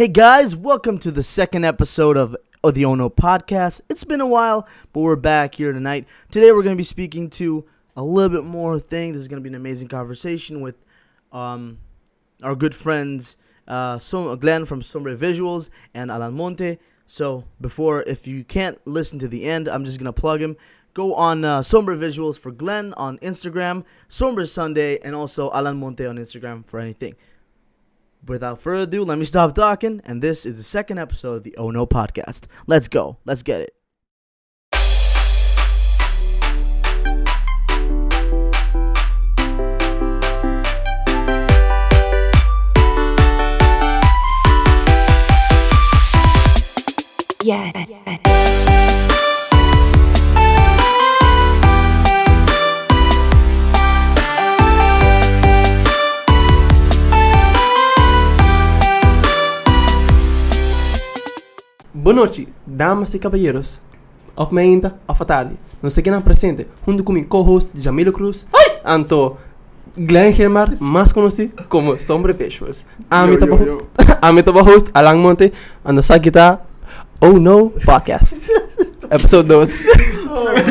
Hey guys, welcome to the second episode of, of the Ono podcast. It's been a while, but we're back here tonight. Today we're going to be speaking to a little bit more thing. This is going to be an amazing conversation with um, our good friends uh, so, Glenn from Sombre Visuals and Alan Monte. So before, if you can't listen to the end, I'm just going to plug him. Go on uh, Sombre Visuals for Glenn on Instagram, Sombre Sunday, and also Alan Monte on Instagram for anything. Without further ado, let me stop talking, and this is the second episode of the Oh No podcast. Let's go. Let's get it. Yeah. Boa noite, damas e caballeros. Of mainda, of tarde. Não sei quem é presente, junto com meu co-host Jamilo Cruz. Anto Glenn Helmar, mais conhecido como Sombre Peixos. A mim tava host, a tava host Alan Monte, ando sa kita Oh No Podcast. Episode 2.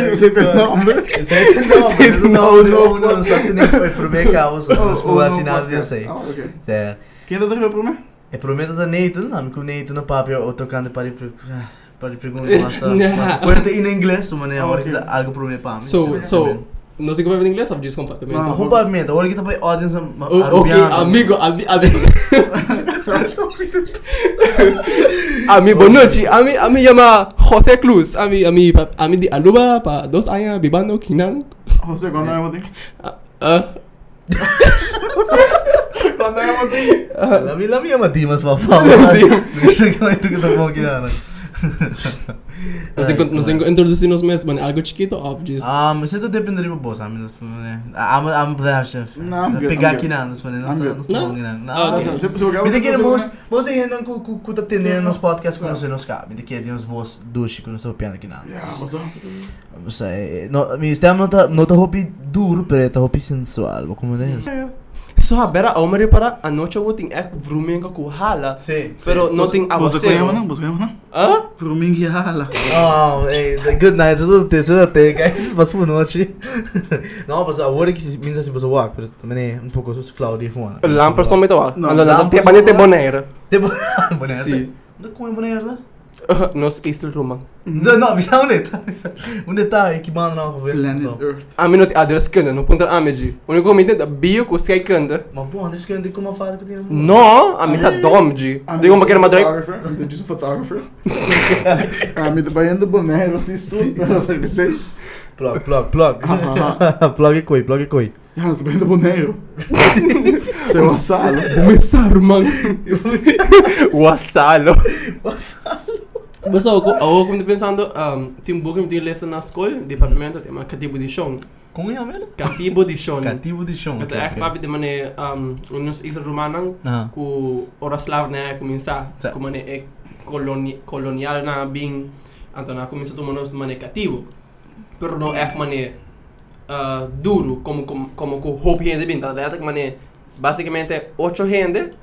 Você tem nome? Esse não, não, não, não, só tem foi pro meu carro, só Oh, não oh, vou no assinar podcast. disso aí. Ah, ok. É, Quem ainda deve para mim? É prometo da Neito, não, que o Neito no papo eu tocando para ir para ir perguntar mas tá mas forte em inglês, mas é hora que algo pro meu para mim. So, so, não sei como é em inglês, ou diz completamente. Não, Completamente, agora que tá para audience ok, amigo, ami, ami. Ami, boa noite. Ami, ami chama José Cruz. Ami, ami, ami di Aruba, pa dos años vivando Kinang. Você, quando é o tempo? Ah, Quando é o tempo? La mia la mia ma Dimas va fa. Non so che tu che tô aqui dando. não sei, não sei introduzir nos meses, mano, algo chiquito, ou diz. Ah, mas você tá dependendo do boss, am pra chef. Não, I'm good, Pegar I'm aqui não, não I'm está, good. não está Não? não. Não. Me daqui mos, mos de hendan ku ku ku tá tendo nos podcasts com nós nos cá. Me daqui de uns voz duche com nosso piano aqui não. Ja, mas é, no, mi stem não tá não tá hopi duro, pero tá sensual, como é isso? Só a bera omeri para a noite eu tenho é vrumenga com hala. Sim. Pero não tem a Você você. conhece não? Você conhece não? Ah? Mim que hala. Oh, hey, the good night, tudo te, tudo te, guys, mas por noite. Não, mas agora que se minha se você walk, pero também é um pouco sus Claudia fora. Lampers não, não, lampers tem para ter não- boneira. Te boneira. Sim. Onde como boneira? Nos Isle Roman. Não, não, bisa? Onde tá? Que banda não ver. Planet Earth. A mim não adres kanda, não ponta amegi. O único que me entende bio com sky kanda. Deixa que eu entender como faz que tem. Não, a mim tá domji. Digo uma queira madre. Eu disse photographer. Ah, me trabalhando boné, você surta. Você disse. Plug, plug, plug. Plug coi, plug coi. Ja, mas trabalhando boné. Você é uma sala. Começar, man. O assalo. Nossa. Mas ako, ako kung pensando, um, tem um pouco de lesson na escola, departamento, de chão. Como é mesmo? Cativo de chão. Cativo de chão. Ito é papi de mane um nos isla romanang Ah. ku oraslav na começar Sa- ku mane é coloni colonial na bing anto na começa tu manos mane cativo pero não é mane uh, duro como como como ku hope gente bem tá ligado que mane basicamente ocho gente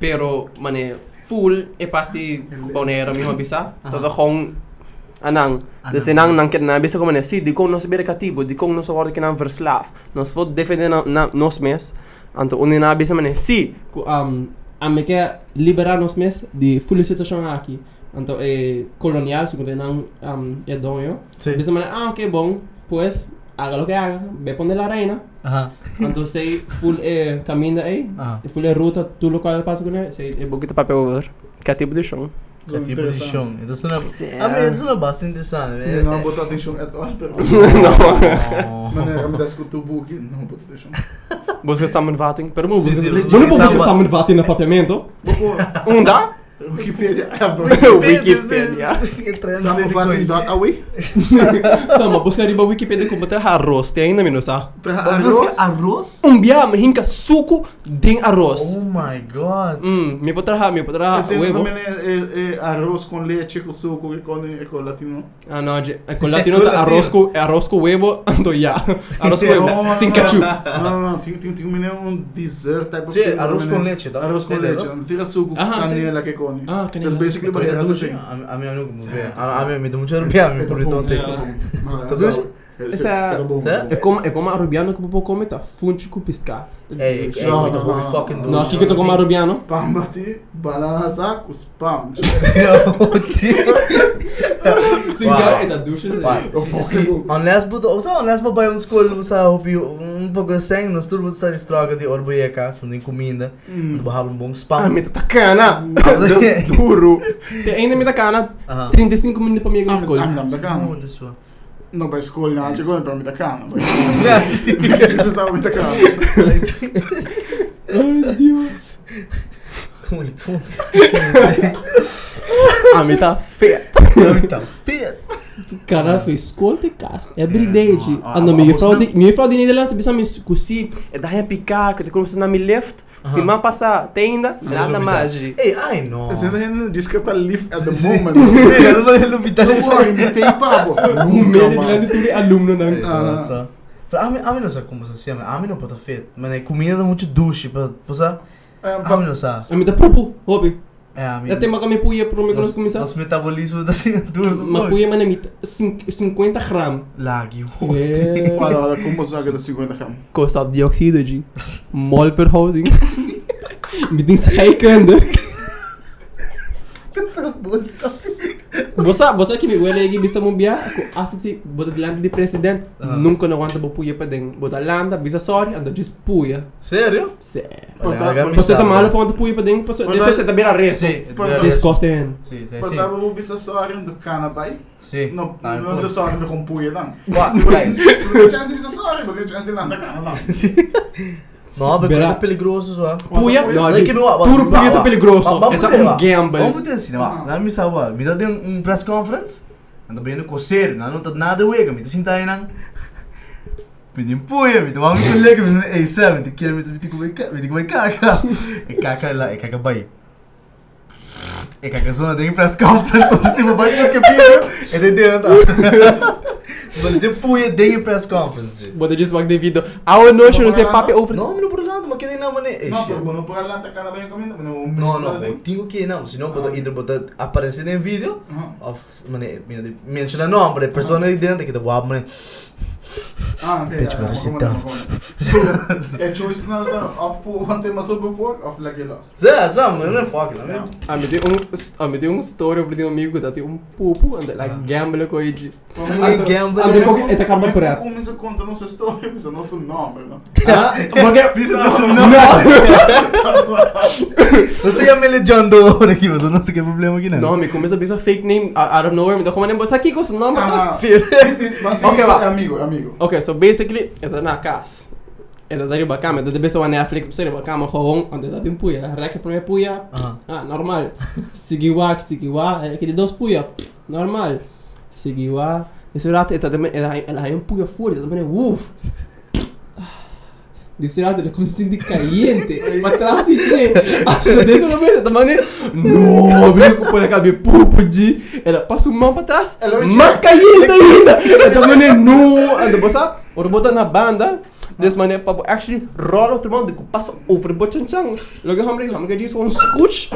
pero mane full e parte bonera mesmo bisa. Todo com anang de senang nang ken na bisa como né si di kong nos bere cativo di kong nos ordem que não verslav nos vou defender na, na nos mes. Anto unin na bisa mané si ku um a me que liberar nos mes de full situação aqui anto é colonial se quando não um é donho Sí. bisa mané ah ok bom pues haga lo que haga ve poner la reina. Ajá. Anto sei full eh caminha aí full é ruta tu local passo com ele sei é boquita papel over cativo de chão Cativo de chão. Então isso não é... Ah, mas isso não é bastante interessante. Eu não botar atenção at all, pero... Não. Maneira kami das com tubo aqui, não botar atenção. busca samenvatting pero mo Sim, busca sim, mo legit. não busca Samba- samenvatting na papiamento Boko, um dá Wikipedia, I have no Wikipedia. Sabe fatin dot away? Sama, busca riba Wikipedia como ter arroz, tem ainda menos, ah? Arroz? arroz? Arroz? Um biya, mahinka suco din arroz. Oh my god. Hum, me trazer, me trazer Esse huevo. é, é, é arroz com leite, com suco e com, com latino. Ah, não, de- com latino tá arroz com, é arroz com huevo, ando ya. Arroz com huevo, tem ketchup. Não, não, não. Tem, tem, tem um, dessert arroz com leite, tá? Arroz com leite. Não tira suco, canela, que com Koni. Ah, kanina. That's basically Kaya barreras douche, assim. a a mim amigo como vê. A mim me dá muito rupiah, me por então tem. Tá douche? Essa- Certo? É como, é como arubiano que eu comer, tá? Funte com piscar. Ei, ei, Não, não, não. fucking douche. Não, aqui que eu tô com arubiano. Pambati, banana saco, spam. Sim, é da ducha. Vai, Eu se, unless buto, o sa unless babai um school, você hopi um pouco sem, nos turbo está estraga de orboieca, se não comida, Hum. do bahab um bom Ah, spam. me tá cana. Duro. Tem ainda me tá cana. Aham. 35 minutos pra mim na Ah, escola. não, da Oh, cana. This one. Não vai escolher nada, chegou para mim da cana. Yes. Eles pensavam me da cana. Ai, Deus. Como ele toma. Ah, me tá feia. Tá pet. Cara. Every day. Ah, Ando, ah, minha ah, fraude, você minha fraude nem dela, se bisa me cusi, é da rua picar, que te começa na me left, se Aham. má passar tenda, nada não me mais. Ei, ai não. Você ainda disse que é para lift at the moment. sim, eu não vou worry, me tem pabo. O Nunca medo de lá mais. de tudo é aluno, não. Ah. Nossa. A mim, a mim não sabe como se chama. A mim não pode feito. Mas é comida muito douche, para passar. É, A mim não sabe. A mim tá pupu, hobby. É, a mim. Até uma kami puia pro meu Nosso, começar. nosso metabolismo está assim duro. Uma puia, mas é mita 50 gramas. Lag, É. Olha, olha como sabe da 50 gramas. Koolstofdioxide, G. Molverhouding. Met een scheikende. Você, você que me olha aqui, bisa mo biya, ako asiti, bota de landa de presidente, Aham. nunca não aguenta bo puya pa ding. Bota landa, bisa sorry, ando just puya. Sério? Me Você tá mas- pa onde puya pa ding, Mas vai- você tá. Sim, Mas- Descosten. Sim, sim, Mas sim. tava o bisa só do cana, pai. Sim. Não, Ah, não pô. é só do compuia, não. What, guys? Chance bisa só, porque chance de nada cana, não. Não, mas Verá. coisa perigoso, só. Puya, não, meu- Puro tá peligroso. É tá ter, um ó. gamble. Vamos ter assim, ó. Não me sabe, ó. Me dá de um press conference. Ando bem no coceiro, não tá nada uega, me tá sentado nang. Pedi puya, me tá vamos colega, me ei, sabe, me quer me me te comer, me te comer caca. É caca lá, é caca bai. É caca zona de press conference, só se vai mais que pediu, é de dentro. Mas de puya de press conference. Bota just wag de video. Our notion is a papi over. Não, não por nada, mas que nem não, mano. É Não, não por lá tá cana bem comendo, não. No, no, no, tengo que não, senão Ah. bota either bota aparecer em vídeo, mane, menciona nome, persona aí dentro que tá guapo, mane. É choice na po ante maso po pork off like lost. Zé, zé, mano, não é fuck, não é? Ah, me deu um, ah, me deu um story over de um amigo que tem um pupu, anda lá gamble com ele. Um gamble. Ande com esta cama preta. Como isso conta nossa história, mas é nosso nome, não? Ah, porque sunod. Basta yung may John Doe aqui, mas não sei que problema aqui, Não, me começa a pensar fake name out of nowhere. Me dá como nem botar aqui com o nome. Ok, Ok, vá. amigo, amigo. Ok, so basically, ito na casa. Ito dari ba kama, ito besta wa Netflix, psa ba kama ko ando da din puya, reka pra minha puya. Aha. Ah, normal. Sigiwa, sigiwa, aquele dos puya. Normal. Sigiwa. Isso rata, ito também, ela ela hay um puya fora, ito também, uff. Disse rata, ele como se sente caliente. Pra trás e che. Desse momento, também, no, vem com por aqui, pupo de. Ela passa uma mão pra trás, Ela mais caliente ainda. Ela também, no, anda, você, o bota na banda. Desse maneira, para actually rola outro de passa over o chang chang. Logo, hambre, hambre, diz um scooch.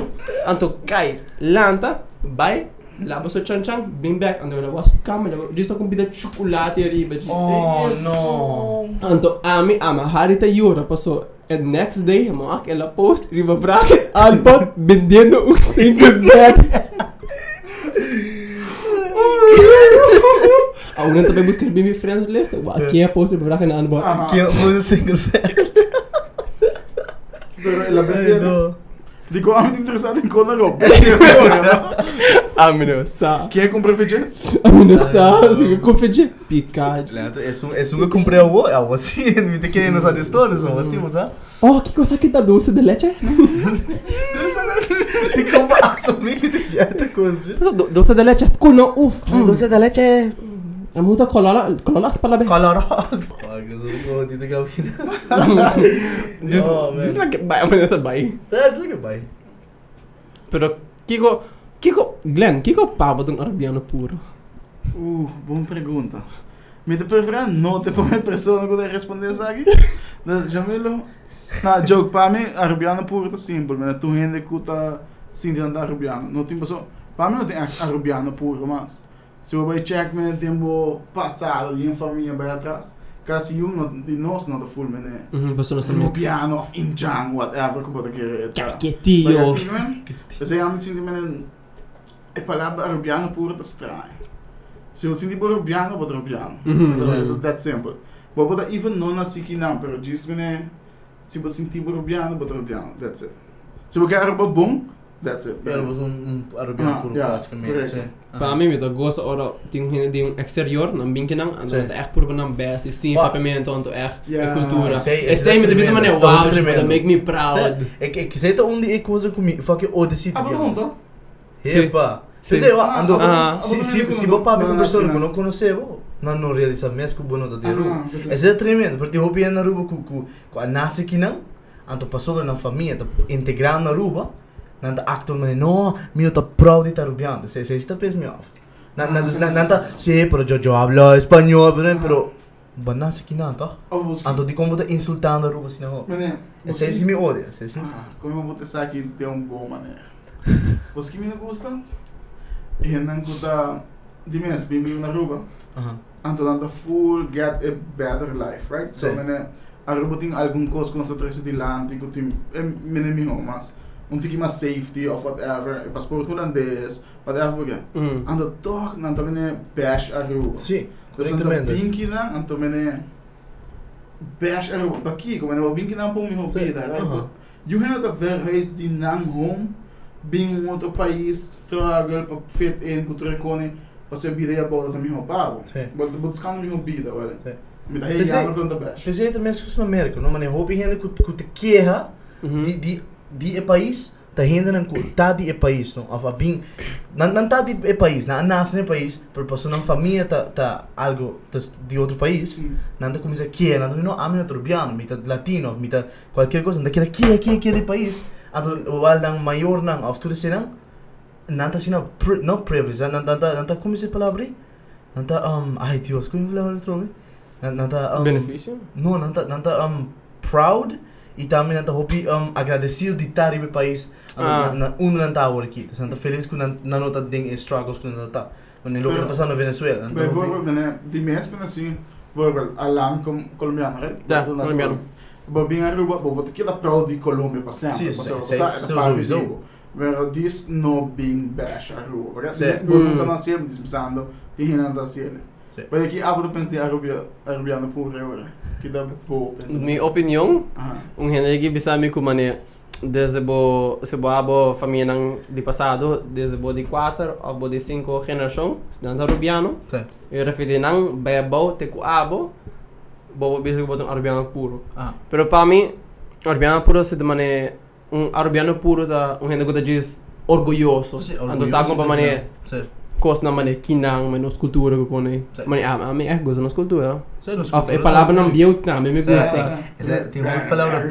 Anto cai, lanta, vai. Lava o chang chang, bem back, ando ela was cama, diz com vida de chocolate arriba. diz, Oh, "Isso." no. Anto ami ama harita yura passou. And next day, mak ela post riba bracket album vendendo um single bed. A una também buscar bem minha friends list. Aqui é post riba bracket na album. Aham. Que foi o single fat. Pero ela Ay, vendeu. no. Di ko amit sa. Quem é compra feijão? Amino sa. Sige confedir. Picade. Es un, es un que compré algo, algo así, me te quieren usar stories, algo así, ¿vos sabes? Oh, que coisa que tá doce de leche? De como assumir que te piada coisa. Doce de leche. Cuno, uf. Dulce de leche. A muda colola, colola para bem. Colorox. Fuck, isso não vou te dar aqui. This, Oh, man. this like bay, amino sa bay. That's like a bye. Pero Kiko, Kiko, Glenn, Kiko pabo ng arabiano puro. Uh, boa pergunta. Me te preferir não te põe pessoa que deve responder isso aqui. Jamilo. Na joke para mim, arabiano puro tá simples, mas tu ainda que tá Cindy anda arubiano. No tempo só, para mim não tem arubiano puro, mas se eu vai check no tempo passado e em família vai atrás, kasi yung not, di nós não da full mene. Mhm, basta nós também. Arubiano of Injang, whatever ko ba da kere. Caquetillo. Kasi yamin Cindy mene, e palavra arubiano puro tá estranho. Se eu Cindy por arubiano, bota arubiano. Mhm. That simple. But bota even non asiki não, pero diz mene, se você sentir por arubiano, bota arubiano. That's it. Se você quer aruba bom, that's it. Pero um, um arabiano Ah, puro yeah, basicamente. Para mim, eu gosto ora hindi yung exterior ng binkinang, ano Sim. tá echt puro ng best, e sim, papamento, anto echt Yeah. cultura. E sempre é de vez tremendo, maneira, wow, tipo, make me proud. É que, é que você onde é coisa comigo, fuck Odyssey Ah, mas não, Epa. Sim. Você eu ando. Ah, Se se ah, se ah, vou para ah, com pessoa ah, que não conheceu, não não realiza mesmo que bono da deru. Esse é tremendo, porque eu vi na Aruba com a nasce aqui não, anto passou na família, tá integrando na Aruba. Nanta acto mane no, mio tá proud de Arubiano, se se está pes me off. Na na na nanta, sí, pero yo yo hablo español, pero pero banasa aqui não, tá? Anto di como tá insultando Aruba assim não. Aí se me odia, aí se me como eu vou testar aqui tem um bom mané. Você que me gusta? E não custa de mês, bem bem na Aruba. Aham. Anto dando full get a better life, right? So Sim. mané, Aruba tem algum coisa que nós trouxe de lá, tem que tem é minimum mas um tiki mais safety of whatever, passaporte holandês, whatever porque. Mhm. Ando toch, não também bash Aruba. Sim, Dus dan de corretamente. pinky lang, en toen ben ik bash er op baki, kom en wat pinky lang po mi ho Sim, pida, right? aha. But you have to verhuis die nang home, bing mo to país, struggle, pa fit in, cultura koni, pa se bida ya bola ta mi ho pago. Sim. But but skan mi ho bida, wala. Sim. Mi da hey Mas ya é- kon da bash. Pensei também que na América, não, mas houve gente que que te Mhm. de de de e país, tá gente não que tá de e país, não, a bem, não não tá de e país, não nasce no país, por passou na família tá tá algo tá de outro país, não tá começa que, não tá não a mim trobiano, me tá latino, me tá qualquer coisa, não tá que que que de país, então o aldang maior não, a futuro serão não tá sina não privilege, não tá não tá como se palavra, não tá um, ai Deus, como palavra trove? Não tá um, Benefício? No, não tá, não tá um, proud e também não tá hopi um, agradecido de estar em meu país. Ah. Ah. Na, na, um não tá agora aqui. Não tá feliz com não não nota tem struggles com não tá. Quando ele Pero- está passando na Venezuela. Não tá Bij hopi- bijvoorbeeld, meneer, die mensen ben assim, bijvoorbeeld, alang com colombiano, right? Ja, Bijvoorbeeld, Colombiano. But being Aruba, bijvoorbeeld, ik heb proud die Colombia pa sempre. Sim, pa sempre, sim, pa sim, sempre, parte sowieso. di- Pero this no being bash Aruba. Porque Sim. assim, eu nunca Mm. nasci dispensando, tem hinan da cielo. Sim. Mas aqui, abo do pensa de Arubia, Arubiano puro, ora. Que dá po. Minha opinião, Aha. um hindi bisami ko mane desde bo se bo abo família ng di passado desde bo di 4 ou bo di 5 geração estudante rubiano Sim. eu referi nang bayabaw te ku abo bo bo bisig bo tong arabiano puro Ah. pero para mim arabiano puro se de mane um arabiano puro da um hindi ko da diz orgulhoso Sim, ando orgulhoso sa ko pa de- mane Sim. Kos na mane kinang manos kultura ko kone Sim. mane a mim é gosto nos nos of e palavra não biut na me Sim, gusta. Essa- tem uma palavra-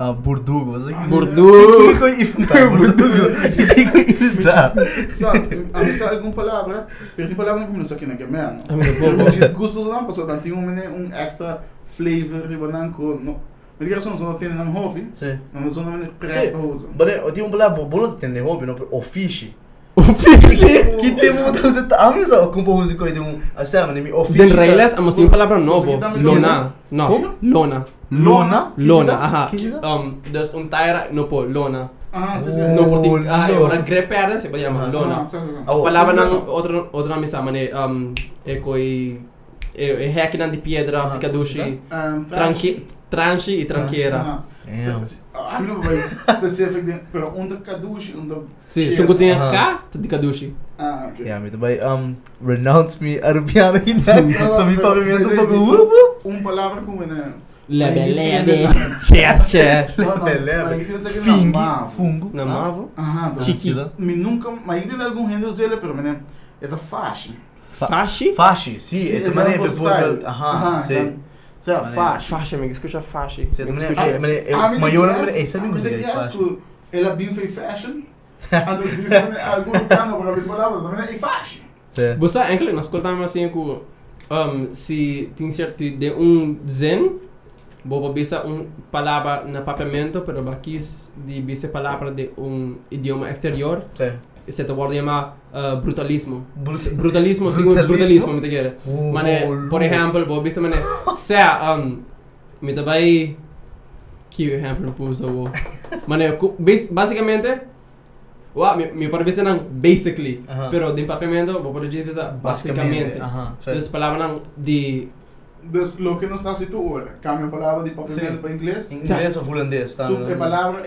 Ah, burdugo. Você Burdugo. Que que inventar? Burdugo. Que que inventar? So, ano sa algum palavra, tem palavra não aqui na gamena. Ah, gustos não, passou, não tem um um extra flavor riba nang ko. No. Mas que são só tem nang hobby. Sim. Não são mene Sim. pré usa. Mas eu tinha um palavra, bom não tem hobby, não, o. o fish Que tem um outro você tá, a mim só com pouco de de um, assim, mas me o fish. Den Reyes, amos yung palabra novo. Lona. No. Lona. Lona? Lona, aha. Um, dus un taira, no po, lona. Ah, sim. Oh. No po, ting, ah, no. ora grepere, se pa llama, Ah, lona. Ah, sim, sim. Oh. Palabra sim. outro, outro nome sa mane, um, e koi, e, e hekinan di piedra, Ah, picadushi, Um, tranqui, tranchi e tranqueira. Ah. Damn. Ah, não vai specific din, pero da kadushi, da Si, so ka, di kadushi. Ah, okay. Yeah, me também um renounce me ainda. Não, Só me pero- pavimento um pero- pouco. Um palavra com né. Lebe, lebe. hindi- Cher, Lebe, lebe. fungo. Namavo? Aha, da. Chiquita. Mi nunca, mas tem algum gênero dele, pero né, é da faixa. Fashi? Fashi, sim, é também é before. Aham, sim. Mané. faixa. Fashi, amigo, escucha fashi. Sim, Amigo, também escucha. é, mas é Ah, me maior digas- também, é é Ela bem fez fashion. Ando disse algum ano para ver palavra, também é faixa. Sim. Basta, eigenlijk, nós cortamos assim com um, se tem certo de um zen, bobo bisa un palabra na papiamento, pero bakis di bisa palabra de un idioma exterior, Sim. Se te word llama uh, brutalismo. Brut- Brutalismo, sim, Brutalismo? brutalismo, me te quiere. Oh, Mane, por louco. exemplo, bobo bisa mane, sea, um, me te vai que exemplo puso o mane cu- bas- basicamente Wa, mi, mi pode dizer não basically, Aham. pero de papiamento, vou poder dizer basicamente. Aham. Dus palavra não de Dus lo que no está escrito ahora, cambia a palavra de papel Sim. para inglês. Inglês ou holandês, tá? Sub a palavra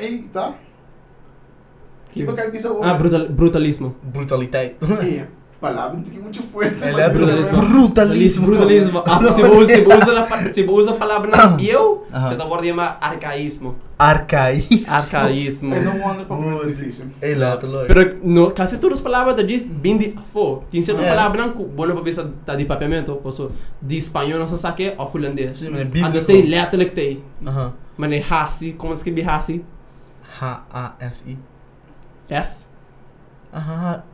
Que bisa ah, brutal, brutalismo. Brutaliteit. É, palavra tem que muito forte. Ele é Brutalismo. brutalismo. Brutalismo. Ah, se você usa, se usa, a se usa a palavra não eu, você tá pode chamar arcaísmo. Arcaísmo. Arcaísmo. Eu não para muito difícil. Ei, lá, tá louco. Pero no, quase todas as palavras da diz bem de fo. Tem certa É. palavra não que bueno para pensar tá de papiamento, posso de espanhol não se sabe ou holandês. Sim, mas é bíblico. Ando sei letterlijk tem. Aham. Mas é hasi, como escreve hasi? H-A-S-I. S. Aham. Como Oh, se-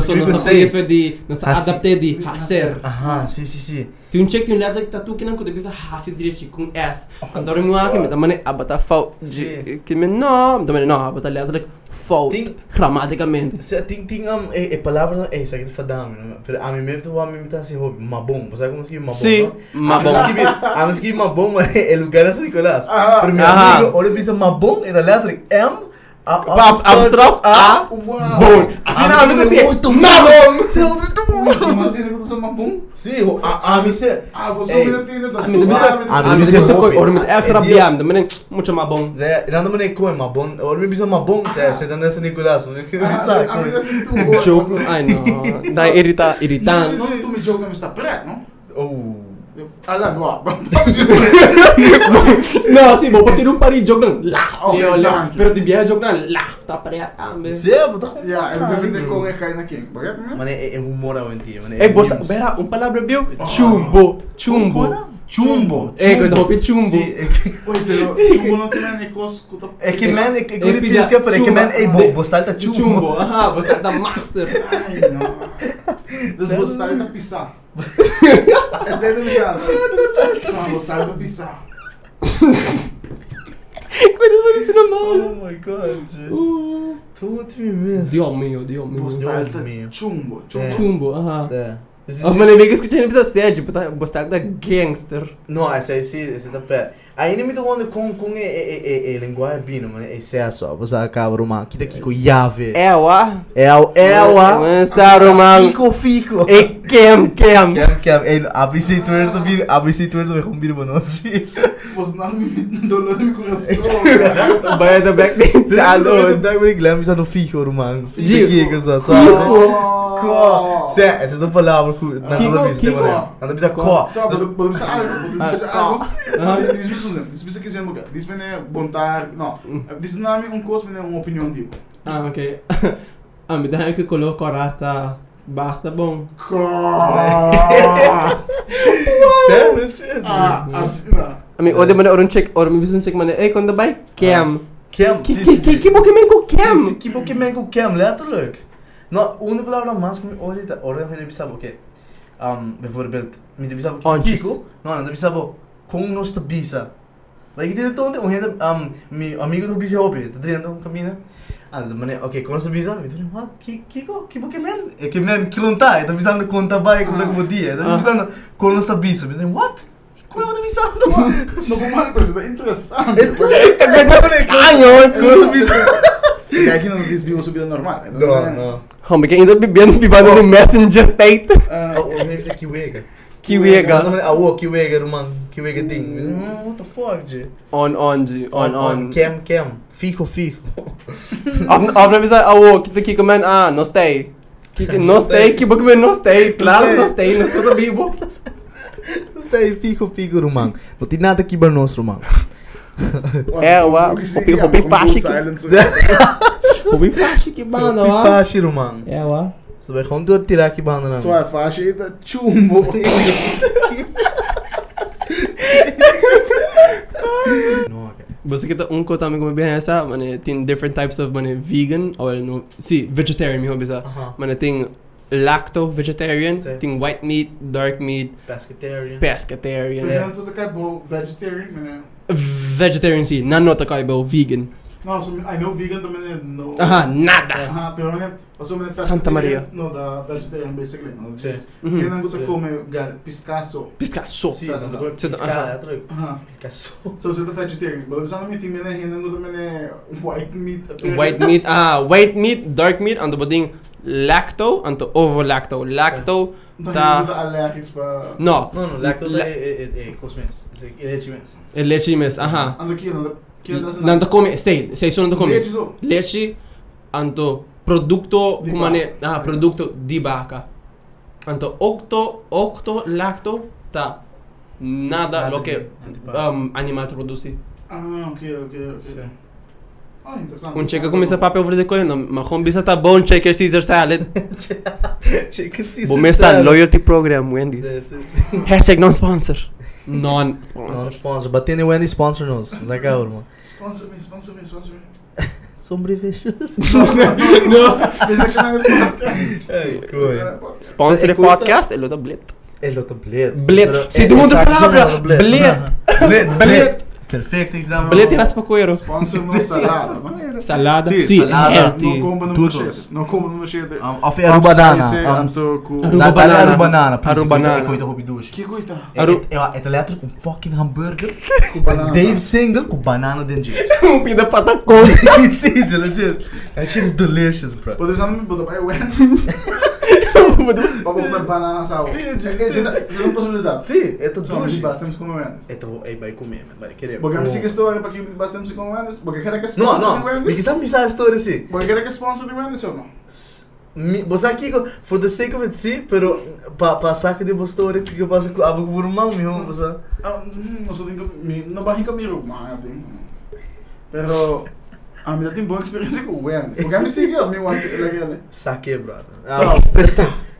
escreve não com se sei. pode de, não se Hasi. adapte de hacer. Aham, sim, sim, sim. Tem um check tem um letterlijk tatu que não quando bisa hasi direito com S. Adoro meu aqui, mas também abata fault de que me não, também não, abata letterlijk fault Tem- gramaticamente. Se ting ting am e e palavra é isso aqui fadam, pero a mim mesmo a mim tá assim hobby, mabom, você como escreve mabom? Sim, mabom. A a mim escreve mabom é lugar assim Nicolás. Ah, Pero meu Aham. amigo, olha bisa mabom era letra M a Apostrophe A. Bom, assim não, mas assim, muito mabom. Você é outro Imagina que eu sou uma bom. Sim, a a mim se Ah, você Ei. me atende da A Ah, a mas mim isso é bisa hobby. or mit F É rabiam, também muito mabom. Zé, nada mané com mabom, olha me bisa mabom, Zé, você tá nessa Nicolás, mas que Ah, saco. a vida assim tu. Jogo, ai não, dá irrita, irritante. Não, tu me joga, mas está preto, não? Oh. Ah, lá, não. Não, assim, vou bater um pari jogo não, lá, Oh, eu verdade. lembro, pero de viagem jogo não, lá, tá preto também. Zé, botar com. Ja, en dan ben ik gewoon echt na king. Begrijp je me? Mano, é, é humor ao dia, mano. É, você, vera, um palavra viu? Chumbo, chumbo. Chumbo. É, que eu tô chumbo. Sim, é que- Oye, pero chumbo no tiene ni cos. É que man, é que É quando pida- pisca, pero é que chumbo. man, ei, bo, bostal tá chumbo. Chumbo, aham, você tá master. Ay, no. Dus vos está a pisar. É sério, ligado? Não, vos está a pisar. Coisa só isso na mão. Oh my god. Uh. Tudo mesmo. Dios mío, Dios mío. Vos Dios está mío. chumbo. É. Chumbo. Chumbo, aham. Oh, mas nem que escutei nem precisa ser, tipo, tá, você tá gangster. Aí sim, essa tá pé. Aí nem me tô falando com com é é é linguagem bino, mano. Esse é só, você acaba uma kita kiko llave. É, ó. É o é o Mas tá, Romão. Fico fico. E quem, quem? Quer quer, ei, abisi tu er to vir, abisi tu er to com biro bonosi. Vos não me dolor no meu coração. Vai da back bench, alô. Daí me glem está no fico, romano. Fico só só. Ko. Cê, essa é uma palavra que na Kiko, na vista, Kiko. Mano. Na vista ko. Zo, we we bisa algo. We bisa Ah, algo. ah. Dit is bijzonder. Dit is bisa kizem mga. Dit is mene bontar. No. Dit is nami un kos mene un opinion digo. Ah, ok. Ah, me dá que colocou corata. Basta bom. É, não. Ah, assim, não. I mean, o de mana orang check, orang bisa check mana, eh, quando vai? Cam. Kem. Que que que que boca men com cam? Que boque men com kem, letterlijk. Nou, una palavra más que me ahorita, ahora me pensaba que um, bijvoorbeeld, pensaba que Ontjes. Kiko, no, no pensaba com nos te bisa. Like dit het toonde, onde um, mi amigo do bisa hobby, te driando um caminho. Ah, de maneira, ok, com nos te bisa, me falei, what? Ki- Kiko, que boque men? É que men que conta, eu tô pensando conta vai, conta como dia, eu tô Ah. pensando com nos te bisa, me falei, what? Como eu tô pensando? No pomalo ko sa interessante. Canho, Com nos te bisa. Kaya aqui não diz vivo subida normal. Não, não. Oh, me ainda bebendo bebendo no Messenger peito. Oh, oh, maybe it's a Ah, oh, Kiwega, man. Kiwega ding. Mm, What the fuck, G? On on G, on on. Cam, cam. Fico, fico. Ob na bisa awo kita kiko man ah, no stay. No stay, que boca men no stay. Claro, no stay, no estou vivo. Está aí, fico, fico, Roman. Não tem nada aqui para nós, Roman. É, wa, hopi hopi fashi. Hopi fashi que banda, wa. Pipashi, Roman. É, wa. Você vai gewoon door tirar aqui banda na. Sua faixa tá chumbo. Não. Você kita um ko tami ko bihan sa, mane tin different types of mane vegan or no, si vegetarian mi ho bisa. Aha. Mane ting lacto vegetarian, Sim. tem white meat, dark meat, Pescatarian. pescatarian. Fazendo tudo que é bom, vegetarian, né? Vegetarian sim, não nota que é vegan. Não, so, I know vegan também é no. Aha, nada. Aha, pero né, passou me Santa Maria. No, da vegetarian basically. No, Sim. Uhum. Quem não gosta Sim. come gar piscasso. Piscasso. Ah. altro che Aha. Picasso. So você tá vegetarian. Mas você não me tem né, quem não gosta me white meat. White meat, ah, white meat, dark meat, anto boding lacto, anto ovo lacto. Lacto, Não Tá. No, no, lacto La- è è è cosa mens. È leche mens. E leche mes, aha. Ando aqui, não. Nanto come, sei, sei sono come. Leche, anto produkto, Di come ah, produkto di vaca. Anto octo, octo lacto, ta nada lo che um, animal produci. Ah, ok, ok, ok. Sì. Ah, interessante. Un checa come sa papel over de coin, ma con bisa ta bone shaker Caesar salad. Chicken Caesar. Bo mesa loyalty program Wendy's. Hashtag non sponsor. Non Non sponsor. sponsor, but tem Wendy sponsor irmão. Sponsor me, sponsor me, sponsor me. Não, não, mas é não é podcast. Ei, coi. Sponsor de cuita- podcast lo da blit. É outro bled. Bled. Se tu muda palavra, bled. Bled. Bled. Perfeito exame. Blit e raspa coero. Sponsor não salada, não? Salada. Sì, salada. healthy. Não como no Tudo. machete. Não como no machete. Um, of aru banana. Anto com... Aru- da- banana. Banana. please, Aru coita- banana. Coita hobby douche. Que coita? É é é elétrico um fucking hambúrguer. Com banana. Dave single com banana dentro. Um pida patacon. Sim, legit. That shit is delicious, bro. Pode usar no meu botão. É o Vamos comer banana sal. Sim, É sim, que isso é uma possibilidade. Sim, é tudo Só douche. me bastamos com Wendy's. Então, aí vai comer, man. Vai querer. Porque a minha história para que bastamos com Wendy's. Porque quer que é Não, sponsor de não. Me Wendy's. quiser me a história assim. Porque quer que é sponsor de Wendy's ou não? Mi- Você aqui, for the sake of it, sim, pero pa pa saca de uma história que eu passo com a com o mal, meu, você. Ah, hum, Não sou tenho não barriga me roubo, mas eu tenho. Pero a minha tem boa experiência com Wendy's. Porque a minha sigue a minha legal. Saque, brother. Ah,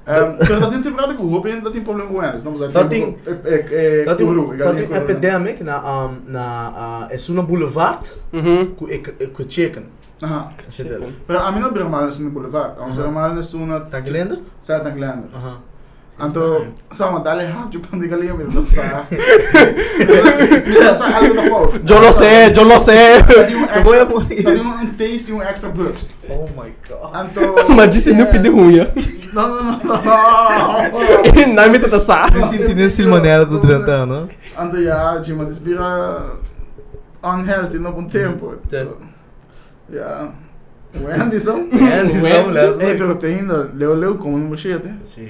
Um, pero tá tem temporada com o roubo e ainda tem problema com. Não precisa. Tá tem- é é Dat é is dat is epidemic na um na uh, Esuna Boulevard Mhm. ku ik ku chicken. Aha. Er. Pero a mim não bira mal no boulevard. A Aha. bira mal no na Tá? Sai da glenda. Anto, sa ma dale rádio para diga ali mesmo, sa. Sa algo da pau. Yo lo sé, yo lo sé. Eu vou a morrer. Tá um taste e um extra burst. Oh my god. Anto. Mas disse não pide ruim. Não, não, não, não. Me tenta sa. Senti nesse maneira do Trentano. Anto ja, de uma desbira unhealthy no bom tempo. Sim. Wendy são, lembra? Ei, pero tem ainda, leu, leu como no mochete. Sim.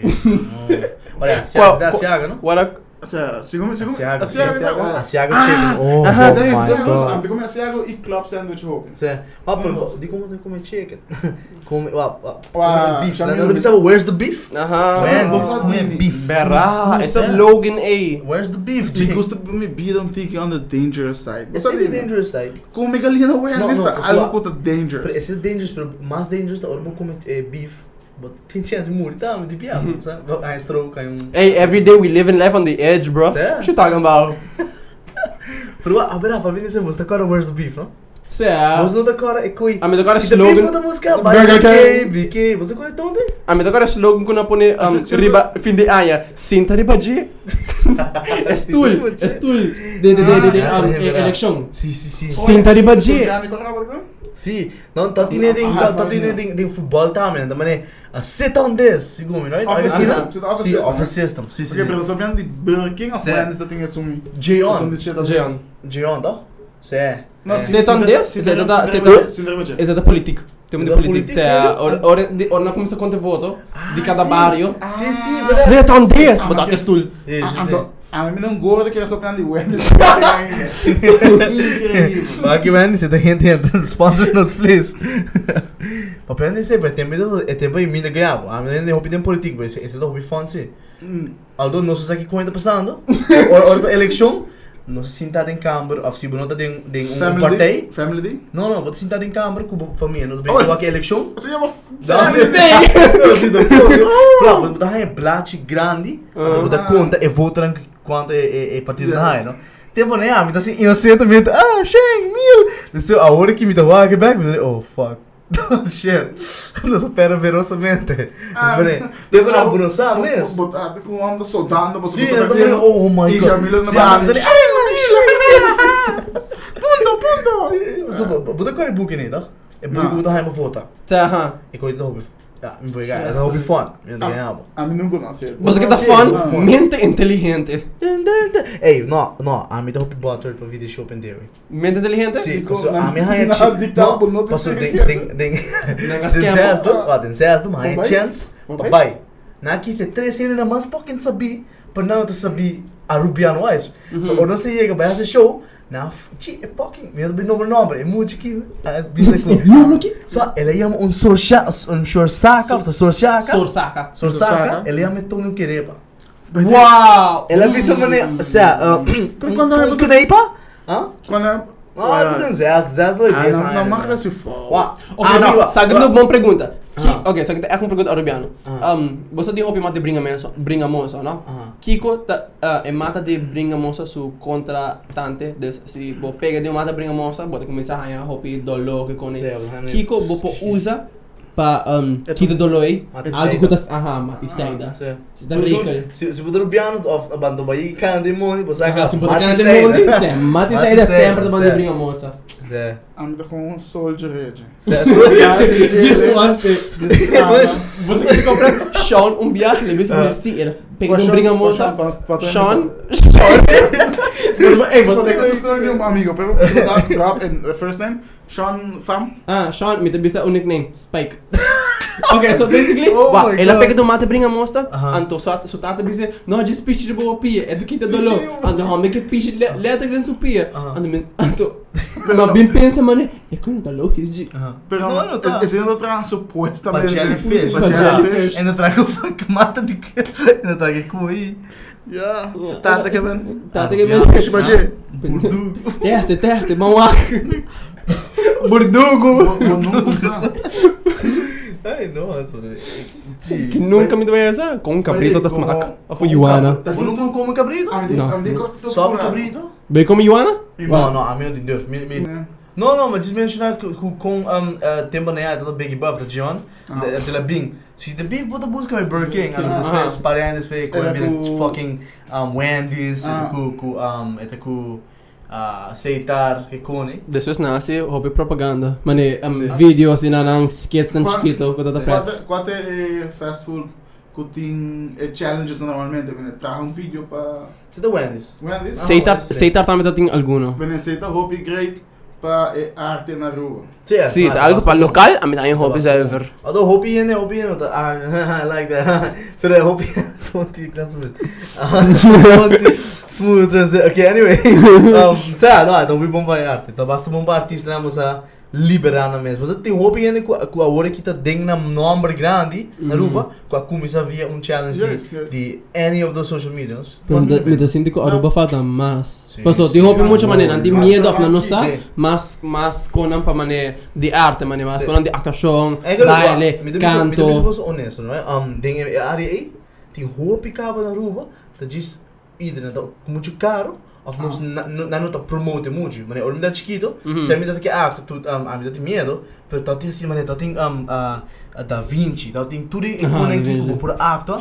Olha, se Qual- dá qual- Siaga, não? What a O sea, segundo, segundo. Asiago, a Siago, Siago, a Siago chicken. Oh, Aha, oh my Siago, god. Antes come Asiago e club sandwich hope. Cê, ó, pero, di como tem comer chicken. Come, ó, Uau, come beef. Não no- pensava, where's the beef? Aha. When Vamos você lá, come Dini. beef? Berra, é Custa- slogan A. Where's the beef, Me Jake? gusta me beat um tique on the dangerous side. Esse é the dangerous side. Com megalina Wendy Não, não, pessoal. algo contra dangerous. Esse é dangerous, mais dangerous da hora vou comer beef. But tá? De piada, sabe? Aí stroke, um... Hey, every day we live and life on the edge, bro. Yeah. What you talking about? Pero, ah, pera, para mim, você tá agora where's the beef, não? Say, ah. Você não tá agora, é coi... Ah, mas agora Se the beef slogan. não tá buscar, Burger BK, BK, tem? Ah, mas agora slogan que não põe Ah, um, sim, sim. riba, fim de aia. Sinta riba. É stool, é stool. De, de, de, de, de, Ah, um, é verdade. election. Sim, sim, sim. Sinta riba G. Sim, não, tá tendo ding, tá tá tendo ding, ding futebol também, também é a sit on this, segundo, right? Office Aí, system, sim, sit office sim, system, office system, sim, Porque sim. pelo sobrando de Burger King of Assumir shit of Jeon. Jeon, toch? Sim. Não, É. sim, Sit on this? that- sim, sim, sim. Essa é da política. Temos de Da política. política, Se ora, ora, não começa a contar voto de cada barrio. Sim, sim. Sit on this, but. É, Ah, sim, então, sim. A mim não gorda que era soprando de Wendy. Incrível. Aqui, man, você tá entendendo? Sponsor nos, please. Papel nem sei, mas tem medo, é tempo em mim de ganhar. A minha nem roupa tem político, mas esse é o hobby fancy. Hum. Aldo, não sei o que está passando. Hora hora da eleição, não se sentado em câmara, ou se não está em um Family partido. Day? Family Day? Não, não, vou sentado em câmara com a família, não pensa aqui eleição. Você chama Family Day? Pra, vou botar em plate grande, vou botar conta e votar quanto é, é, é partido na raia, não? Tempo nem ah, me dá assim inocentemente, ah, 100 mil. Então, a hora que me dá o back, me dá, oh fuck. Shit. Não supera verosamente. Ah, Mas, Devo na Bruno Sames? Botado com o homem soldando, você Sim, eu também. Oh my E god. Jamila na. Jamila- Punto, punto! Så både kan boken i dag. Jag Ja. borde gå hem och fota. Så, inte ihåg. Ja, men vad Sim, är det? sim. Jag har fun. Vet inte Ah, vad A mim nunca nasceu. Você que tá Sim, fã, não. mente inteligente. Ei, no, no, a mim tá hopi butter på video shoppen det. Mente inteligente? Sim, Ficou så na- a minha rainha na dictar por não No, passo ter den den den den då, va den då man Papai? chance. Papai? Papai. Na que se três ainda na mas fucking sabi, para não te sabi a Rubiano wise. So quando você chega para esse show, na chi é fucking, meu bem nome nome, é muito que bisa com. Nome que? So um sorcha, um sorsaca, um sorsaca. Sorsaca. Sorsaca, Sorsaca. ela chama Tony Querepa. Uau! Ela visa mané, se a, quando é- um Querepa? Hã? Quando é... Ah, tu tem zes, zes dois Ah, não, não marca se for. Ok, Ah, não, não, sabe uma boa pergunta. Ki, Ah. ok, sabe é uma pergunta arabiano. Ah. Um, você tem hopi mate bringa moça, bringa moça, não? Ah. Kiko ta, uh, é mata de bringa moça su contratante, des, se bo pega de mata bringa moça, bota começar a ganhar hopi dolo que vou Kiko bo po usa pa um quito dolo aí, Mati algo que tas, aha, mati saída. Sim. Se tá rico. Se se puder piano of bando bayi kan de money, você Aha, se botar mati de saída, sempre da sim. bringa moça. É. Anda com um soldier rede. Just one Você quer comprar Sean um Ah. mesmo sim, era pega um bringa moça. Sean. Sean, Sean. Ei, você de um amigo, drop, in the first name, Sean Fam. Ah, Sean, me tabista o nickname, Spike. okay, so basically, Oh wa, my ela pega do mata bringa moça, Aha. anto so so tata bise, no just pitch de boa pia, é do que te dolo. Anto home que pitch letra grande su pia. Aha. Anto men- anto ma bem pensa mané, é quando tá louco isso. Pero Não, não tá. esse ano traz supuestamente. Pa jellyfish. Pa jellyfish. Ainda trago fuck mata de que. Ainda trago cuí. Tata que Ah, men. Fish budget. Burdu. Teste, teste, vamos lá. Burdugo. Ai, nossa. Que nunca me deu essa com um cabrito da smack. A foi Ioana. Você não come cabrito? Não. Só um cabrito? Bem como Ioana? Não, não, a minha de Deus. Não, não, mas diz mencionar que com um tempo na área da Big Buff da John, Ah. da da Bing. Se the Big puta busca vai Burger King, Ah. das vezes parentes fez com com- fucking um Wendy's, Ah. com com um eta com ah aceitar que cone. Depois nasce hobby propaganda. Mane um, vídeos e nanang skits tan chiquito tá pré. Quanto quanto é fast food que tem challenges normalmente, vem traz um vídeo para Você da Wendy's. Wendy's. Ah, Seitar seitar também tem alguno. Vem aceita hobby great arte na rua. Sim, Sim, algo para local, a mim tem hobbies ever. Although hopi in hopi in ah I like that. For the hopi don't you that's smooth. Smooth transition. Okay, anyway. Um, tá, não, então vi bomba arte. Então basta bomba artista na moça liberar na mesma. Você tem in com com a hora que tá deng na number grande na Uhum. ruba, com a começa via um challenge Yes, de yes. de any of those social medias. Mas me da sinto que Aruba falta mais. Passou, tem hobby muita maneira, tem mas- medo mas- na sim. nossa, mas mas com para maneira de arte, maneira, mas com de actuação, que baile, me canto. devo ser honesto, não é? Um, deng área aí, tem hopi caba na ruba, tá diz dat muito caro. Não promote muito, mas eu me dá chiquito, Uhum. se me dá que arte, tu um, a me dá de medo, pero tá tem assim, mas tá tem um a a da Vinci, tá tem tudo Da Vinci. que por acto,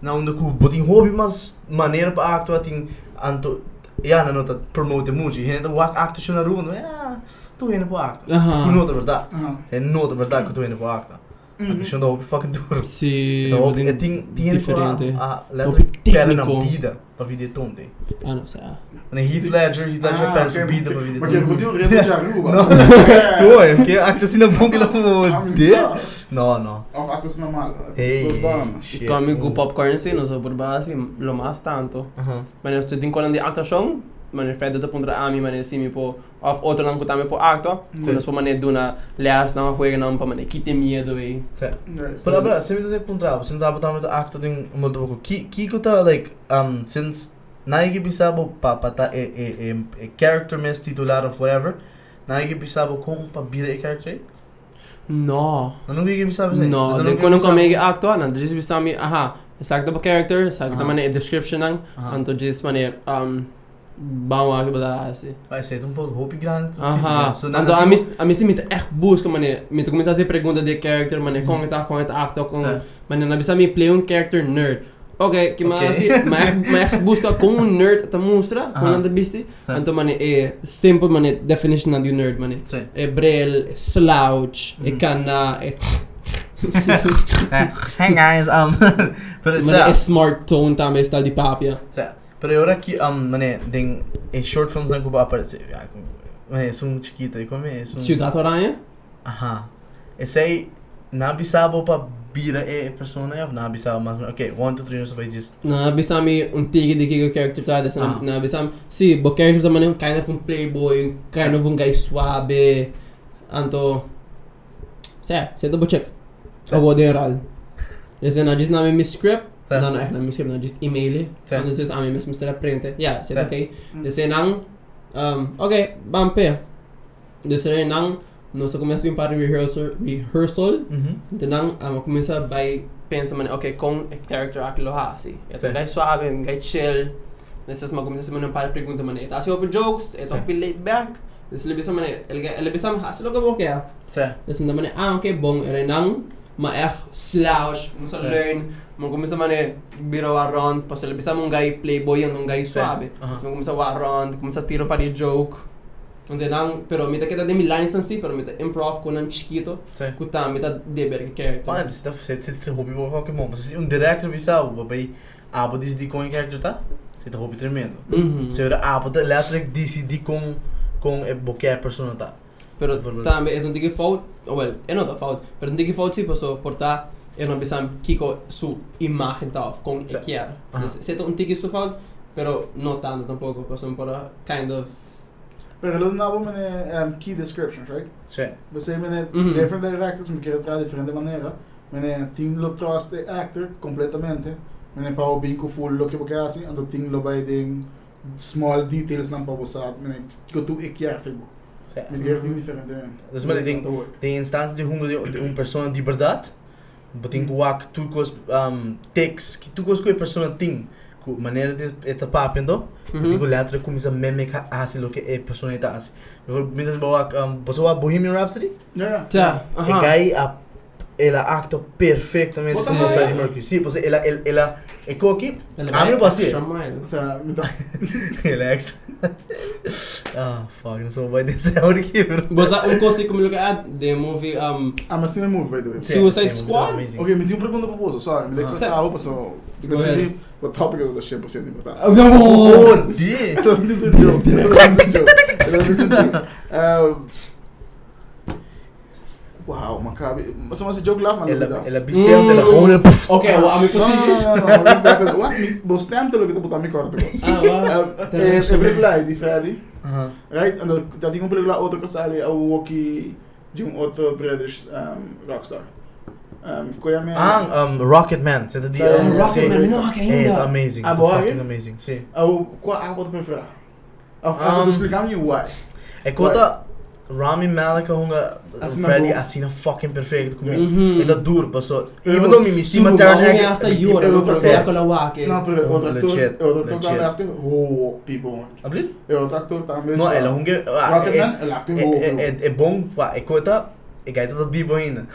na onde ku botin hobby mas maneira para acto tem anto ja, na nota promote muito, e ainda o acto schon na rua, não é? Ah, tu indo para acto. Tu nota verdade. Aha. É nota verdade que tu indo para acto. Acto schon da hobby fucking duro. Sim, Então, hobby é tem tem diferente. a letra Hobby pera na vida para vida tonte. Ah, não sei. En Heath Ledger, Heath Ledger pera subida para vida Porque eu tonte. vou ter um reto de Aruba. Não, Oi, que acto assim na boca lá de? Não, não. Of actos normal. Hey, Dos banos. shit. Tu amigo popcorn sim, não sou por base, lo mais tanto. Mas eu tenho quando de actuação, mas o feito de pondra a mim, mas assim me po of outro não kutame po acto, quando os po mané duna leas não foi não pa mané quite medo e. Pero abra, me dá encontrar, since abo tamo da acto din muito pouco. Ki Kiko tá like um since naigi bisabo pa pata e e e e character mes titular of whatever. Naigi bisabo com pa bira e character. No. Não nunca bisabo sei. No, de quando comigo acto, não diz bisami, aha, exacto po character, exacto Aha. mané description Aha. anto diz mané um bang wa bala assim. Vai ser um pouco roupa grande. Aha. So, Então, a mim, a mim sim, me echt busca, mané. Me começa a fazer pergunta de character, mané. Mhm. Com esta, com esta acto, com... Certo. Mané, na bisa me play um character nerd. Ok, que mais assim, mas mas busca com um nerd ta mostra, com Aha. anda bisti. Certo. Então, mané, é simple, mané, definition de um nerd, mané. Sim. É brel, é slouch, é Mhm. cana, é... Hey guys, um, pero Mané, é smart tone também, style de papia. sa, que um, tem em short films não como aparece, mané, são chiquita, e como é, são. Ciudad Aranha? Aha. Esse aí, na bisabo pa bira é persona, ya, na bisabo mas, okay, one, two, three, não vai just. Na bisa mi un tigi di kigo character ta dessa Ah. na bisa si bo character ta man kind of un playboy, kind of un guy suave. Anto Sa, sa double check. Sa. Sa de ral. Dessa na just na mi script. Sa. Na na echt na mi script na just email. Sa. Ano sus ami mes Mr. Prente. Yeah, sa Sa. okay. Dessa nang um okay, bampe. Dessa nang no sa começa yung para rehearsal rehearsal Mhm. Tenang, um, começa by pensa man, okay, kung a character aquilo ha, si. Ito Sim. guy suave, um guy chill. Nesses mag começa man para pergunta man, ito asi open jokes, ito Sim. pi laid back. Nesses lebisa man, el el lebisa ha, silo ka mo kaya. Sa, Nesses man, ah, okay, bong ere nang maech slouch, mo sa Sim. learn, mo começa man biro around, pas lebisa mong guy playboy yung um guy suave. Aha. Mas mo começa around, começa tiro para joke. Onde nang, pero mita kita de mi lines tansi, pero mita improv ko nang chiquito. sa. Kuta mita deber que character. Mano, você tá você você tem hobby bom qualquer bom. Você um director bisabo, papai, abo diz de com character tá? Você tá hobby tremendo. Você era abo da letterlijk decidi com com é qualquer persona tá. Pero Por também é um tige fout, well, é não tá fout, pero um tige fout sim, posso portar eu não pensam kiko su imagem tá com Sim. e quer. Aha. Se é um tige su fout, pero não tanto tampouco, posso para kind of Pero lo na man um, key descriptions, right? Sim. Você men Mhm. different directors me quer trazer de diferente maneira. Men team lo trust the actor completamente. Men pa o binko full lo que porque assim, ando team lo by ding small details nan pa usat. Men go to e careful. Sim. Men quer ding diferente. Dus maar ik denk- De instância de uma de de uma persona de verdade, botin que wak tu um takes, que tu que a persona tem, com maneira de eta papendo, Mhm. digo letra começa a meme que assim lo que é persona. Eu vou pensar wak um pessoa Bohemian Rhapsody, Ja. Tja, e aha. gai a ela acta perfeitamente Wat como? Freddie Mercury. Sim, pois ela ela ela é coque. Ela A mim vai passei. extra mile. Sa mit Ela é extra. Ah, fuck, não sou vai dizer o que, bro. Bosa um coisa como look at the movie um Ah, mas tem move by the way. Sim, Suicide sim, Squad? Okay, me tinha uma pergunta para você, sorry. Me deixa ah, passou. Go Because ahead. see, o topic é 100% importante. Oh, dear. Não um joke. Ela não disse um joke. Não disse um joke. Ah, Wow, Maccabi. Mas mas joke lá, mano. Ela ela bisel Mm. gewoon puff. Okay, well, ami posi. no, no, no. What? Mi- Bo stemte lo que te botar mi corte. Ah, wow. Eh, se película di Freddy, Aha. right? Ano, dat tinha uma película outra que sale a Walkie de um outro British um, rockstar. Um, me. Ah, um, Rocket Man. Die Ah, um, Rocket. Man, não Eh, ainda. amazing. Ah, boa, fucking eh? amazing. Sim. Au, qual a wat prefera? Of Um, um, explicar me why. É conta Rami Malek hunga Assim na Freddy boa. assina fucking perfeito comigo. Mhm. É da duro, passou. Pero- Even though Sumo cima ba Taron mo hasta yura, eu no vou pero fazer. ko lawake. Não, pero actor, legit, legit. também actor, oh, people. Abrir? É outro actor também. No, ela hunga Rocketman, ela actor, É oh, é é bom, é conta é gaita da Bibo ainda.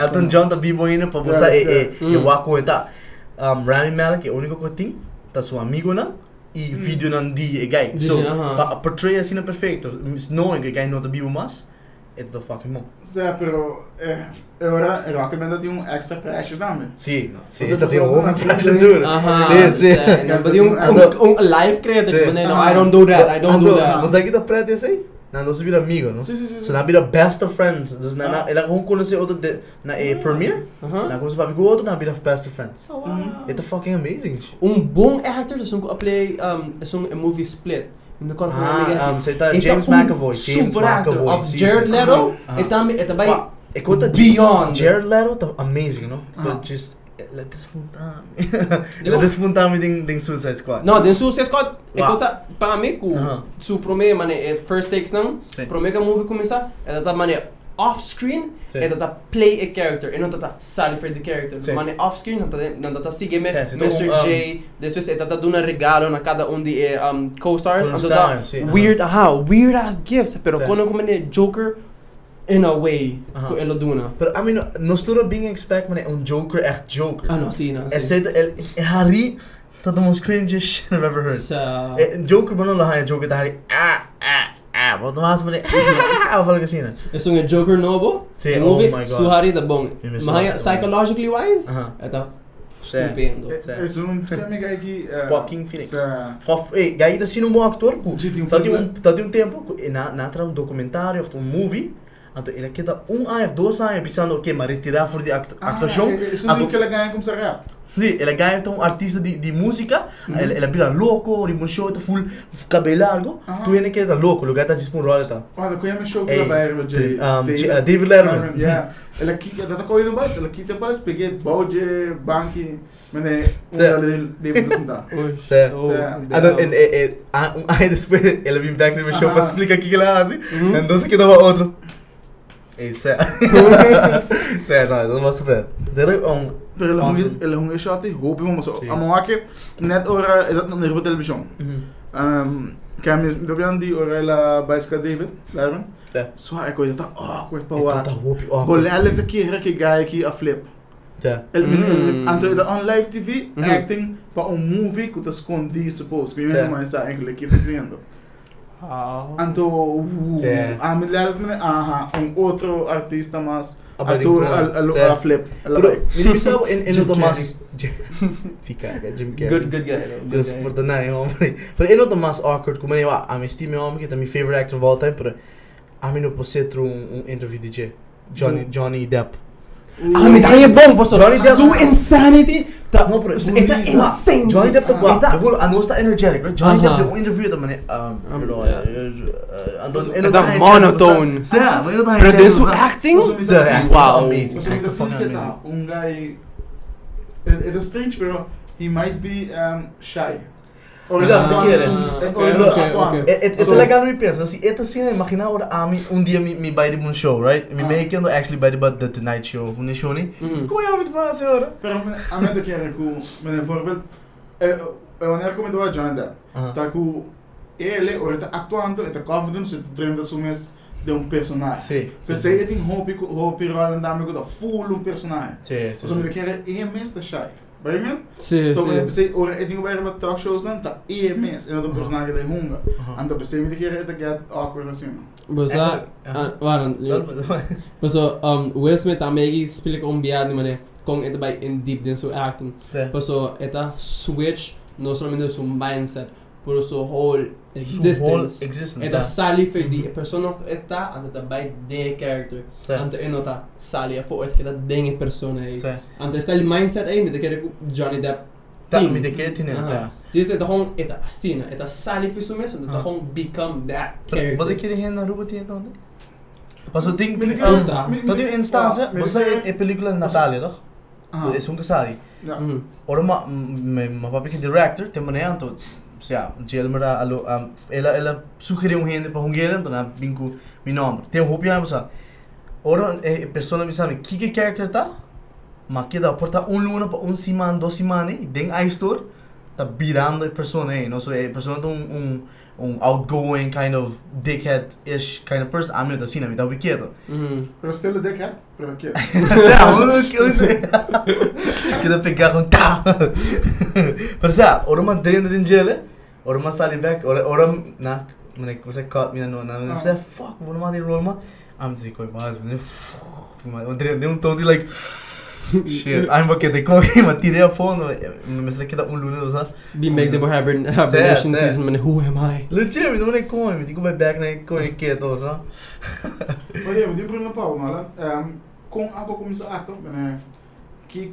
Elton John da Bibo ainda para você é é yes. é Mm. wa coita. Um Rami Malek é o único que tem, tá seu amigo não. E vídeo não di é gai. So, Di- aha. pa- portray assim perfeito. Knowing que gai não da Bibo mas, é da fucking bom. Sì, però eh, ora il Rocketman tinha um extra crash também. Sim, sim, Você tá tá tem falando uma uma flash coisa- duro. Aha. Sim, sim. Não, but yung Ando- um, um live created, Sim. but no, Ah. I don't do that. I don't do Ando- that. Você aqui tá preto esse aí? Não, não se vira amigo, não? Sì, sì, sì. So na best of friends. Dus na na Ah. ela kung kuno si outro de na a premiere. Aha. Na kung sa papi ko outro na vira best of friends. Oh, wow. It's fucking amazing. Um bom actor, dus ko play um isang a movie split. Hindi ko Ah, um, você tá Ita James McAvoy, James McAvoy. of Jared. Leto. Ah. Ita mi ita bay Wa- E conta Beyond. Jared Leto tá amazing, no? Ah. But just ela despuntar. Ela despuntar me ding ding Suicide Squad. No, din Suicide Squad, Wow. iko ta pa mi ku Aha. su prome mane eh, first takes nang Sim. prome ka movie começa, ela tá mane off-screen Sì. e tata play a character e non tata sali for the character. Sì. Ma ne off-screen non tata, non tata sige me Sì, sì, Mr. tu, um, J, después e tata duna regalo na cada un di eh, um, co-stars. Tata sì, weird, aha, weird ass gifts. Pero kono come ne Joker in a way Aha. ko elo duna. Pero I mean, sto being expect man un Joker echt Joker. Ah no, sì, no, Er sì. zit el Harry dat the most cringiest shit I've ever heard. Sa Eh, Joker nog een Joker Harry ah ah ah wat was ah of welke scene? Ito nga Joker Nobo. The oh movie, my God. Suhari da bong. Yun yung Mahaya, psychologically wise, Aha. É, é só um filme que aqui. Joaquin Phoenix. Eh mo actor ku. Zit hij een Dat die film? um um tempo eh, na na tra um documentário um movie Ele queda um ano, dois anos pensando o que, mas retirar voor die act actuação. É Anto- um que ela ganha como se rap. Sim, ele ganha então um artista de, de música, ele, ele vira louco, ele um show, tá full cabelo largo, Aham. tu ele queda louco, o lugar tá disponível tá. Olha, conhece o show que ela vai um, uh, David Letterman. Yeah. Ela quita, ela tá correndo mais, ela quita para peguei balde, banque, mas é um Sim. dela David Lucinda. Sim. Oh, Sim. Ah, não, e, e, e, ah, um ano depois ele vem back no show Aham. para explicar o que ele faz, Mhm. então você queda outro. Isso é. Isso é, não, não mostra pra ele. Dele um. Pero ela Awesome. hong ela hong shot e hoop mo so. Sim. Amo aqui net ora dat na nervo televisão. Mhm. Um, kami dobbiamo di ora la Baiska David, Larry. Ja. So é coisa tá ah, coisa para Então lá. tá roupa, ó. Vou ela de que era que guy aqui a flip. Tá. Ele Mm. anto da on live TV Mhm. acting para um movie que tá escondi suppose. Que Sim. não mais sa eigenlijk que tá vendo. Ah. Anto uh, Sim. a milhar de aha um outro artista Ah, pwede ator ko. al al Sim. a flip. Pero, minimisa in, in Jim outro mas... Fica, Jim Carrey. Good, good guy. Deus por danai, homem. Pero in outro mas awkward, como eu, a minha estime homem, que é meu favorite actor of all time, pero a mim não posso ser through um, um interview DJ. Johnny, Johnny Depp. Ah, posso. Johnny Depp- Su insanity. Tá, No, pero ita insane. Johnny Depp tá Ah. bom. Eu vou, a nós tá energetic, right? Johnny. Depp deu um interview um, Um, yeah. uh, monotone. Pero din su acting? Mas The acting Wow. amazing. Mas Acting fucking fucking amazing. um guy it, it is strange pero he might be um, shy. Mira, atuando- te atuando. É, é, So- é me pensa, assim, é assim, imagina agora a mim um dia me me vai de um show, right? Me Ah. meio que ando actually vai de the Tonight Show, um show nem. Mhm. Como é muito fácil senhora? Pero me- a me men voorbeeld eh eh, wanneer kom je door John Depp Aha. dat ku ele or está actuando está confident se treina sumes de um personagem. Sim. Se você tem hope hope rol en dame da full um personagem. Sim, sim. Så me keren een mens te shy. Bringen? Sim, So sim. você or eu tenho ver wat talk shows dan tá een mens en dat personagem de hunga. And the same the keren het get awkward assim. Bosa, Aha. waran, Paso, um, Will Smith também explica um biado mané com ita by in deep din so acting. Paso, ita switch no solamente su mindset, pero su whole existence. Existence. Ita sali for di persona que ita anta ta by de character. Anta inota sali a fo et kita dinge persona aí. Sim. Anta está el mindset aí, me te quero Johnny Depp. Tá, Ting. me de que tinha, Aha. sim. Diz ita hong ita asina, ita sali for su mes, ita Ah. hong become that Wat ik character. hier na Ruba tinha então? Mas eu tenho Me que keren- Tá. me- Dat me- é instância, me você keren- é película Natália, toch? Ah. É um casal. Ja. Mhm. Ora ma me ma papi que director tem maneira então ja, Jelmera alo um, ela ela sugeriu um gente para Hungria então na bingo mi nome. Tem um hopi amo Ora é persona me sabe que que character tá? Ma que dá porta um luna para um semana, dois semana, den a store tá virando a persona aí, não só é persona um um um outgoing kind of dickhead-ish kind of person. A mim tá assim, me dá quieto. Mhm. Pero still a dickhead. Pero que. sea, uno que Kita pegar com tá. Pero sea, ora man dentro din jele, ora man sali back, ora ora na, man você caught me no na, você fuck, vou man di roll ma. I'm just going baz, man. Man, dentro de um tom de like Shit, I'm okay, de cogi, ma tirei a fundo, me será que dá um luna, sabe? Be make them hibern hibernation season, man. Who am I? Legit, me não é como, me digo back na cogi que tô, sabe? Olha, eu digo no pau, mala. Um, com a pouco começar a né? Que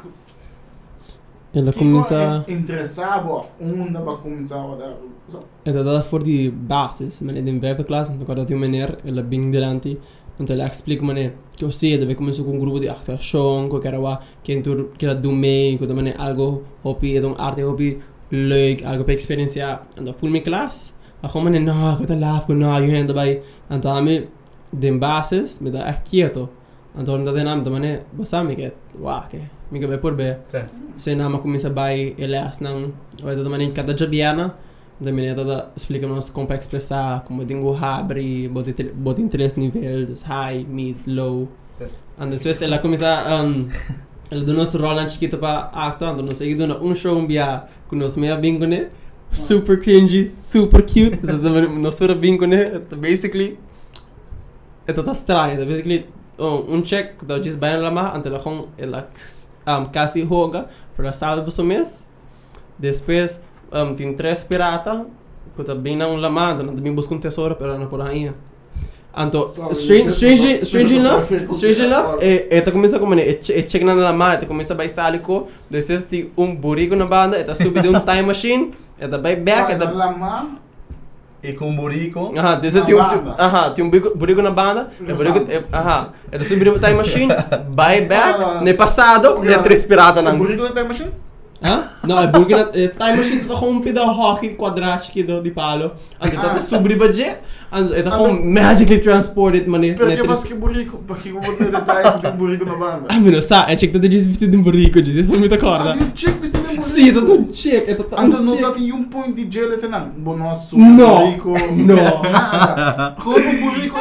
Ela que começa interessava of onda para começar a dar. So, ela dá for die basis, men in de vijfde klas, en toen had die meneer, ela bing delante, en ela explica meneer, que eu sei, we começou com um grupo de actuação, que era wa, quem tu quer do meio, que também algo hobby, é um arte hobby, leuk, algo para experienciar, en dan voel me klas, a gewoon meneer, nou, ik had een laaf, ik nou, je hand erbij, en dan me den basis, me da echt quieto. Então, da dinâmica, mané, você me que, uau, que, me que vai por bem. Certo. So na começa by elas ng o ito naman yung kada jabiana da mineta da explica nos como para expressar como dingo abre bote em três níveis high mid low Certo. and depois ela começa um ela do nosso rol na chiquita pa acto ando nos seguido na um show um bia com nos meia bingo né super cringy super cute nos era bingo né basically tá estranho tá basically um, um check da bem lá mas ante ela com ela um, casi hoga para salvo o mês depois um, tem três pirata que tá bem não lamada não também busca um tesouro para não por aí Sorry, strange, enough, strange enough, eh, eta começa como né, e check na lama, eta começa by saliko, depois tem um burigo na banda, eta sube de um time machine, eta by back, Ah, eta lama, E com burico. Aha, desse Na tem um, tem- aha, tem um burigo, burigo na banda, e No burigo, sound. eh, aha, eta sube de time machine, by back, Ah, ne passado, ne três pirata O da time machine? Hã? Não, é burigo na, eh, time machine tá com um pedaço hockey quadrático do de palo, ante tá Ah. sobre budget, com Ando- magically transported mane, Pero ne que mas que burrico? Porque eu vou ter detalhes do burrico na banda. Ah, mano, sa, é check tá de vestido de um burrico, diz, isso me acorda. Ah, check vestido de burrico. Sim, tudo check, é tá Ando check. dati yung point di gel ito lang. Bonoso, No. burrico. Kung yung burrico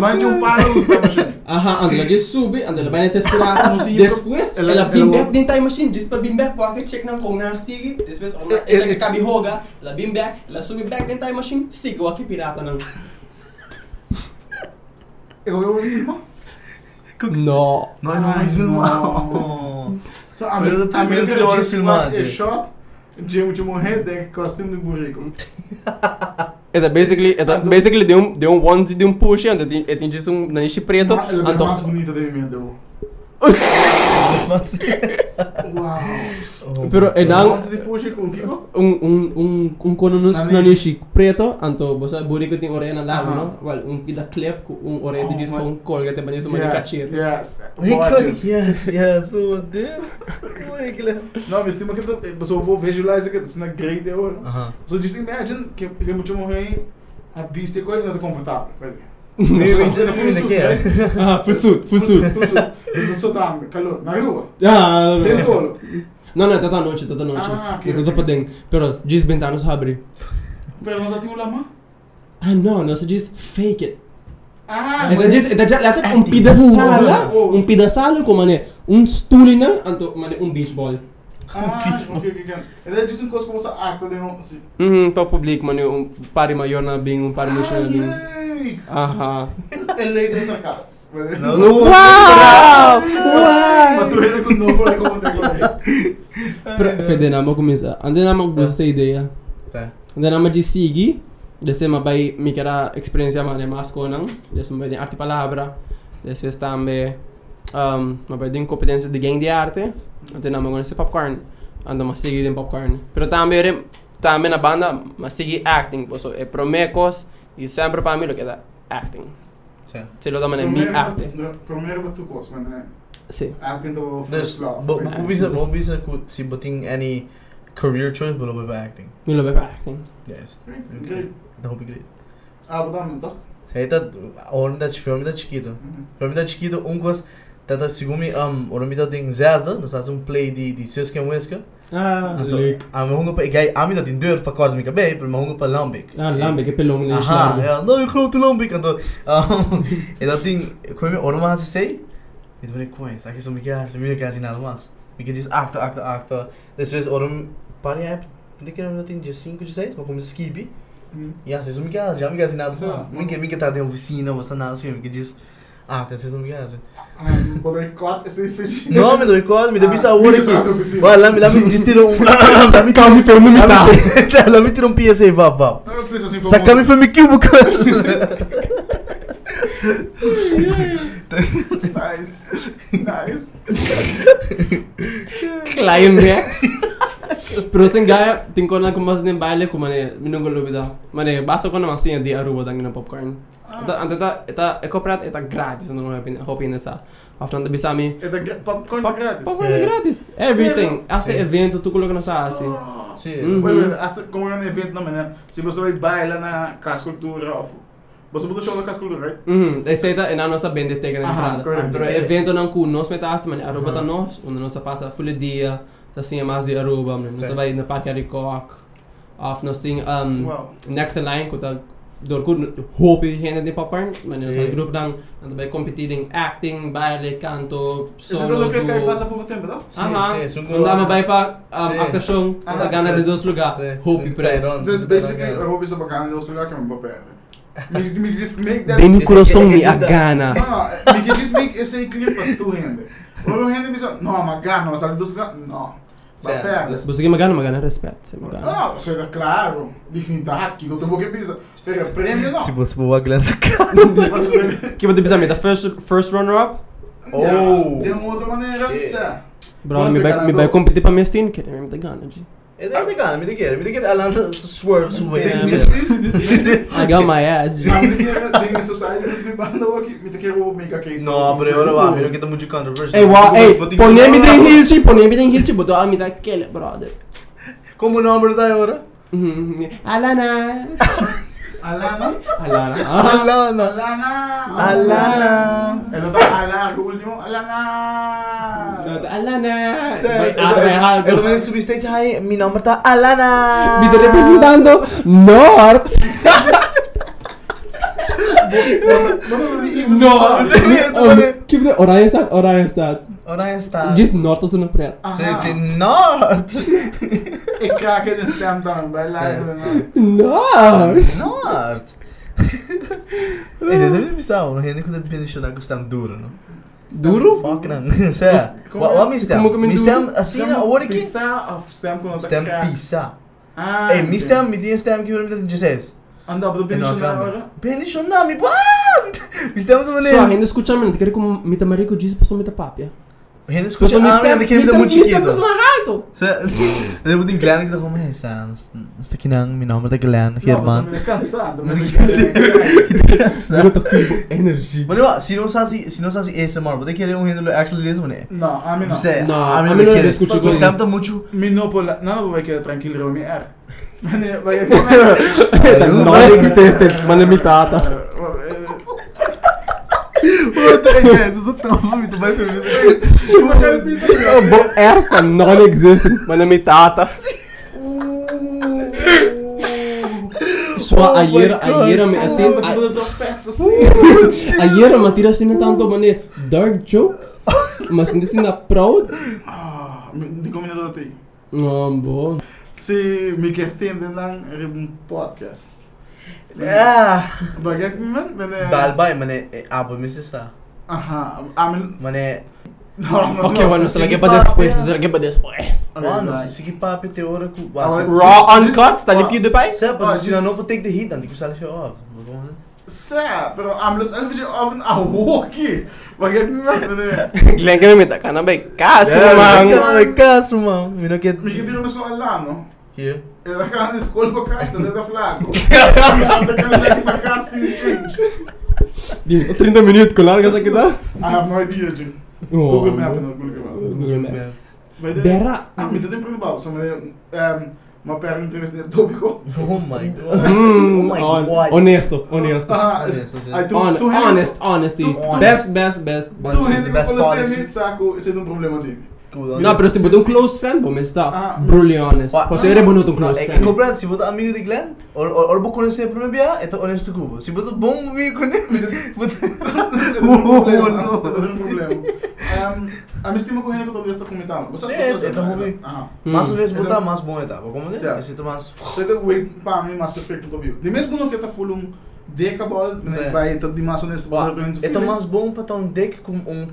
ba yung palo da time machine? Aha, ando lá de sube, ando lá vai. Não tinha Depois, ela- ela ela- bim back din time machine, diz pra bim back porque check na com na sigue. Depois, Eh, check eh, cabi hoga, ela bim back, ela sube back din time machine, sigue o aqui pirata não. Não, não vai filmar. no. So, a Pero minha também a eles vão minha filmar, é Jay. shot, Jim de morrer, de costume de burrico. Eda basically, eda Ando- basically de um de um onesie de um push, tem tem diz um nanishi preto, Ela é mais bonita de mim, deu. Wow. Pero é não Antes de puxar com o Kiko? um um um um cono nos Nanishi. nanishi preto, anto bosa burico tem orelha na lado, Aha. no? Well, um pida clip com um orelha Oh diz my- um colga isso mani Yes, cachete. yes. Yes, yes, oh, Guilherme. Não, mas tem uma que eu vou visualize que isso na grade de ouro. Aham. So just imagine que que muito morrer a vista coisa não é confortável. Eu entendo o que é. Ah, futsu, futsu. Isso só dá calor na rua. Ah, Tem solo. Não, não, tata noite, tata noite. Ah, ok, Isso ok. tá podendo. Pero diz ventanas abre. Pero não dá tem lama. Ah, não, não se diz fake it. Ah, Então diz, então já lá um pedaçalo, um pedaçalo como né, um stool não, anto mane um beach ball. Ah, ok, ok, ok. Ele diz um coisa como essa acto de não assim. Mhm, para público mane um pare maior na bem, um maior na bem. Ai, Aha. Ele é sarcástico. Não, não. Wow! Mas tu ainda com novo aí como tem agora. Pero fede na mo começa. Ande na mo gusto ideia. Tá. Ande na mo de sigi. Desse ma bay mi kera experiência mane mas ko nang. Desse ma bay arte palavra. Desse tambe um, ma bay din competência de game de arte. Ande na mo con esse popcorn. Ando ma sigi din popcorn. Pero tambe re tambe na banda ma sigi acting. So e promecos e sempre para mim lo que da acting. Sim. Se lo da mané mi arte. Primeiro para tu coisa, mas né. Sim. Acting do Dus, first love. hoe is het, hoe is het goed, si boting any career choice, below by acting? Mi lo ba acting. Yes. Great. Dat hoop ik great. Ah, vou dar então. Sei dat, oren dat filme dat chiquito. Filme dat chiquito, um coisa, dat dat sigumi, um, oren mi dat ding zesde, dus dat is een play die, die Suske en Wiske. Ah, leuk. a me hongen pa, ik ga, a mi dat in deur pa kwart mi kabei, pero me hongen pa lambik. Ah, lambe que pelong ni Aha, ja, nou een grote lambik. En dan, um, en dat ding, kwam je oren maar ze zei, dit ben ik kwijt, zeg je zo, mi gas, mi gas in nada mas. Mi que diz acto, acto, acto. Después oren, pari heb, de keer dat de 5, de 6, maar kom ze skipi. Ja, vocês não me casam, já me casam nada. Sim. Me que me que tá de oficina, você nada assim, diz, ah, que vocês não me casam. Ah, vou dar quatro esse fez. Não, me dou conta, me deu aqui. oficina. Vai lá, me um. Lá me Calma, foi no mitad. Lá me tira um pia assim, vá, vá. Eu fiz assim Saca me foi me cubo, cara. Nice. Nice. Climax. Pero sen gaya, ting ko na kung mas din baile ko mane minungol lubida. Mane basta ko na masinha di aruba dang na popcorn. Ata anta ta eta eko prat eta grátis no hopin hopin nessa. After da bisami. É gra- popcorn Pop- grátis. Popcorn é É. grátis. Everything. Sim. evento tu coloca na sa assim. Sim. Wait, wait, hasta como é um evento não, né? Se você vai bailar na Casa Cultura, ou Você botou show na casculo, right? Mhm, e seta e na nossa bende tega na entrada. correct. Pero evento não cu nós metas man Aruba Aha. ta nós, onde nós passa full dia, ta sim mais de Aruba, man. Nós Sim. vai na parque Aricok. Af nós ting um Wow. next line ku ta door ku hoop je heen in popcorn, man. Nós Sim. groep dan dan bij competing acting, baile, canto, Isso solo, é o que cai duo. passa pouco tempo, não? Sim, Aha, sim, sung- andava bij pa um, actuação, nós gana de dois lugar, je pre. Basically, Tyrone. eu vou pensar bacana, eu sou lá que é meu papel. Me me just make that. Dem Esse coração me que agana. No, me just make esse para tu rende. Ou rende me só, não, magana, mas ali dos lugares, não. Das- Você que magana, magana respeito, você magana. Não, você é claro, dignidade, que eu tô que pisa. Pega prêmio não. Se você for a Glenn Que você precisa me da first first runner up? Oh! De uma outra maneira, Shit. isso. Bro, me vai competir para minha steam, que é me da gana, G. É daí, cara, me diga, me diga, Alan swerve, swerve. I got my ass, G. Não, me diga, diga society, me banda aqui, me quero make a case. No, pero ahora va, mira que está muito controversial. Ei, wa, ei, Vou te- ponei me tem hill, G, ponei me tem hill, G, botou a me daquele, brother. Como o nome da agora? Mhm. Alana. Alana. Alana. Ah. Alana. Alana. Alana. El otro, Alana, el último, Alana. Alana. Sim, Vai, eu ah, vai errado. também- Eu também substate, ai, meu nome tá Alana. Me tô representando North. No. Keep stad. Ora está. Just North een pret. Sim, sim, North. Ik krijg het in stem dan, bij lijden. North. North. Ei, deve ser bizarro, não rende quando ele pensa que está duro, não? Duro? Fuck não. Sério. Como- Wat me stem? como que me Me stem assim, na hora que Pisa of stem kon stem pisa. Ah. Ei, me stem, me tinha stem que eu não dezesseis. Anda, binnen dan na hora. Bendition na, mi pa! Mi stem So, maneiro. ainda escucha me, quero como me ko Jesus passou me tapapia. Me ah, stem, men det kan me inte stem, me muito stem chiquito. passou na rato. Så det var din glädje att komma hit sen. Måste kinang min namn är Glenn Não, Herman. você me cansado. Não tá feeble energy. Men det var, se não sabe, se não sabe ASMR, det kan det um Henry actually lesa mané. Não, a mim não. Você, Não, a a mim mim não não quer. escuta Så igual. stem tá muito. Mi no por la... Não, vai que tranquilo, eu me er. É, Non-existent, man mi tata. Puta, é, isso tá muito bem feliz. Bo erta non-existent, man mi tata. So, ayer, ayer me atin, ayer me atira sin tanto mané dark jokes, mas hindi sina proud. De combinador tem. No, bo. Se me quer entender lang er een podcast. Ah, Bagat man, men é. dalbay mané, abo mi sa. Aha, amin. Mané, Não, Ok, bueno, se lagi pa después, se lagi pa después. mano, se sige papi te ora ku. Ah, Raw uncut, está limpio de pai? Sä, Ah, pas sina just- no på take the heat, anti ko sala siya off. Sä, pero amlos alveg av en ahoki. Bagat man, men é. Glenn ka mita ka na ba? Kaso Kan man. my castro, man. Mi no get. Me que viro mas ala, no? Here. Era cara de escola pra casa, você tá flaco. Anda cara pra casa tem change. Di, 30 minutos ko larga sa kita. I have no idea, Jim. Oh. Google Map no Google Map. Google Maps. Vai de- Bera. Ah, me tem perguntar, só me ehm uma pergunta entrevista de tópico. Oh my god. Mm, Oh my god. Honesto, honesto. Ah, Honesto, tu honest, honesty. Best, best, best. Tu rende que best você me saco, esse é um problema dele. No, pero si bodo un close friend mas Ah. está brutally honest. Pa- Kasi ere bono tong close friend. se botar amigo de Glenn, or or or vou conhecer primeiro dia, é honesto cubo. Se botar bom amigo com ele, Não tem problema. Não problema. Ehm, a minha estima correndo que eu está comentando. Você é, tá ruim. Ah. Mas Mm. vezes botar mais bom etapa, como é? Certo. Esse tá mais. Você tem o para mim mais perfeito do viu. De mesmo no que tá full um decabol, Sim. vai tá de mais honesto É tá mais bom para um deck com um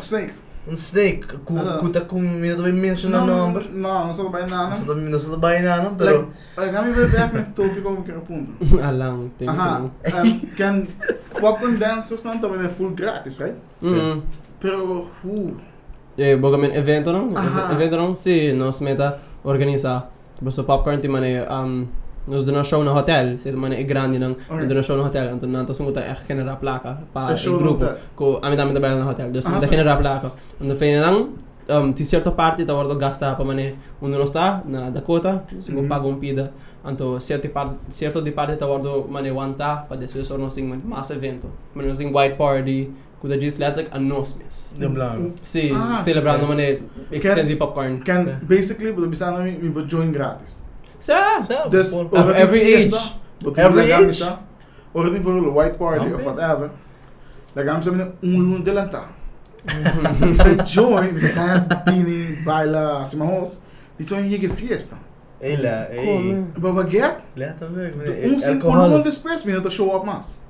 Snake. Um snake, com Ah. com tá com menciona number. Não, não só vai nada. Nasa também nasa também não, pero Like, kami vai back na topic como que ponto. Alang, thank Aha. you. Um, can popcorn dances não também é full grátis, right? Mm. Pero, uh, Eh, boga men evento não? Aha. Evento não? Si, nos meta organiza. Basta popcorn ti mane um nos show na hotel. Si mane e grande nang Okay. doon show na hotel. Anto nanto sunguta echt genera plaka pa Sa show el na grupo. hotel. Ko ami dami tabel na hotel. Dus Ah, meta so- genera plaka. Fine lang um, ti certa parte ta ordo gasta pa mane onde não está na Dakota, se Mhm. paga um pida. Anto certa parte certo di parte ta ordo mane wanta pa depois or não sing mane mas evento. Mane sing white party, kuda gis letak a nos mes. De blanco. Si, Ah, celebrando okay. mane extended popcorn. Can, Okay. basically, buto bisa na mi, mi join gratis. Sa, Dus, Of every age. Every age? Di for a white party of whatever. Lagam sa mga un delanta. Sa join, mi kaya bini baila si mahos. Di so yung yigit fiesta. Ela, ei. Babaget, Leta weg. un sin un después, mi to show up mas.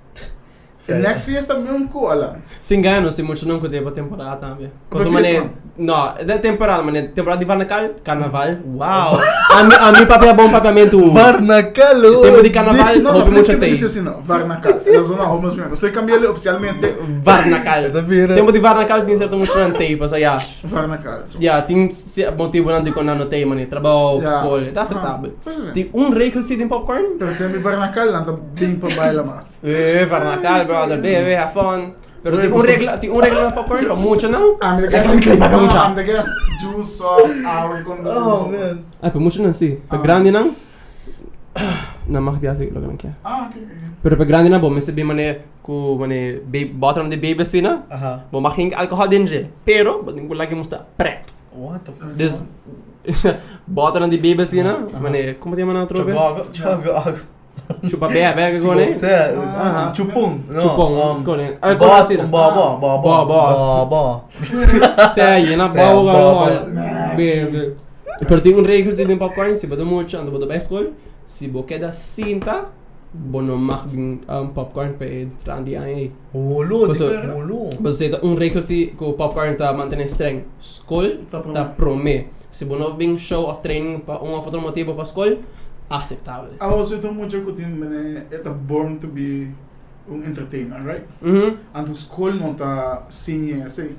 Fiesta, mi un ko alam. Singano, si mucho não kude pa temporada também. Mas Koso fiesta mane, não? no, da temporada mane, temporada de carnaval, carnaval. Wow. a mi a mi papel bom papiamento. Varnacalo. Tempo de carnaval, que me dice tempo. así, no, Varnacal. La zona homeless, mira. Estoy cambiando oficialmente Varnacal. Tabira. Tempo de Varnacal tem certo mucho não tem, passa. Varnacal. So, Ya, tem se- motivo não de quando não tem, mane, trabalho, Yeah. escola, tá Ajá. aceitável. Tem um requisito em popcorn? Pero tem mi Varnacal, nanta din pa baila mas. Eh, Varnacal, brother, bebe, have fun. Pero Ué, tem um você- regla, tem um regla no popcorn, pa mucho não. I'm the É guest. como que ele paga mucho. I'm the guest. Juice, salt, hour, con Oh, man. Ah, pa mucho não, sim. Pa Ah. grande não. Não, mas que assim, lo que não quer. Ah, okay, okay. Pero pag grande na bo, may sabi mane ku mane babe bottom de baby sina. Aha. Bo making alcohol din je. Pero bo ko lagi musta pret. What the fuck? Des bottom de baby sina, Aha. mane como te mana outro be? Chogago. Chogago. Chupa be be ko ne. Ah, chupong. No, Chupong um, ko ne. Ay ko Bo, na sina. bo, bo, bo, bo, Bo, bo. Se aí na Se, bo. Be be. Pero tem um regel de popcorn, se bodo muito, ando bodo best school. Se bo queda cinta, bo no mag um, popcorn pa entrar di aí. Di holo. Você um requisito que o popcorn tá mantendo streng. School Tá promê. Se não vem show of training para um ou outro motivo para school, aceitável. I also ito mucho ko tin mene ita born to be un entertainer, right? Uhum. Anto school ta sinye assim.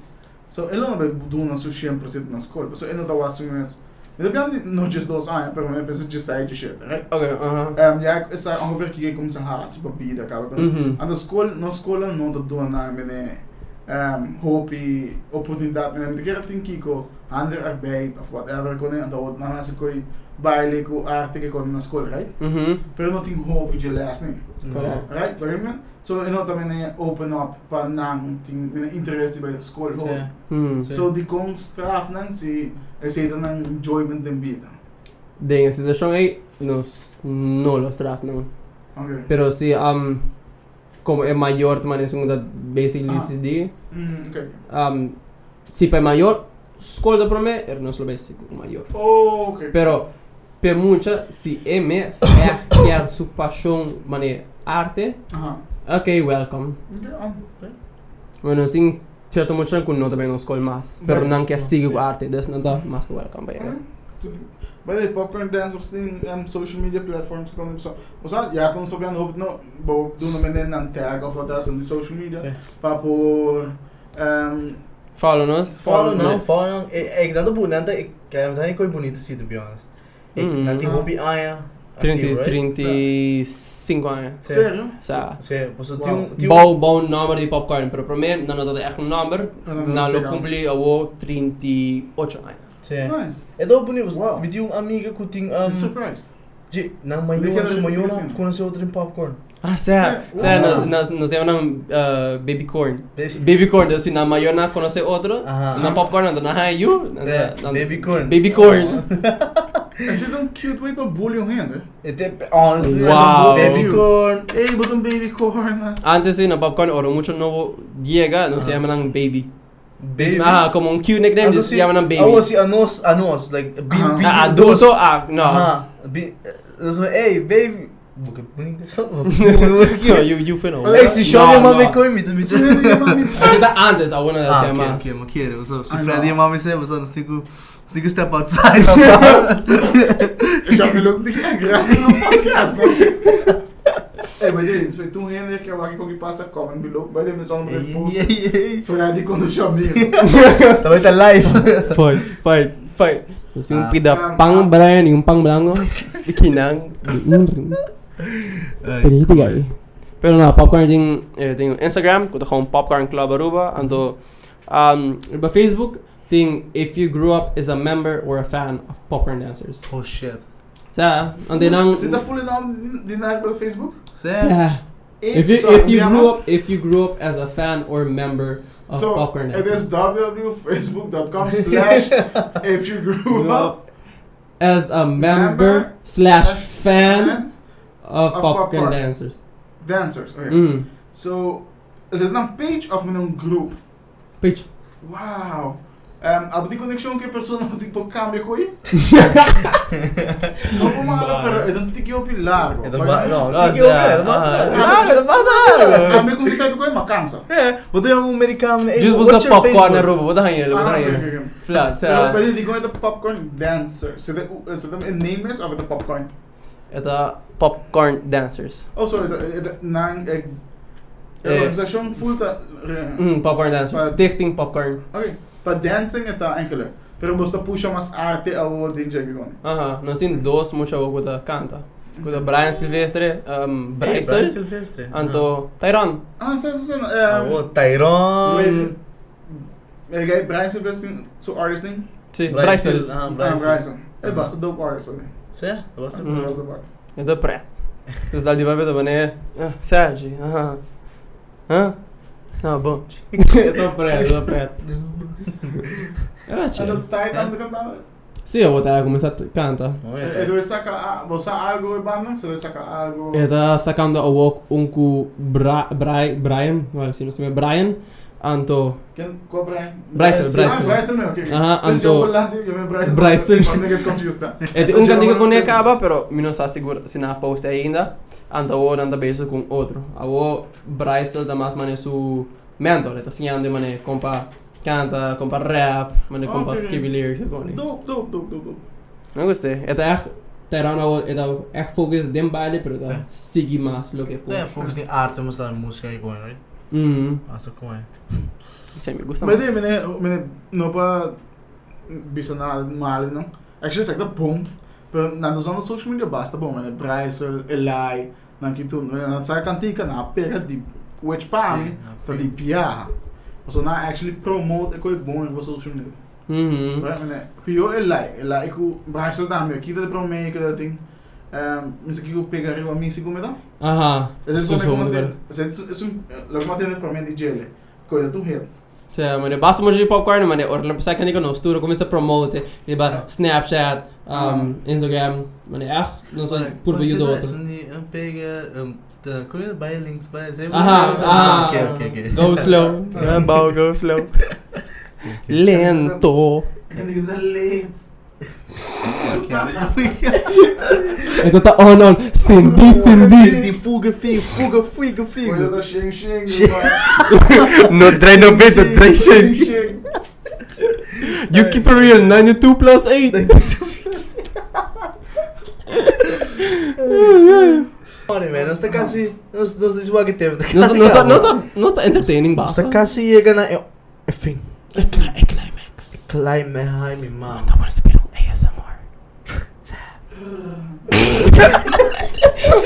So elo na ba duna su 100% na school. So elo ta wasu mes. Ito pian no just dos anos, pero me pensa just aí de shit, right? Ok, aham. Um, ja, essa ongeveer kijk como sa ha, si papida ka. Mhm. Aan de school, no school no ta doon na mene um, hopi oportunidad mene. De kera tin kiko, ander arbeid of whatever ko ne, ando na nasa ko'y baile ko arte ko na school, right? Uhum. Pero no ting hopi je last name. Correct. Right? Waarom man? So, ino ta mene open up pa nang ting mene interest by school ho. Sim. Uhum. Sim. So, di kong straf nang si, eh, sa ito ng enjoyment din vida. Den a situação aí, nos não los draft não. Okay. Pero se um como é maior, também é segunda basically Ah. CD. Mm, okay. Um se para maior, escola para mim é nosso básico maior. Oh, okay. Pero per mucha si MS é quer sua paixão, mané arte, Aha. ok, welcome. Okay, ah. Bueno, sin certo mucho con no também nos escola mais, pero Right. não quer seguir com arte, des não tá mais que welcome para ele. By the way, Popcorn Dancers din um, social media platforms ko so. Basta, ja, kung sobrang hope no, bo doon naman din ng tag of what on the social media. Sim. Pa por um, Follow nos. Follow não, follow não. É que nada bonito, é que é coisa bonita assim, to be honest. É Ah. hobby aia. 30, 35 anos. Sério? Sa. Tem Bom, bom número de popcorn, pero para mim não echt um número, não, não lo cumpri a 38 anos. Sim. Nice. É tão bonito, Wow. me tinha uma amiga que tinha I'm um surprised. de na manhã, su manhã conheceu outro em popcorn. Ah, sé, Sí. sé, Wow. nos, nos, nos llaman uh, baby corn. Baby- corn, assim, na maior na conoce outro, Ajá. na popcorn, na na you, na- Sim, na- baby corn. Baby corn. Is dit een cute way pa bully yung hand? It honestly Wow. baby corn. Hey, but een baby corn. Antes sí, na popcorn, oro mucho no llega, no se Ah. llaman baby. Baby. Ah, como un cute nickname, se llaman a baby. Oh, sí, Anos, Anos, like, be, uh -huh. be ah, ah adulto, ah, no. Ajá, be, uh, hey, baby. Porque bonito eso. No, you, you fino. Hey, si yo no, mi mami no. con mi, te bicho. Así tá antes, a buena de hacer más. Ah, okay, okay, okay. So, si Freddy mami se, o sea, nos tengo, nos tengo step outside. Já me logo de graça no podcast. Hey, but yeah, so toen heen ik wag ik ook passa comment below. By the way, zo'n Hey, post. hey, hey. Freddy kon de shop hier. Também tá live. Fight, fight, fight. Terus yung Ah, pida um, pang ah. Brian, yung pang blanco, ikinang. Piniti guy. Pero na, popcorn din, eh, tem Instagram, kuta kong Popcorn Club Aruba, ando, um, iba Facebook, thing if you grew up as a member or a fan of popcorn dancers. Oh shit. Sa, ang tinang Is it the full name din- din na ba Facebook? Sa, Sa, if you So, if you grew up if you grew up as a fan or member of So, popcorn it is dancers www.facebook.com slash if you grew Grew up as a Member member slash fan fan of of popcorn popcorn. dancers. dancers. Okay. Mm. So, is it een page of een group? Page. Wow. Um, abdi connexion que persona que tipo cambia coi? No po mala, pero ito tikyo pi largo. Ito ba? No, Ah, hindi ko sa- pero basta. ah, Ah, ah, basta. Cambia kung tayo ko makansa. Eh, buto yung Amerikano na, eh, Just busca popcorn na buta Ah, kayo. okay, okay. Flat. Pero Sa, pwede di ko ito popcorn dancer. So the so the name is of the popcorn. ito popcorn dancers. Oh, so ito ito nang Eh. organisasyon full ta. Mm, popcorn dancers. Stichting popcorn. Okay. pa dancing je ta enkele. Pero bosta pušama s arte, a ovo DJ Grone. Aha, no sin dos muša ovo kuda eh, kanta. Kuda eh, Brian Silvestre, um, Bryson. Hey, Brian Silvestre. Anto, Tyron. Ah, sen, sen, sen. No, um, oh, Tyron. With, eh, okay, Brian Silvestre, su artist name? Si, Bryson. Ah, Bryson. Ah, Bryson. E basta dope artist, ok. Se? Basta mhm. dope artist. E da pre. Zdaj, di pa veda, pa ne, ja, Sergi, aha. Huh? Ah, bom. ito pre, ito pre. Ah, Ano, chill. tayo tanto cantando? Sim, eu vou estar a começar a cantar. Oh, Eh, yeah, eh, deve sacar, ah, vou sacar algo e banda, se deve sacar algo. Ele tá sacando o walk um com Bra Bri Brian, olha assim, não sei, Brian, anto Quem, qual Brian? Bryson, Ah, Bryson. Bryson, meu, ok. Mas anto- eu vou eu Bryson. Bryson. Eu tá? É um cantigo com ele acaba, pero não está seguro se na post ainda. Anta o anda beijo com outro. A o Bryce da mais mane su mentor, então assim anda mane compa canta, compa rap, mane compa Ok. skibby lyrics ele. Dope, dope, dope, dope. Não gostei. É echt Terano da echt focus dem baile, pero da sigi mais lo que pô. É, focus em arte, mas lá música aí com right? Hum. Asa é. Sim, me gusta Mas daí, mene, mene, não para bisa nada mal, não. Actually, it's like the boom. Pero nando sa social media basta bom, mene, Bryson, Eli, nang kitu, mene, na sa kantika na pera di which pa mi, ta di pia. So na actually promote ko bom em social media. Uhum. Right, mene, pio Eli, Eli ku Bryson da mi, kita de promote que ting. Um, misa que eu pegaria a mim segundo dá. Aham. É Sou sou como muito ter, agora. esse é logo mais tem para mim de gele. Coisa tu hit. De popcorn, mane or lang sa kaniko no, sturo começa a promote, di ba? Snapchat, um, Instagram, como é? Buy links, buy... Aha, ah, Ok, ok, ok. Go slow. Yeah, bow, go slow. Lento. Kan Ito ta on on. Cindy, Cindy, fuga, figa, fuga, figa, Coisa figa. da Xing Xing. No try no bit, no try Xing shit. Xing. You keep it real, 92 plus 8. Olha, man, nós está quase... Nós nós dizemos o que teve. Não está, não está, não está entertaining ba? Está quase chega na. É cli- é climax. Climb high, me mom. Então vamos subir um ASMR.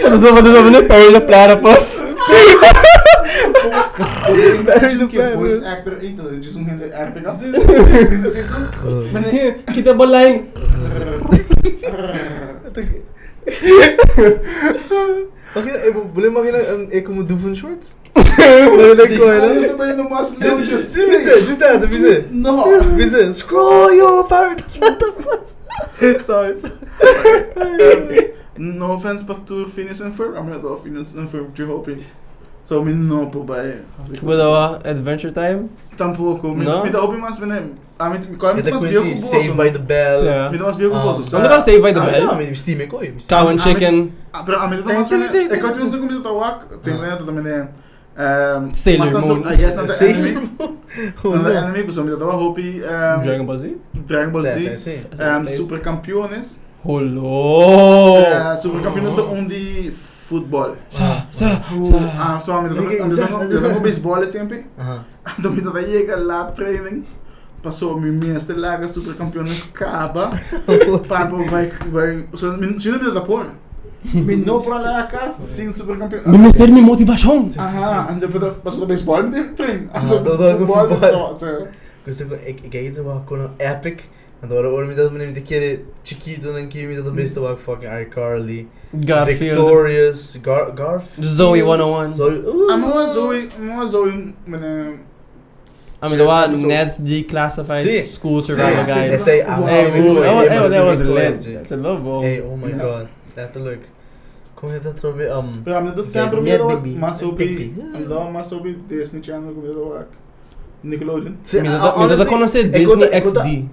Eu só vou dizer, né? Perry the Platypus. Barry the voice actor ainda, diz um gente RPG. Isso assim, isso. Kita bolang. Makina, eh, boleh makina ang eh como Dufan Shorts? Olha Boleh ko, ano? Isso também não mais leu Just bisa, just that, bisa. Não. To Sorry, sorry. No offense para tu finish and firm. I'm not finish and firm de hoping. So me no po ba eh. Budawa, Adventure Time. Tampouco. Me No? me dá hoping mas bene. A me qual me Ito mas bio yung com Saved by the Bell. Yeah. Me dá mas bio com Ah. bolso. Ano ka save by the Ah, bell? não, mas Steam é coi. Cow and chicken. Ah, pero a mim dá mas que eu tem. tenho um comida tawak, tem né também ehm Sailor Moon. I guess not the Sailor enemy. Oh, Not the no. enemy, so me dá hopi ehm Dragon Ball Z. Dragon Ball Z. sim, sim. Ehm super campeones. Hello. Eh, Super campeones do um de futebol. Sa, sa, O- sa. Ah, so a dá dá beisebol tempo. Então me dá chega lá training. Passou mi mestre laga super campeones caba. Papo vai vai, so me se não me dá por. Me não para lá a casa, sim super campeão. Me meter mi motivação. Aha, and depois passou do beisebol, me deu treino. Ah, do- do- do futebol. Ko, ik, ik heet wel gewoon epic. En door hoor me dat me niet de keer Chiquito en Kimi dat beste wel fucking iCarly. Garfield. Victorious, Gar Garf. Zoe 101. Zoe. Ah, maar Zoe, maar Zoe, meneer... I mean, the one. Ned's declassified school survival See, guy. They say I'm Hey, that was, lit. That's a love ball. Hey, oh my god. Dat look. Kom je dat er weer um. I'm just Okay, sempre Ned vendo Bigby. Masobi, Bigby. I'm dando Masobi Disney Channel ele lá. Nickelodeon. Se- Me ah, dat- me dat honestly, conhecer ik Disney XD.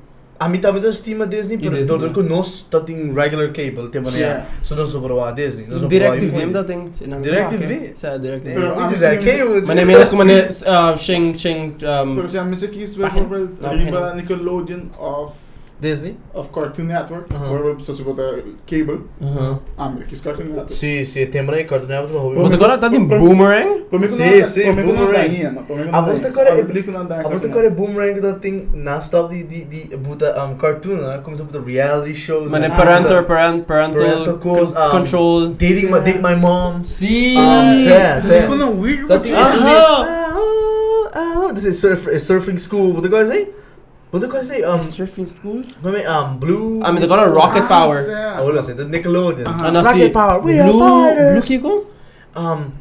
A mim também das estima Disney, E door ja. que nós tá tem regular cable, tem maneira. Yeah. So nós sobre a Disney. nós sobre DirecTV, a- hem dat ding. DirecTV? Sa ah, we mas that sim, cable. Maar nee, menos como ne, Sheng, Sheng, um, Pero siya, Mr. Keys Bakit? bijvoorbeeld Nou, riba geen- Nickelodeon of Disney? of Cartoon Network. Aha. Bijvoorbeeld zoals bijvoorbeeld cable. uh-huh. Ah, maar kies Cartoon Network. Sim, sim, tem maneira Cartoon Network, mas agora tá em Boomerang? Sim, não sim, Boomerang. Ah, não dá você ainda. agora- A agora é boomerang dat ding na stop die die die buta um cartoon, né? Começa a buta reality shows. Maar né? Ah, parental, parent, parental, Parental control. Dating my date my mom. Sim! Um, sé, sé. Película não weird. Dat ding wat- is Aha! Ah, Dit is surf, is surfing school. Wat ik wou zeggen? Wat ik wou zeggen? Um, Surfing school? Um, Blue. Ah, maar agora Rocket Ah, Power. sé. Ah, olha assim, dat Nickelodeon. Aha. En dan Rocket je Power, we are Blue, fighters. Blue Kiko? Um,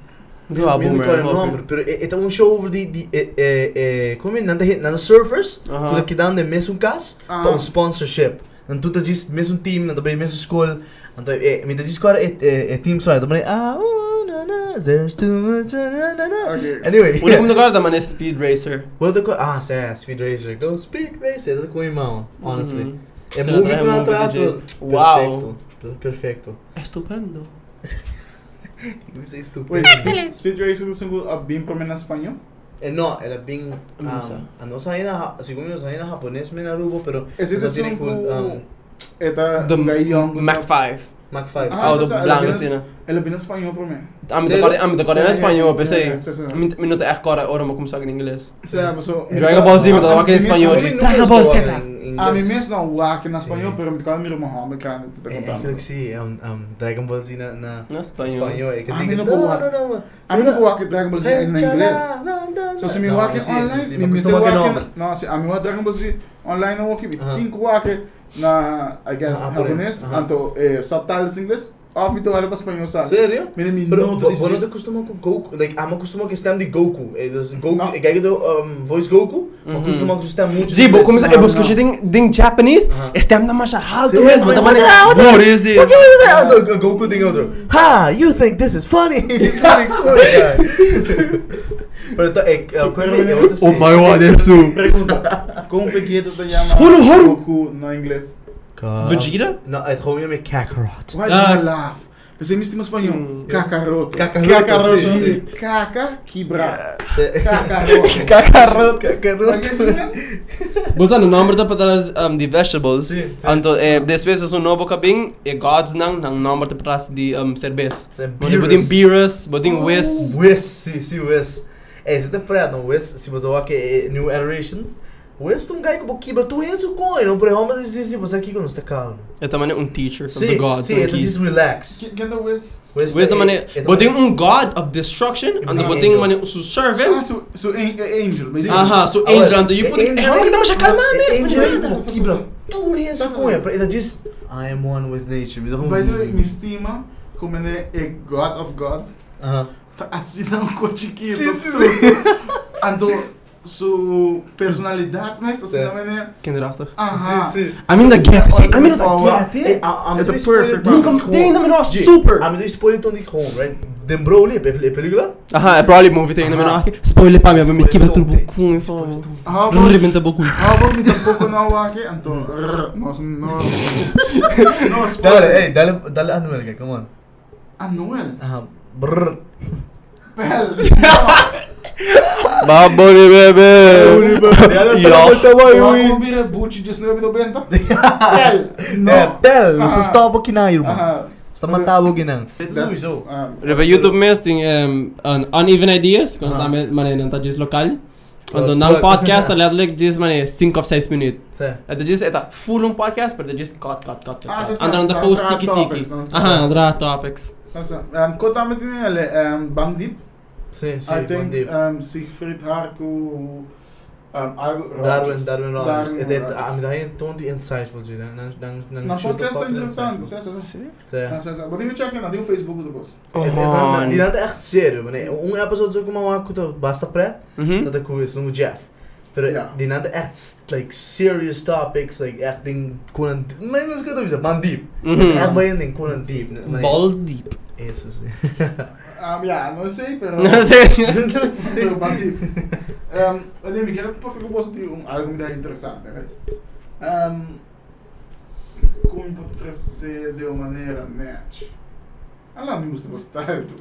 Doe haar Minha agora Boomerang. nome, pero é um show over die die eh eh eh como é nada nada surfers, Aha. quando que dão de mesmo cas Ah. para um sponsorship. Então tu tá diz mesmo team, não também mesmo school. Então é me diz agora é é team só, também ah oh, no no there's too much na na na. Okay. Anyway. Una como agora também é Speed Racer. Well, the ah, é Speed Racer, go Speed Racer, é com o irmão, honestly. Mhm. É movie é com movie atrato. DJ. Uau. Perfeito. Perfeito. Estupendo. Isso é estúpido. Wait, Speed Racer do single a bem para mim em espanhol? Eh, no, era bem. Um, a na. Segundo nós aí na japonês, me na rubo, pero. É tiene o cool, um, Eta The. Mac 5. Mac 5. Ah, Ah, do mas ela blanco assim, né? Ela bem em espanhol para mim. Ah, agora, ah, mas agora em espanhol, é, pensei. é, sim. Minuto é agora, ora, mas começar em inglês. Z, mas tava aqui em espanhol. É nós Ball falamos Z. em A mim inglês? mesmo não, o aqui na Sim. espanhol, pero me cala miro Muhammad kan te É, é, creio que sim, é um, um Dragon Ball Z na, Em espanhol. espanhol. É Ah, diga, mas não não, vou- não, não, não. A mim não o aqui Dragon Ball Z em inglês. So se me Não, aqui online, me me aqui, não. não, a mim o Dragon Ball Z online não aqui, Aham. tem que aqui na, I guess, Ah, japonês, japonês, então eh, subtitles em inglês, off me to para espanhol sabe. Sério? Pero não bo- diz. bueno te acostuma com Goku, like amo acostuma que stem de Goku. É dus Goku, Não. ik kijk do um, voice Goku, acostuma que stem muito. Sim, vou começar. Eu busco ding Japanese. Aham. Este é mais alto mesmo. mas-. Ah, what is this? What is that? The Goku ding outro. Ha, you think this is funny? It's really guy. Pero então, é, é, como é, é Oh é chama Holo, holo. Goku na inglês? Vegeta? Não, é gewoon met Kakarot. Why Ah. do you laugh? Você me estima espanhol? Hum. Kakaroto. Kakaroto, sim, sim. Kaka, quebra. É. Kakaroto. Kakarot. Kakarot. Bosa no number da para um de vegetables. Sim, sim. Anto eh después es un novo cabing e gods nang nang number de para de um cerveza. Cervejas. Mano bodin beers, bodin whis. Wiz, sim, sim, Wiz. É, você tem preto, não? Wiz, se você olhar que é New Iterations, Wiz tem um cara que quebrar tu isso com ele, não por mas diz diz você aqui quando está calmo. É também um teacher from Sim, the gods. sim, ele diz relax. Quem é o Wiz da mané, é- é- bodin um god of destruction, Ah, angel. mané su Ah, servant. so, so an- angel. Sim. basically. Aha, so Ah, angel ando you é put it. angel, How que estamos a calmar é mesmo? Angel. ele pode quebrar tudo isso com ele. Diz, I am one with nature. Um... By the way, me estima como ele é God of Gods. Aham. Tá assim não com chiquito. Sim, sim, Ando su personalidade, mas assim Sim. também é. Kinderachtig. Aha. Sim, sim. I mean the get, see, I mean the get. A- a- É the spoiler perfect Nunca me na menor super. A me dá spoiler tão de gewoon, right? Dembrou ali, é película? Aha, é probably movie tem na menor aqui. Spoiler para mim, eu me quebra tudo com e fala. How about, Rebenta bocu. how about me tampouco não aqui? Então, nós não. Dale, hey, dale, dale Anuel, guy, come on. Anuel. Aham. Brrr. pe Mamă, bebe! Acum bine, Bucci, ce snăbi do benta? Pel! Pel! Să stau pe kina, irmă. Să ma tau pe kina. Ah. Rebe, YouTube mesting, um, an uneven ideas, când am mane nanta, tajis local. Quando não podcast, aliás, ele diz, mano, 5 of 6 minutos. Ele diz, é full un podcast, mas ele diz, cut, cut, cut. Andar, andar, post, tiki, tiki. Aha, andar, topics. Quanto a minha, ale é Bangdeep? Sim, sim, I think um, Siegfried Harku Um, algo Darwin. Darwin Rogers. Darwin ah, me daí tom de insightful de, nan nan nan Na shoot podcast of é fucking interessante, insightful. sim, sim, sim. Sim. Ah, sim, sim. Mas eu check na, deu Facebook. Oh, dan- man. Die dan echt sério, man. Um episode zo como uma kuta basta pret, Mhm. dat ik is no Jeff. Pero Ja. die dan echt like serious topics, like echt ding kunan, mas não escuta isso, man deep. Mhm. Echt bij een ding kunan deep. man. Balls Isso sim. Um, ja, não sei, pero... Não sei. pero bati. Um, eu me quero porque eu gosto de um, algo muito interessante, né? Um, como pode trazer de uma maneira net? Ah, lá, me gusta bastante.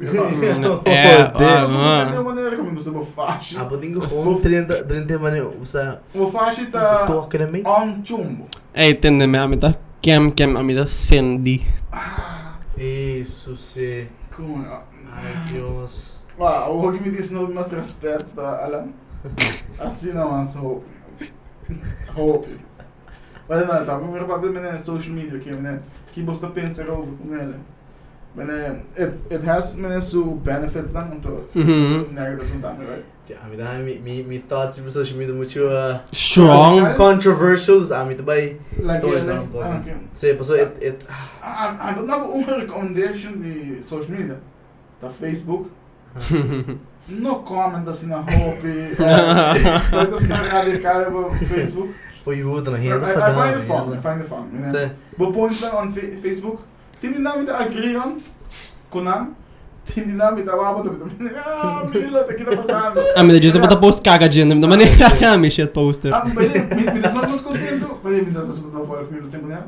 É, Ah, ah, de ah. uma maneira como me gusta uma faixa. Ah, but dingo gewoon 30 30 man usa Uma faixa está talk na me. on chumbo. Ei, tende me amita kem kem amita sendi. Ah, Isso sim. como... Ai Deus. Ah, o que me disse não mais respeito, Alan. Assim não, mas hope. Hope. Mas não, tá, primeiro papel é social media, que né, que você pensa over com ele. Mas it it has many so benefits dan om te Mhm. negatives om daarmee, right? Me dá me me me thoughts sobre social media muito uh, Strong. controversial, me também. Like, Todo eh, então, pô. ah, okay. Sim, passou it it ah, mas não uma recommendation de social media, da Facebook. No comment assim na hope. Só que assim na radical op Facebook. foi o outro na I, I renda find it fun. I find it fun. But points on fa- Facebook, hindi namin agree on kunan. Ah. Ah, är just att post kaga gen, men man är med shit poster. Ah, mas me me desnob mas contento. Mas me desnob mas contento com o tempo né.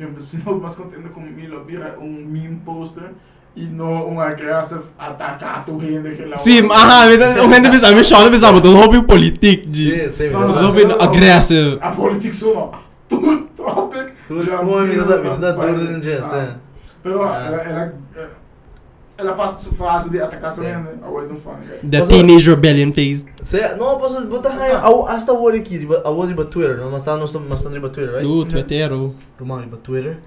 Eu me desnob mas contento com Milo vira um meme poster e no um aggressive atacato rende que lá. Sim, aha, men om hände bestämmer, Sean bestämmer, då har vi politik, G. Sim, sim. Não, não, não, aggressive. A política só. Tudo topic. Tudo com me vira dá me uma dá página. duro no dia, Ah. sim. Pero Ah. ela, ela, passa essa fase de também, né? Away do fun, right? The teenage rebellion phase. Sim, não, posso botar aí, au hasta o aqui, a o de Twitter, não, mas tá nós mas tá de Twitter, right? Du, Twittero. Romano de Twitter.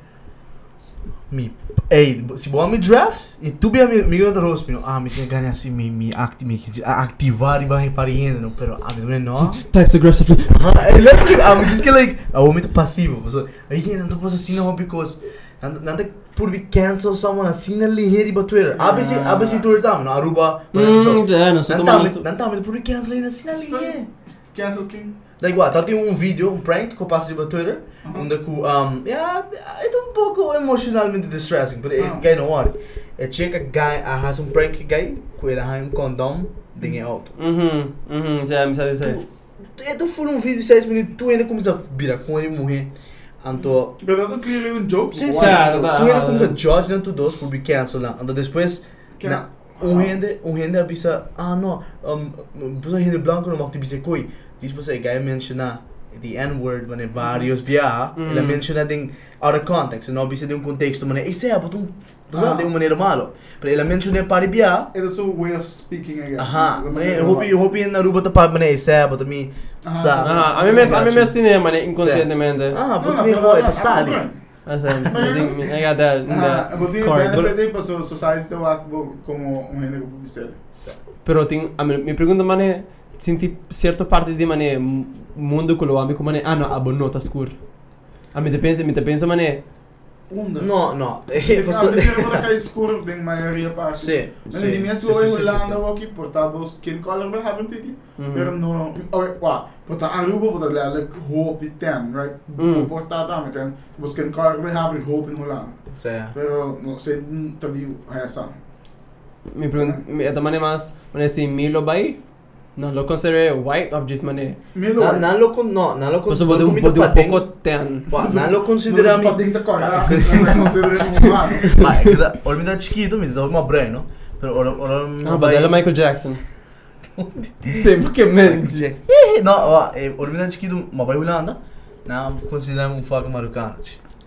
Mi, ei, se boa me drafts e tu bem me me outro rosto, ah, me tem ganhar assim me me acti me ativar e vai pariendo, não, pero ah, me não. Types aggressively. Ah, é lembra, ah, me diz que like, ah, o muito passivo, so, aí não tô posso assim não because não não tem por be cancel someone assim na ligeira ba Twitter. ABC Ah. ABC Twitter não Aruba. Mm, ja, no, tá, man... não mas por be cancel ainda assim na ligeira. Cancel King. Daí igual, tá tem um vídeo, um prank que eu passo de Twitter, Uhum. onde que, um, yeah, é um pouco emocionalmente distressing, mas Ah. guy não olha. É chega guy, ah, faz um prank guy, com ele arranha um condom, dingue alto. Mhm, mhm, ja, men säger så. É tu for um vídeo de 6 minutos, tu ainda começa a virar com ele morrer. Anto, Pero dat clearly un joke. sim, Why? sim, tá, tá. tu ainda começa a judge não tu dois por be cancel lá. Anto depois, Que- na, um rende, um rende avisa, ah não, um, pessoa rende branco não mag tibise koi. Diz você, guy menciona the N-word, mane vários biá, Mm. ele menciona ding out of context, não avisa de um contexto, mane, isso é, botum, Ah. de uma maneira malo. Pero ele menciona para biá, It is a way of speaking again. aha, mane, eu hope, eu hope na ruba tapad, mane, isso é, botum, mi, Aha. sa, Aha, a mí me, a mí me estine, man, inconscientemente. ah, no, mi ho, ah, ah, sali. ah, Alltså, jag think, I got that, Ah, that but the card. benefit din pa so society wak bo como gente que publicere. Pero ting, a mí, mi pregunta, man, é, senti certa parte de, man, é, mundo que lo amigo, man, é, ah, abo nota escuro. A mí te pensa, mi te pensa, man, é, Onda. No, no, eh, meer dat escuro din maioria parte. Sim, sim, in sim, sim, Holanda sim. ook portado skin color hebben tiki. Mhm. Pero no, oh, wa, porta Aruba porta lelijk hoop in ten, right? Mm. Porta daar met een skin color we hebben hoop in Holland. Sim. Pero no se tadi essa. mi pregunta, mi, esta man, é mais, man, é, assim, Milo Bay, no, lo consideré white, of just, man, é, Milo. Na, não lo con, no, não lo con, pues, pode, comida pode um pating. pouco ten. Wa, não lo Não considera se mi. pode ter cara. Não considera um humano. Ma, é da, ora mi dá chiquito, mi dá uma brain, no? Pero ora ora Ah, but ela é Michael Jackson. Sei porque mente. Eh, no, wa, eh, ora mi dá chiquito, ma vai Holanda. Na considera um faca marocano.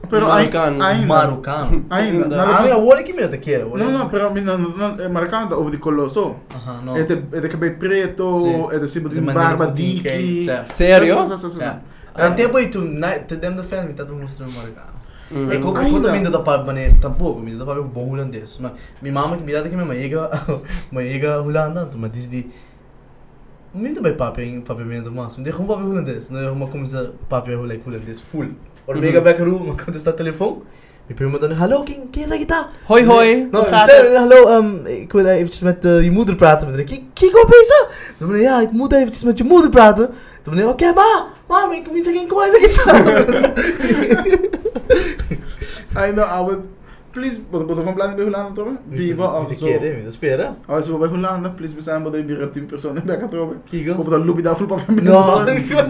Pero Marocano. ainda. Marocano. Ainda. Ah, mi agora que meu te quero, Não, não, pero mina não é marcado over de colosso. Aha, no. É de é de cabelo preto, Sim. é de cima de De barba um que- Sim. Sério? Sim, sim, sim, tempo aí tu, te dem da fan, mi tá mostrando marocano. Mm. E como Ainda. quando para mané, tampouco, me dá para ver bom holandês. Mas minha mama que me dá que minha mãe chega, mãe chega Holanda, tu me diz de Minta bij papi, papi minta mas. Hindi kung papi holandês. Não é uma coisa like holandês full. Or Mhm. mega bekaru, uma conta está telefone. Mi prima dan, hallo King, quem é kita? Hoi hoi, No, hoe gaat zei, het? hallo, um, ik wil eventjes met eh, je moeder praten. Dan denk ik, Kiko bezig? Dan ben ik, ja, ik moet eventjes met je moeder praten. Dan ben ik, oké, ma, mam, ik moet geen kooi Ai não, I would please, bodo bodo van planning bij Hollanda trouwen? Viva of Niet zo. keer, hè, dat spelen. Als we bij Hollanda, please bestaan bodo een biratieve persoon in Becca trouwen. Kiko. Op dat loopje daar voel papi. No.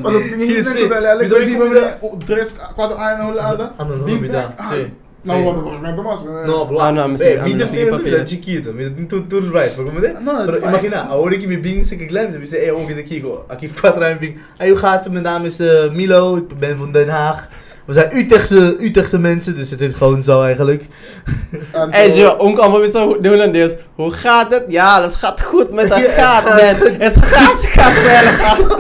Mas op tingin Hier sa zie. ko dali alek Bitaw, ko bitaw, viva tres quatro anos na Hollanda. Ano, ano, Bing bida. bang. Sim. Não, vou para mas. No, bro. Ah, no, I'm eh, saying- mi I'm defende saying da papel. chiquito, mi din tu tu right, maar kom de? No, it's Pero fine. imagina, ahora que mi bing se que glem, we zeggen, eh, ook in de Kiko. Aquí quatro anos bing. Hey, hoe gaat het? Mijn naam is eh, Milo, ik ben van Den Haag. We zijn Utrechtse, Utrechtse mensen, dus het is gewoon zo eigenlijk. Hey Joe, ook allemaal weer zo de Hollandees. Hoe gaat het? Ja, dat gaat goed met dat Ja, het gaat, gaat man. goed. Het gaat, het gaat wel.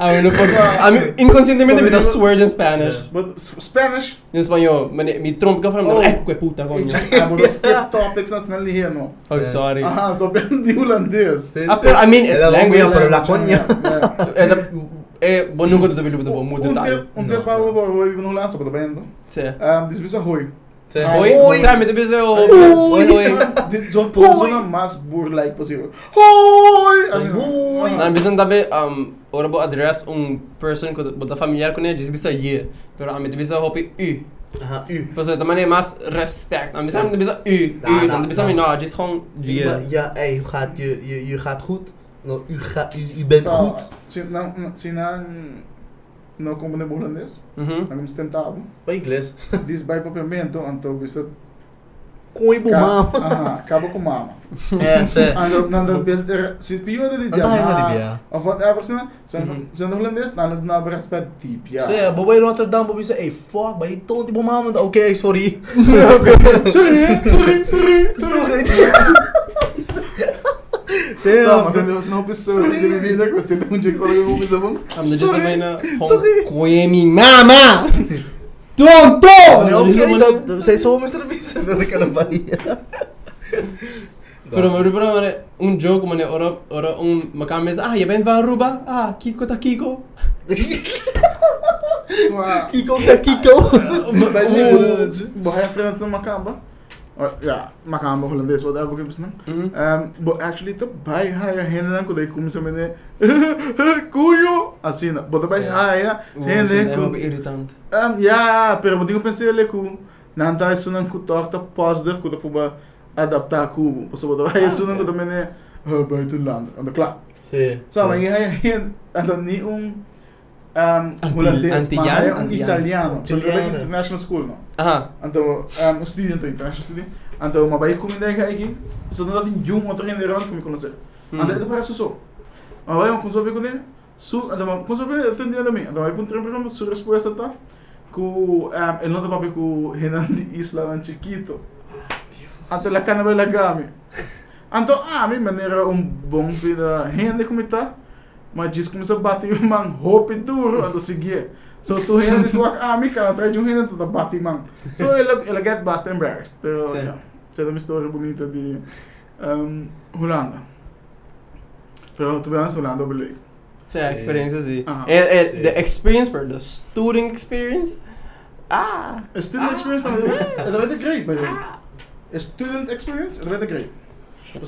I'm no por... I'm inconscientemente met dat word in Spanish. But Spanish, In español, mijn mi trompa ka from Oh. the eh, que puta coño. ah, but skip topics na snel hier no. Oh, sorry. Aha, so aprendi holandês. Ah, pero I mean, it's Ela language. vamos para la coña. Eh, dat- Eh, bon, nunca te bilo de bom muda Um tal. tempo, um tempo eu vou vou ir no Hollanda, so bem. Sim. Um, this is a hoi. Hoi, Hoi. tá, me te bize o Hoi. hoi hoi. Dit zo'n persona mas boer-like possível. Hoi! Assim, Hoi. Na bisan tabe um ora bo address un person ko bota familiar con ele, diz bisa ye. Pero a me te bize hopi u. Aha, u. Pues de maneira mais respect. A bisan te bize u, Nou, u, nou, dan te bisan me nou. no, just gewoon Ja, je. ja, hey, hoe gaat je, je, je gaat goed? No, u, gaat, u, u bent So, goed. se não, se não não como de holandês, Mhm. não como tentável. Bij inglês. Diz bij papiamento, então bisa Koi bo mam. Aha, acaba com mama. É, sé. Ando nando beter se pior de Ano tayo na Libya? Of whatever sina, se Mhm. se no holandês, nando na respect tip, ja. Sé, babay Rotterdam, babay sa, hey, fuck, bay ito, di ba mam? Okay, sorry. Sorry, sorry, sorry, sorry. Tá, mas Damn. entendeu? Se não pessoa de vida que você tem um dia que eu vou fazer bom. Am de just me na Sorry. gewoon mi mama. Tonto! Beast. Dat ik aan de Bahia. Pero me recuerdo mane un joke mane ora ora un makame ah, je bent van Aruba? Ah, Kiko ta Kiko. Kiko, ta Kiko. Macamba. Ja, Macamba Holandees, whatever que você não. Mhm. Um, but actually to by haya hena quando aí começa a mene cuyo assim, não. but by haya Hende hena ko ku irritant. um ja, pero mas eu pensei ele ku nanta isso não ku torta positive ku para adaptar ku, so but by isso não ku mene buitenland, aan de klaar. Sim. So, maar je hen en ni un um Anti- holandês, Antillan? maar hij un Antillan. italiano. So, Italiano. like international school, no? Aha. Então, um, student, international student. Então, mas vai comida aí, so não tem jung outro em Iran como conhecer. Hmm. Anda, itu parece so. Mas vai, vamos ver com ele. Su, anda, vamos ver, entendendo a mim. Anda, vai para um programa, sua resposta tá. Que um, ele não tem papel com Renan de Isla em Chiquito. Então, la cana vai la gami. Então, ah, a minha maneira um bom vida, rende como tá. Mas diz começa a bater man hope duro, então seguir. So tu rende sua ah, mi cara traz um rende da bater man. So ela ela get bastante embarrassed. Sim. yeah. Essa é uma história bonita de um, Holanda. Pero, to be honest, Holanda eu believe. Sim, a experiência sim. Aha. É, é, Sim. the experience per the student experience. Ah. A student experience, dat weet ik great, by the way. A student experience, dat weet ik great.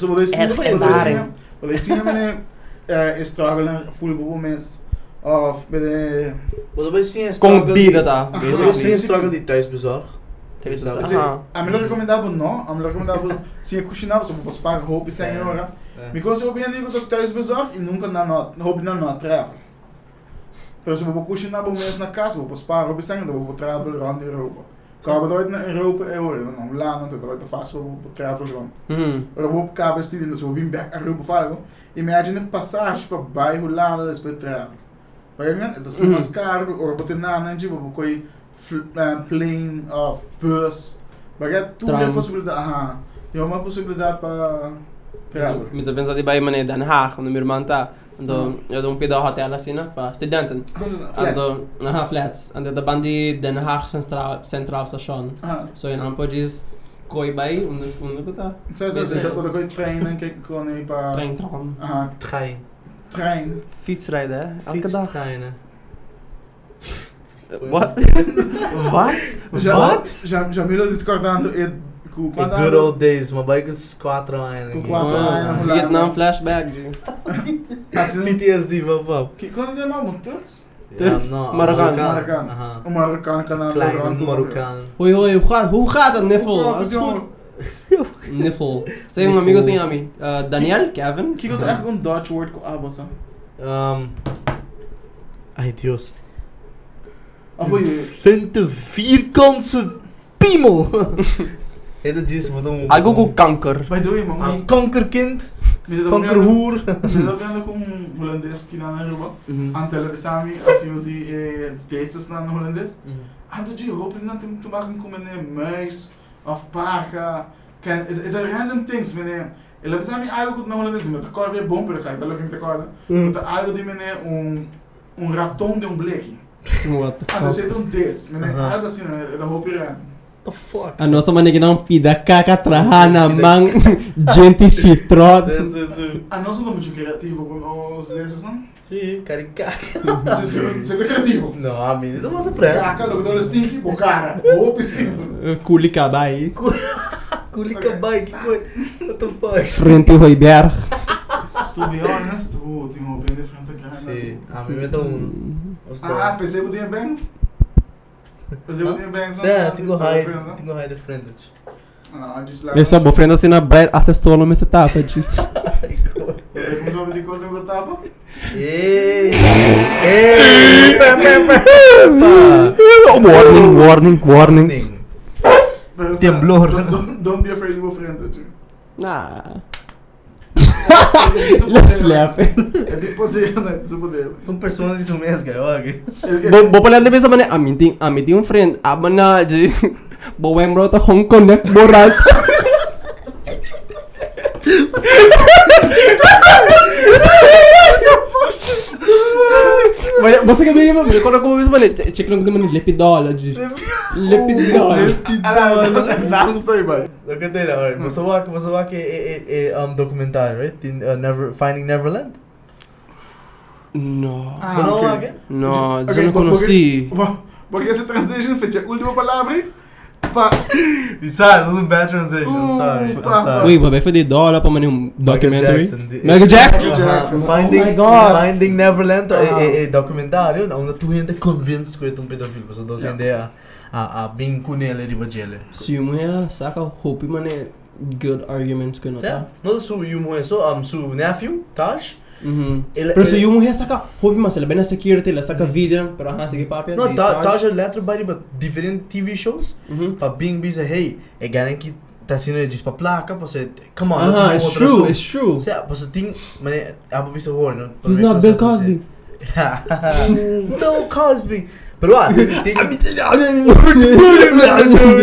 Wat is Erg ervaring. Wat is zien is struggling, voel moments of bij de Wat bij sim Com vida tá. Wat Basically. sim struggle die thuisbezorg. Assim, Aha. a melhor recomendável não, a melhor recomendável se é cozinhar, você pode pagar roupa sem hora. Because eu bem digo que thuis bezorg e nunca na not, roupa na not travel. Pero se vou cozinhar bom mês na casa, vou pagar roupa sem, dan vou travel rond Europa. Dan dan vast vou travel rond. Mhm. Eu vou para cabo estudando, se eu vim back a Europa falo, imagine passagem para bairro depois travel. Vai ver, então se Uhum. mais caro, ou botar na na tipo, vou coi plane of bus. Ver tudo é possibilidade, aha. Tem uma possibilidade para travel. Met de pensar die bij meneer Den Haag, om de muurman ta. En dan, ja, dan pida hotel né? Para studenten. Dan, aha, flats. En dan bandi Den Haag Centraal, Centraal Station. Aha. So in Ampodis, koi bij, om de, om de kuta. Zo zo, Sim. dat dat coi trein en kijk kon Trein tram. Aha. Trein. trein. Fietsrijden? Elke dag. Fietstijnen. Wat? Wat? Já- Wat? Me discordando e com The good old days, my bike is 4 anos. Com quatro anos. Ah, Vietnam flashback, G. Assim, PTSD, papap. que quando ele é mal Turks? Turks? no, Marokkaan. Marokkaan. Aha. Een Marokkaan kan aan Kleine Marokkaan. Hoi, hoi, hoe gaat, hoe gaat het, Niffel? Hoe gaat Alles het, goed? jongen? Niffel. Sei um amigo assim, Ami. Uh, Daniel? Kevin? Que dat echt een Dutch woord com abo, zo. Um, ai, Deus. Of wil je? Vind de vierkantse piemel. Heet het juist wat een... Algo com kanker. Bij doe je, man. Een kankerkind. Kankerhoer. Kankerhoer. Ik dat ben ook een Hollandees kina na ruba. Mhm. Aan televisami, af je die eh, deze na Hollandees. En dat je hoping dat te maken com een muis of paga. Kan, het het are random things, meneer. Ele besami algo com na Hollandees, meneer. De cor weer bomper, sai, dat lukt niet te cor. Mm. Dat algo die meneer um um raton de um bleque. What the Ah, dat fuck? zit um des, meneer. Aha. Algo assim, meneer. Dat hoop je random. The fuck? A nossa maneira não pida caca trahana mang gente. Ah, nós não somos muito criativos com os desses, não? Sim, caricaca. Você é criativo. Não, a menina não passa pré. Caca, logo dá o stinky, o cara. Hope simples. Kulikabai. Kulika bike, coi. What the fuck? Frente Roiberg. To be honest, oh, tem uma bem diferente cara. Sim, a mim então um. Ah, pensei que tinha bangs. High, tenho high different. Frente assim na bright acessou no mesmo etapa de. Ai, coi. Como sabe de coisa que tapa? Ei! Ei! Pá. Warning, warning, warning. Warning. Temblor. Don't, don't be afraid of too. Nah. Let's slap. É de poder, né? De poder. São pessoas disso mesmo, cara. Olha. Bo bo pala na bisa man a meeting a meeting un friend aba na di bo wem bro ta Hong Kong net borat. Você que me lembra, quando eu comecei a falar, check lang naman lepidology. Lepidology. Ah, não, não sei, vai. Look at that, alright. Você vai, você vai que é é um documentário, right? In, uh, Never Finding Neverland. No. Ah, Não, ok. okay. No, Ok, eu não conheci. Porque, porque essa transition foi a última palavra. Fuck. Besides, little bad transition. Mm, I'm sorry. I'm sorry. Wait, but before they died up, I'm in a documentary. Michael Jackson. Michael Jackson. Finding, oh my God. Finding Neverland eh, ah. eh, eh, é, é, é documentário. Onde tu ainda convinced que é um pedofilo. Você está sendo a, a, a bem com ele de bagulho. Se eu morrer, saca, hope, mano, good arguments que não tá. Não, se eu morrer, so, um, seu nephew, Taj, Ele- Pero se ele- eu mulher saca hope mas ela bem na security, ela saca vídeo, pero ah, sige papel. No, Ta- Taj é letra by but different TV shows. Mhm. Pa bing bisa hey, é garanto que tá sendo diz pa placa, você come on. Aha, it's true, it's true. Se você tem, mas abo bisa war, no. He's not Bill Cosby. Bill Cosby. Pero ah, tem Ah,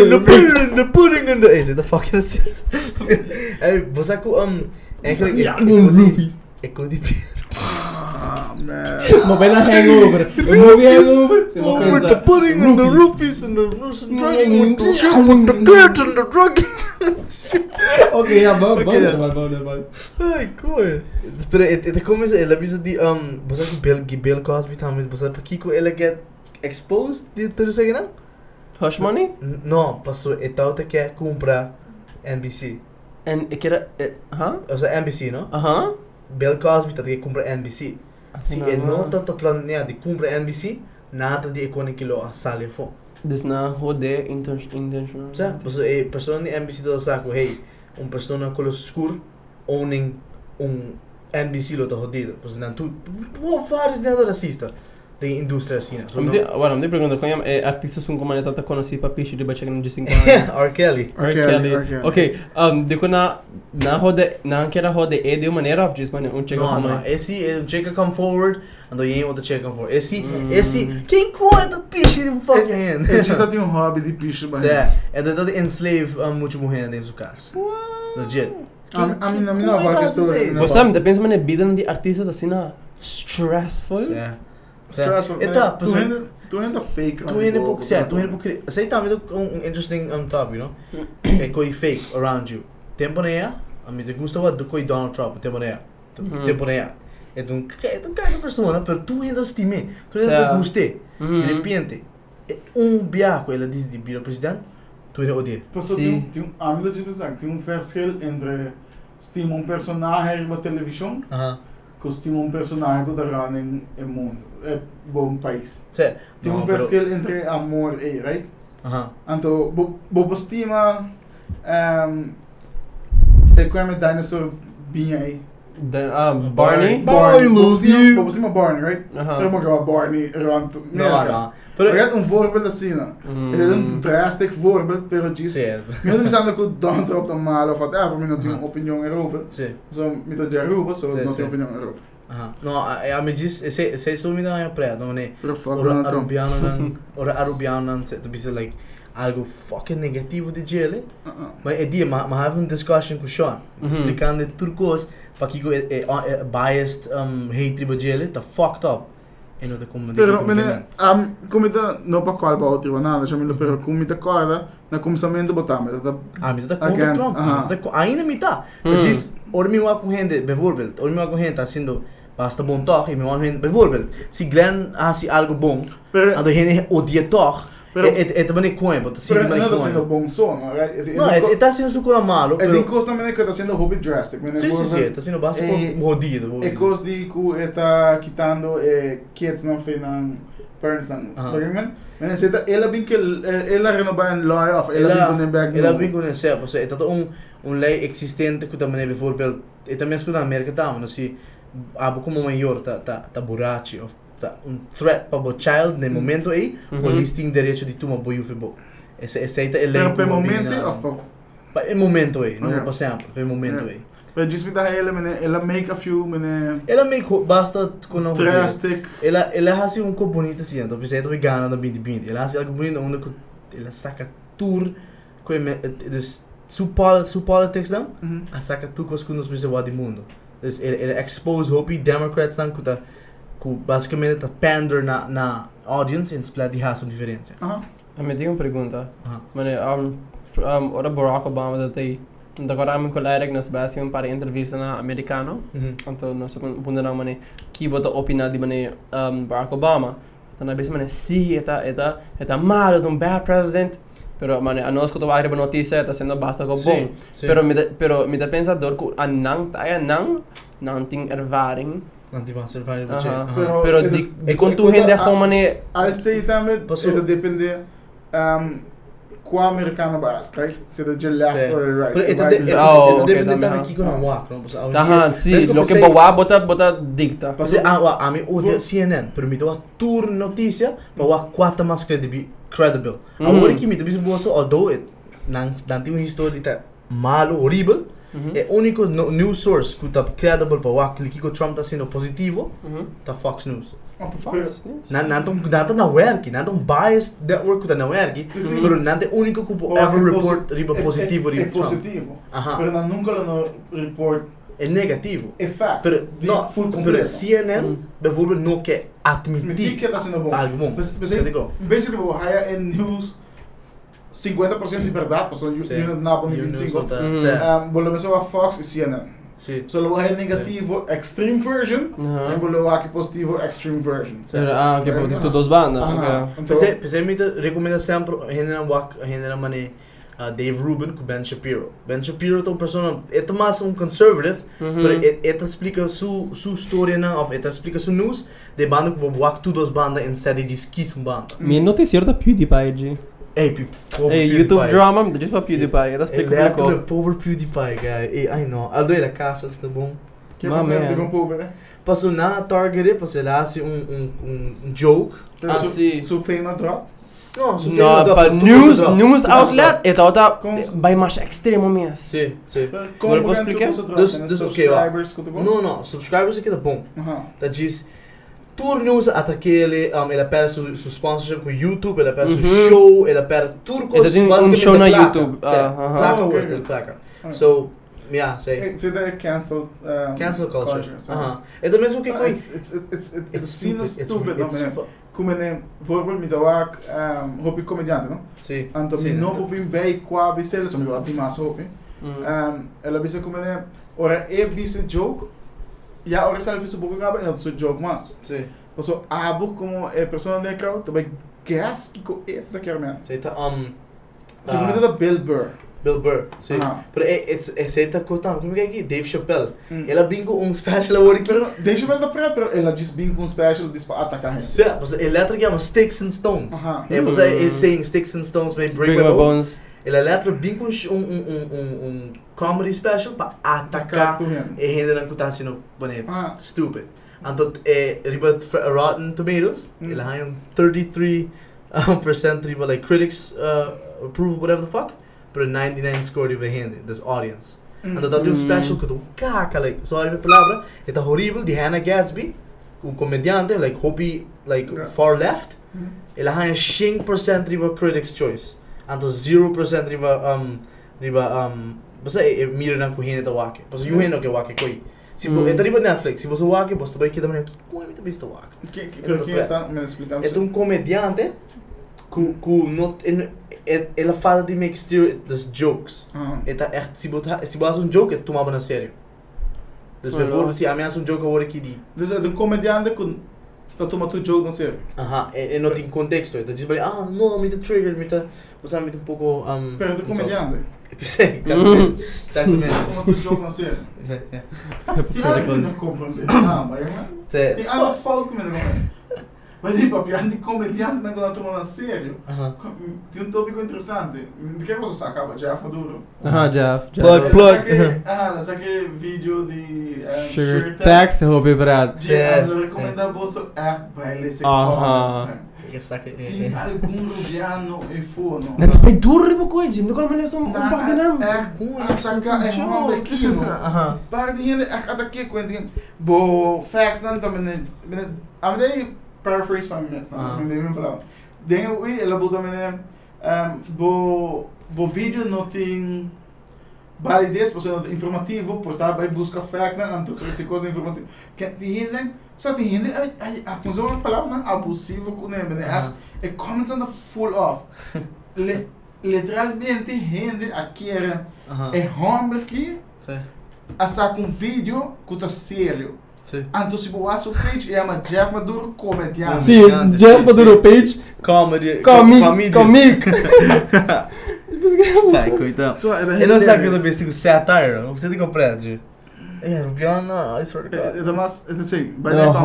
the pudding, the pudding in the. Is it the fucking? Eh, você com um, eigenlijk Ja, ik kon die. Ah, man. Maar bijna hangover. Een movie hangover. Você Oh, vai with the pudding and the rupees and the dragging with the with the kids and the drug. Ok, ja, bom, bom, Ok, bom, bom, bom. Ai, cool. Pero it it comes ela bisa di um, você com Bill Bill Cosby também, você para Kiko ela get exposed de tudo isso aí não? Hush money? Não, passou e tal te quer comprar NBC. En ik era... Huh? Ou seja, NBC, não? Aha. Bill Cosby quer comprar NBC. Se Não, não. tá tá planeando de comprar NBC, nada de economia que lo sale fo. Dus na inten- intentional. Sa, você é pessoa de NBC do saco, hey, pessoa com os escuro owning um NBC lo tá jodido. Pois não tu, pô, vários de racista. Tem indústria assim, né? So, Om não- di, bueno, di pergunta, kung yung eh, artista sung kumanya tata ko si papishi di ba check ng 5 anos? R. Kelly. R. Kelly, Kelly. R. Kelly. Ok, um, di ko na, hode, na kera hode e di maneira of just man, um check Não, ako não. man. Esse é um check come forward, ando aí outra check come forward. Esse, esse, quem conta piche de fucking hand? Ele já tem um hobby de piche, mano. É, é da da enslave um, muito mulher dentro do caso. Legit. A mim, a mim não vai que estou. Você me pensa man, vida ng di artista assim na stressful. É. Stressful. Tu pessoal, ainda, tu ainda fake. tu ainda pouco certo, tu ainda pouco. Sei também um um interesting um topic, you know? É coi fake around you. Tempo nem é, a mim te gusta what do coi Donald Trump, tempo nem é. Mhm. Tempo nem é. é um é um cara persona, pero tu ainda estime, tu ainda te guste. Uhum. De repente, é um biaco, ela diz de vira presidente, tu ainda odeia. Passou, Sim. tem, um- tem um, a mim eu digo tem um verschil entre estima um personagem na televisão Aham. que estima um personagem que está em em mundo, é país. Cioè, Tem no, um pero- verschil entre amor e, right? Ajá. Então, bo, bo estima um, é como é dinosaur bem aí. Dan, ah, Barney? Barney loves you. Bo estima Barney, right? Aha. Eu vou Barney around No, no. Pero Pero, é um voorbeeld assim, não? Mm. É um drastic voorbeeld, pero diz. sì, Mesmo pensando que o Donald Trump tá mal of whatever, mas não tem Aha. opinião erover. sì. So, me tá de aruba, so Sì, não sì. tem opinião erover. No, a, a me diz, se se so mi da pre, no ne. Ora arubiano nan, ora arubiano nan, se to be like algo fucking negativo de gele. Uh-uh. Maar é dia, maar maar have een discussion com Sean, Mhm. explicando turcos, para que é é biased um hate riba gele, tá fucked up. E não tá como Pero, mene, um, comida não para qual para outro nada, já me lo pero comida corda na começamento botar, mas tá Ah, me tá contra Trump. tá Ainda me tá. Maar diz, ora me wa com gente, bijvoorbeeld, ora me wa com gente haciendo basta bom toch, e me wa com gente, bijvoorbeeld, se Glenn hace algo bom, ando gente odia toch, Pero- é é também coin, but se pero de não mais está coin. bom som, right? Não, é tá sendo su coisa malo, É de pero coisa também que está sendo hobby drastic, mene. Sim, sim, sim, tá sendo basta Eh, com jodido. É coisa de que está quitando eh, kids não fez na parents não. Aha. Pagman. Mene, se tá ela bem que ela renovar em law of, ela com nem back. Ela bem com esse, porque é todo um lei existente que também é bijvoorbeeld, e também que na América tá, mas se abo como maior tá tá tá burachi of tá um threat para o child no momento aí, Mhm. police tem direito de tomar boio febo. Esse esse aí tá ele Pero per momento of pa. pa é momento aí, não para sempre, é momento aí. Pero diz me da ela, mene, ela make a few, mene, Ela que basta com não drastic. Ela ela faz um copo bonito assim, então precisa de gana da 2020. Ela faz algo bonito onde que ela saca tour com dus su pol su politics Mhm. a saca tu coisas que nos precisa do mundo. Dus ela ela expose hopi Democrats dan que tá que basicamente tá pander na na audience e split die haas uma diferença. Aha. Ah, me diga uma pergunta. Aha. Mane, um, um, ora Barack Obama datei. Da agora amin colega nas base para entrevista na americano. Mhm. Anto no sa punta na mane ki bota opina di mane um, Barack Obama. Então na vez mane si eta eta eta malo de um bad president. Pero mane a nós que tu agora notícia está sendo basta com bom. Pero me da- pero me da pensador que anang tayo nang nang ting ervaring. Não te vai servir de Aha. Pero- Pero ito- di di ito- con tu ito- gente ah, como mane I'll say também, Passou. ito depende um, qual americano bas, right? Se the je left Sim. or the right. Pero ito right? ito Oh, ito okay, depende tama, também ha. aqui com não walk, não posso. Tahan, si, lo que bawa bota bota dicta. Kasi ah, wa, ami odia CNN, pero mito wa tour notícia, pa wa quatro mais credibi, credible. Mhm. Agora que mito biso boso, although it nang nanti uma história tá malo, horrível, Mhm. é único no, news source que tá credible pa wa clique que Trump tá sendo positivo, Mhm. tá Fox News. Fox News. Na nanto nanto na werki, nanto biased network tá na werki, pero nanto único que o ever report riba é- positivo é riba Trump. positivo. Aha. Pero na nunca lo no report É negativo. é no, full pero completo. CNN, bijvoorbeeld, não quer Admitir que admitir está sendo bom. algo bom. Mas, mas Quer aí, dizer, basically, o higher end news 50% de verdade, Sim. you não You know, 25. so tá- Mm. Um, mesmo a Fox e CNN. Sim. So lo higher negativo extreme version Aha. e bolo aqui positivo extreme version. Pero, ah, ok, Right? porque tu dos bandas. Então, Pensei, pensei me recomenda sempre henna wak henna mane uh, Dave Rubin com Ben Shapiro. Ben Shapiro é uma pessoa é mais um conservative, Mhm. pero ele ele explica su su história na of ele explica su news de banda que wak tu dos banda instead de diz kiss um banda. Mi noticiero da PewDiePie, G. Ei, pobre Hey, PewDiePie. YouTube drama, just pra PewDiePie. Das Ele explica é como aquele pobre PewDiePie, guy. Ei, ai não. Aldo era caça, tá bom? que man. diga um pouco, né? Passou na Target, passou lá assim um um um, joke. Ah, sim. Su fame drop. Não, su No, filho, pa tu- tu- news, news outlet, ito ata Como- by mais extremo mesmo. Sim, sim. Como Agora que posso tu explicar? você drop, Dus- né? dus oké, ó. Subscribers, que tu bom? Não, não, subscribers aqui tá bom. Dat diz Tour News até aquele, um, ele perde su, su sponsorship com o YouTube, ele perde Mhm. su show, ele perde tudo Ele tem um show na YouTube, ah, placa Ah, ok. placa. Ah. So, yeah, say, É, Você dá cancel um, cancel culture. so- Aham. É do mesmo que Ah, com It's it's it's it's it's It's stupid, it's, stupid, it's, não, Como é, voorbeeld met de waak, um, hopi comediante, não? Sim, Anto sim. no hopi bij qua bisel, so mi va di mas hopi. Mhm. Um, ela bisa como é, ora é bisa joke. E agora sale Facebook acaba e outro jogo mais. Sim. Passo abo como é pessoa de crowd, também gas que co é da quermen. Sei tá um Se você da Bill Burr. Bill Burr, sim. Pero é é é sei tá cortando, como é que é? Dave Chappelle. Hum. Ela brinca um special award que Pero deixa eu ver da praia, pero ela diz bem com special diz para atacar gente. Sim, mas elétrica é uma sticks and stones. Aha. É, mas é é saying sticks and stones may break my bones. Ela elétrica brinca um um um um um comedy special para atacar e gente não tá sendo Ah. stupid. Então é riba Rotten Tomatoes, Hum. ela tem um 33 um, percent riba like critics uh, approve whatever the fuck, pero 99 score riba gente, this audience. Então tá tem um Mm. special que tu caca like, sorry a palavra, é tá horrível de Hannah Gatsby, um comediante like hopi like Yeah. far left. Hum. Ela tem 5% riba critics choice. Então 0% riba um riba um basta e mira nang kuhin ito wake. Basta yung hino ke wake koi. Si bo Mm. ito riba Netflix, si bo sa wake, basta ba kita man kung ano ito basta wake. Que que Ela que não tá me explicando. É um comediante ku ku not in e- ela fala de make stereo das jokes. Ah. Eta echt si bo ta- si bo um joke, é tomava na sério. Dus Well, bijvoorbeeld si ameaça um joke agora aqui de Dus é de um comediante com tá tomando tu jogo não sei. Aha, e, e não tem contexto. Então diz bem, ah, não, me tá trigger, me tá, você me tá um pouco um Pero de comediante. Sim, exatamente. Exatamente. Tomando tu jogo não sei. Sim, é. Que há que não compreende. Ah, mas é. Tem Sim. algo falta comigo também. Mas tipo, a piada de comediante não é tomando a sério. Aha. Tem um tópico interessante. De que você acaba? Jeff Maduro. Aha, Jeff. Jeff. Plug, plug. Ah, sabe vídeo de um, Sugar tax. De, Sim, eu recomendo a bolsa é para ele ser Aham. Que saca. Algum rubiano e forno. Bij doer hebben kooi, Jim. Dan kan men eens een pak naam. É, atacar é um americano. Aha. Para de gente ataque com ele. Bo facts não também. A verdade paraphrase para mim, Ah. não me devem falar. Dengue ui, ela botou também um, bo bo vídeo não tem validez, você não informativo, portanto vai buscar facts, né? Anto esse coisa informativa. Que tem gente, só tem gente, a a usar uma palavra não abusivo com ele, né? Aham. É comments on the full off. Le, literalmente gente aqui era é homem aqui Sim. a sacar um vídeo que tá sério. Sim. Então se você page é uma Jeff Maduro comediante. Sim. Jeff Maduro Page. Comedy. Comic. Comic. Sai, coitado. Só era Eu não sei que eu também tenho satire. Você tem que compreender. É, Rubiana, I swear to É, God. é é assim, vai Ja, dar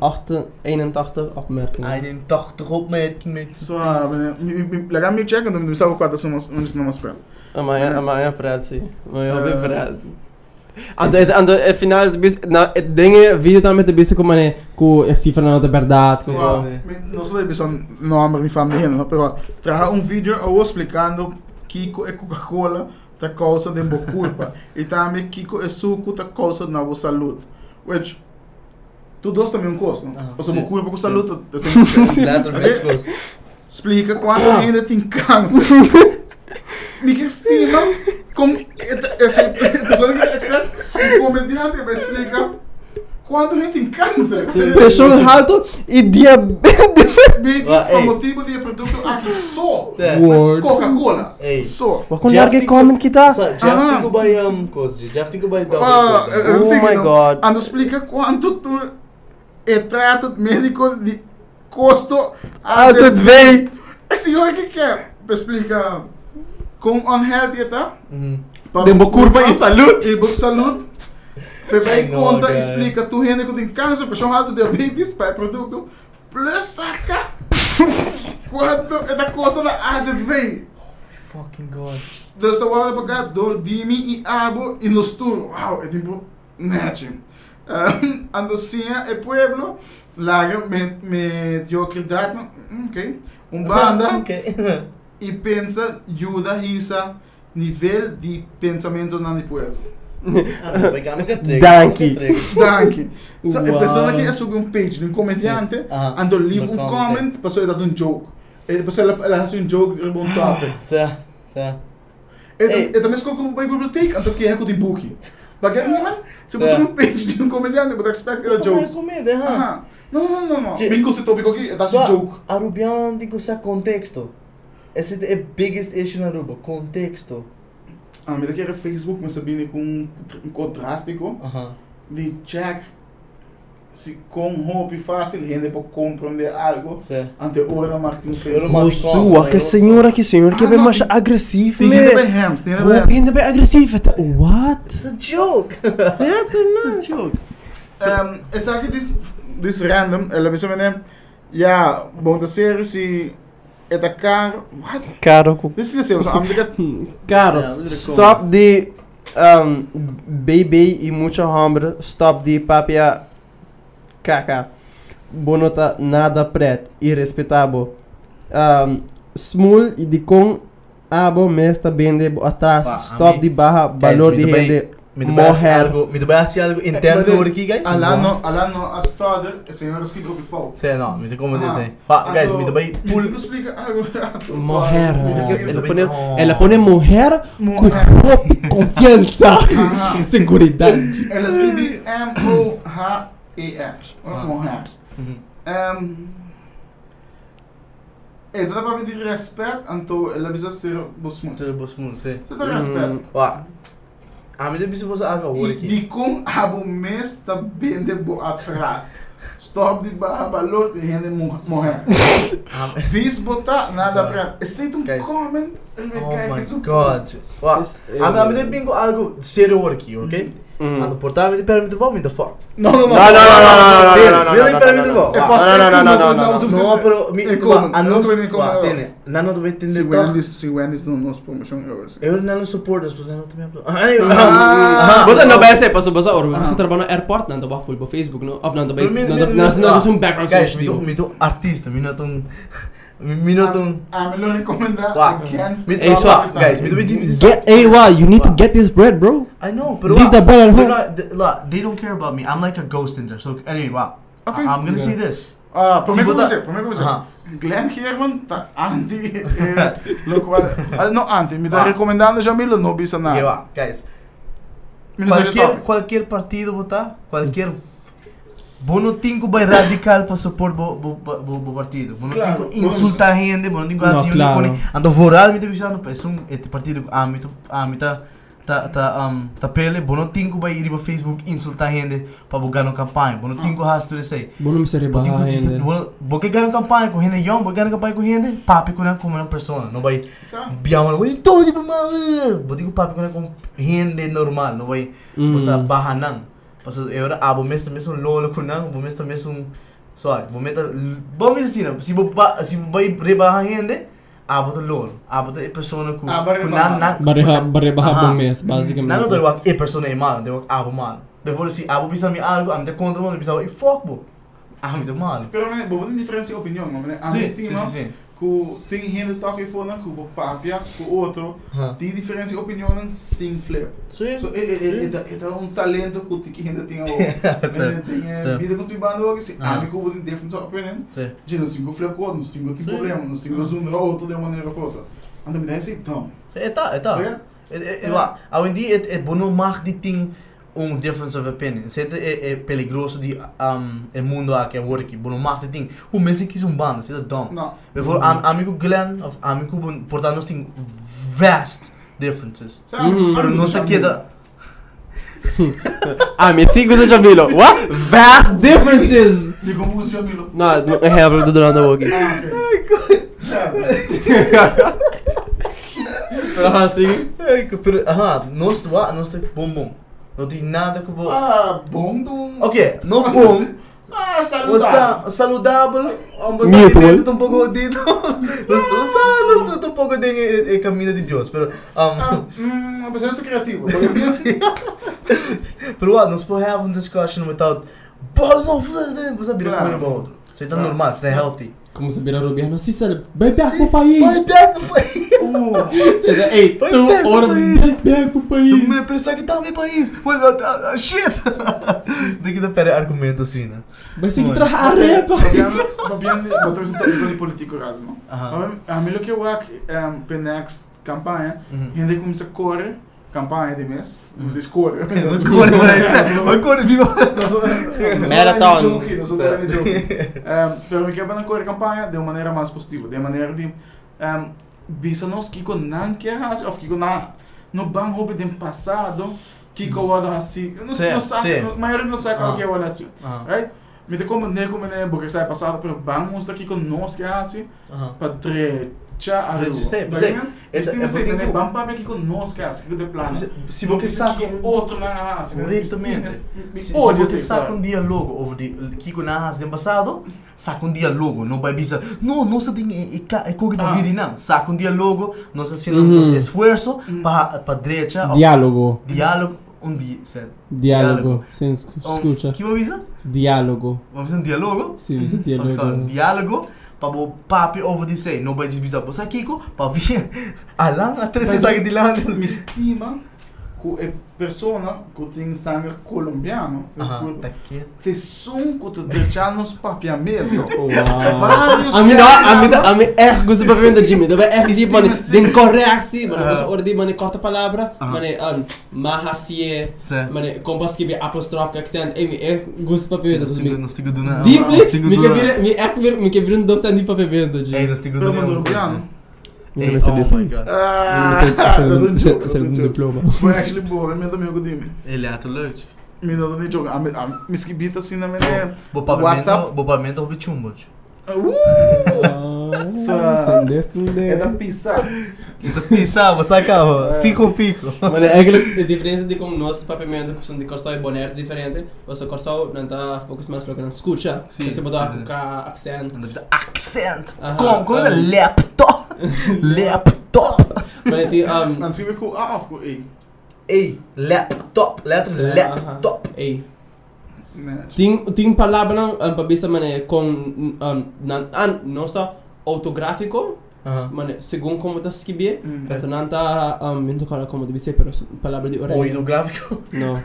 181 opmerkingen. 81 opmerkingen. Só, legal me check, então me sabe quantas são onde não mais para. Amanhã, amanhã praat zie. Maar je de, aan de final, na, dingen, video dan met de beste komen, nee, ko, é cifra não é verdade. Só, não sou de pessoa nome de família, não, pero traga um vídeo eu explicando Kiko é Coca-Cola da causa de boa culpa e também Kiko é suco da causa da boa saúde. Which tu dois também um custo, Ah, não? Ou seja, sim. boa culpa com saúde. Later, pescoço. Explica quando ainda tem câncer. Me que estima como essa pessoa que comediante vai explicar quando ainda tem câncer. Pressão alta e diabetes. Ah, ei. motivo de produto aqui só. É. Word. Coca-Cola. Só. Je die- comment kita? Sa- Jeff Ah. tem que buy um coisa. Jeff tem que buy double. Ah, Oh my. God. Ando explica quanto tu é trato médico de custo Als het weet. É senhor que quer. Explica com unhealthy tá? Mhm. De boa curva e saúde. E boa saúde. Bebê Ai, não, conta, cara. explica tu gente que tem câncer, pressão alta, diabetes, pai produto. Plus saca. Quanto é da custa da AZV? Fucking god. Dus de waren pagat door Dimi e Abo e nos tour. Wow, é tipo net. Um, ando sia e pueblo met mediocridade, ok. Um banda Ok. e pensa ajuda hisa nível de pensamento na pueblo. Ah, pegar me trigger. Danke. Trigger. Danke. So, a Wow. pessoa que é sobre um page de um comediante, Sim. Aham. ando leave No um comment, comment, passou a dar um joke. E depois ela, ela faz um joke e um topic. Tá, tá. E, Ei. e também escolho como uma biblioteca, então que é com o book. Bagay mo man, se você Certo. um page de um comediante, but expect a jokes. Comida, ha. Aha. Não, não, não, não. Sim. Bem com esse tópico aqui, é da Só joke. a Rubiana tem que usar contexto. Esse é o biggest issue na Ruba, contexto. Ah, mas daqui era Facebook, mas sabia com um contraste com Aham. de check se com hope fácil, gente pode compreender algo, Sim. ante hora Martin Eu fez. não- Moçua, que senhora, que senhora, que Ah, bem não, mais tem- agressivo, Tem gente bem me. hams, tem gente Oh, bem hams. ainda bem agressivo. tá- What? It's a joke. It's a joke. Um, het is eigenlijk dit, dit is random. Ela bisa menem, ja, bom da série se é da caro. What? Caro, Dit is lição, so am diga. Caro, Yeah, the stop the um, baby e mucha hambre. Stop the papia caca. Bonota nada preto, irrespetável. Um, small e de com abo mesta bende bo atrás. Stop de barra Guys, valor de rende. Assim Morrer. algo, assim algo intenso Mas, over aqui, guys. Alano, alano, a studer, é senhora escrito op fout. Sim, não, me como Ah. dizer. Pá, guys, me Pull. pull. Me explica algo. Oh, Ela põe, ela põe mulher com confiança e seguridade. Ela escreve M-O-H-E-R. Ah. Morrer. Mhm. Um, é, dá pra pedir respeito, então ela precisa ser bosmo. Tudo bom, sim. Você dá respeito. Pá, a mim dá bisa algo over E aqui. de com abo mês tá bem de bo atrás. Stop de barra balot de gente mo- morrer. Vis botar nada pra. Aceita um Guys. comment. ele vai Oh cair, my fez um god. post. Pá, This- a mim- a mim dá bingo algo sério over aqui, ok? Mm. Ando portável, me permite bom, me dá fuck. Não, não, não. Não, não, não, não, não, não, não, não, Really não, permite não, bom. É Pá, podcast, não, não, não, não, não, não, No, pero mi É ko como, a não nos tô vendo como wa é. tene. Nano do bet Se tende to. Wendy's, se Wendy's não nos promotion euros. Eu não support das pessoas não também. Ai, Ah. Você não vai ser, passou, passou, ora, Ah. você trabalha no airport, não, tá full, no Facebook, no? Of não, tá bem, Pero mi- não, mi- não, mi- não, não, ah, um background Guys, social, mi digo. to mi to artista, mi not um mi not um Ah, melhor recomendar. Wa. against- Mi Ei, to só, guys, mi to be Get, hey, wow, you need to get this bread, bro. I know, pero Leave wa- the bread at they're home. not- they- la- They don't care about me. I'm like a ghost in there. So anyway, wow. Okay. I'm gonna Yeah. say this. Ah, para Se mim botar- você, para mim você. Aha. Glenn Herman tá anti, eh, lo qual, ah, não anti, me tá Ah. recomendando já Milo, não bisa Okay, nada. wa, guys. Me não sei Qualquer top. qualquer partido botar, qualquer Bono tingo vai radical para supor bo bo bo, bo, bo partido. Bono Claro, tingo insultar gente, bono tingo No, assim, claro. claro. ando voral me divisando, é um este partido a mim a mim tá tá tá um tá pele, bono tingo vai ir para Facebook insultar gente para bogar no campanha. Bono tingo has tudo isso aí. Bono me seria Bono ainda. bono boca ganhar campanha com gente young, boca ganhar campanha com gente, papi com como uma pessoa, não vai? Biar mana boleh tahu je pemama. Buat aku papi com gente normal, não vai. Mm. Pasal bahanang. Pasal eu era abo mesmo mesmo lolo kunang, bo mesmo mesmo sorry, bo meta bo mesmo assim, se bo ba se bo vai rebaha gente, abo to lolo. Abo to e persona ku Ah, kunang na Bareha, bareha Aha. bom mês, basicamente. Não, não deu e persona é mal, deu abo mal. Before se abo bisa mi algo, am te contra mo bisa e fuck bo. Ah, me deu mal. Pero me, bobo tem diferença de opinião, mas a Sim, minha sim, estima, sim, sim. que tem gente toca e fona, que o papia, que o outro, tem diferença de opinião sem flip. Sim. So, é, é, é, é um talento que que ainda tem o tem vida hoje, se Ah. a mim que tem diferença de opinião. Sim. Gente, nós temos flip nós temos tipo Sim. problema, nós temos zoom raw outro de maneira foto. Então me dá esse então. É tá, é tá. É, é, Além disso, é, é bom mag die ting um difference of opinion. Zet é, é peligroso die um, é mundo aqui, é work, bom mag die ting. Hoe mensen kiezen um band, zit é dom. Não. Bijvoorbeeld, am, amigo Glenn, of amigo, portanto, nós tem vast differences. Sabe? Mhm. Pero nós tá aqui da... Ah, me sigo sa Jamilo. What? Vast differences! De como usa Jamilo. No, no hebel do durante o aqui. Ah, ok. Sabe? Ah, sim. Ai, que- Pero, aha, nós nós bom bom. Não tem nada que bom. Ah, bom do... Ok, não bom. Ah, saludável. saludável, um Mutual. alimento um pouco dito. Nós nós um pouco de caminho de Deus, Ah, um hum, uma pessoa criativa. pero what, nós podemos have a discussion without balls of você vira Claro. uma. Você está Claro. normal, você é healthy. Como se vira Rubiano, si sabe, vai back pro país. Vai back pro país. Diz, Ei, Vai tu, ora, back pro país. me pensar que tá meu país. Well, uh, uh, uh, shit. Tem que dar pera argumento assim, né? Vai ser que traja a repa. Trazer um tópico de político errado, não? A mim o que eu acho é para next campanha, Uhum. ainda começa a correr, campanha de mês, de correr. Corre, parece. Vai corre, viva. Marathon. Não sou grande jogo. Pero me quebra na correr campanha de uma maneira mais positiva, de maneira de um, bisa nós que não quer ou que não no bang hobby do passado que que o assim, não Sim, não sabe, a maioria não sabe o que é o assim. Right? Me te como nego me porque sai passado pero vamos aqui conosco assim Aham. para trecha a Trecha, rua. sei, sei. vendo? É- Este é me sei, porque né? eu- Vamos para aqui que. Se- se Não você precisa saca que um- outro. Corretamente. Me Se, você saca sabe? um diálogo over de Kiko Nahas do passado, saca um diálogo, não vai dizer, não, não se tem e e Ah. de vida não, saca um diálogo, nós um esforço para para direita, Diálogo. diálogo, um dia, certo? Diálogo. Sem es- Um, escucha. que vamos dizer? Diálogo. Vamos fazer um diálogo? Sim, Vamos fazer um diálogo. diálogo para o papi over de sei, não vai dizer, você Kiko, para vir além a três Mas- sabe de lá. É persona que tem sangue colombiano. Tá quieto. Te que te deixar nos papiamentos. Wow. Vários A mim não, a mim a mim echt goed te bevrienden Jimmy. Dat ben echt diep man. Misschien- Den correctie, man. Ah. Dat was orde man korte palavra. Ah. Man um mahasie. Sim. Man kompas que apostrofe accent. Dat is me. Nós temos que donar. Dieply, nós temos me que que donar. vir, me me que vir um doce bevrienden Ei, Jimmy. coisa. colombiano. Minha mãe se oh my god. Ah, een joke. diploma. Foi actually boa, eu me dou meu dime. Ele é leuk. Me dou nem jogo. A me skibita assim na minha Bo pavimento, WhatsApp. bo pavimento op chumbo. Uh! Stende, É da pizza. Pisa, você acaba. Fico, fico. Maar eigenlijk, de differentie die komt nos papamento, que são de corção e boné diferente. Você corção não tá focus mais no que não escuta. Sim, Você sim. com accent. Accent. Aha, Kom, kom, ah. Laptop. Laptop. Maar die um ik gewoon af. gewoon, Ei. Ei, laptop. Sim, laptop. Ei. Nee. Ting ting palavra não um, pabisa mane com um nan an nosta autográfico Aha. mane segundo como tá escrever Mm. então não tá um não como deve ser pero palavra de orelha Oi, no gráfico. não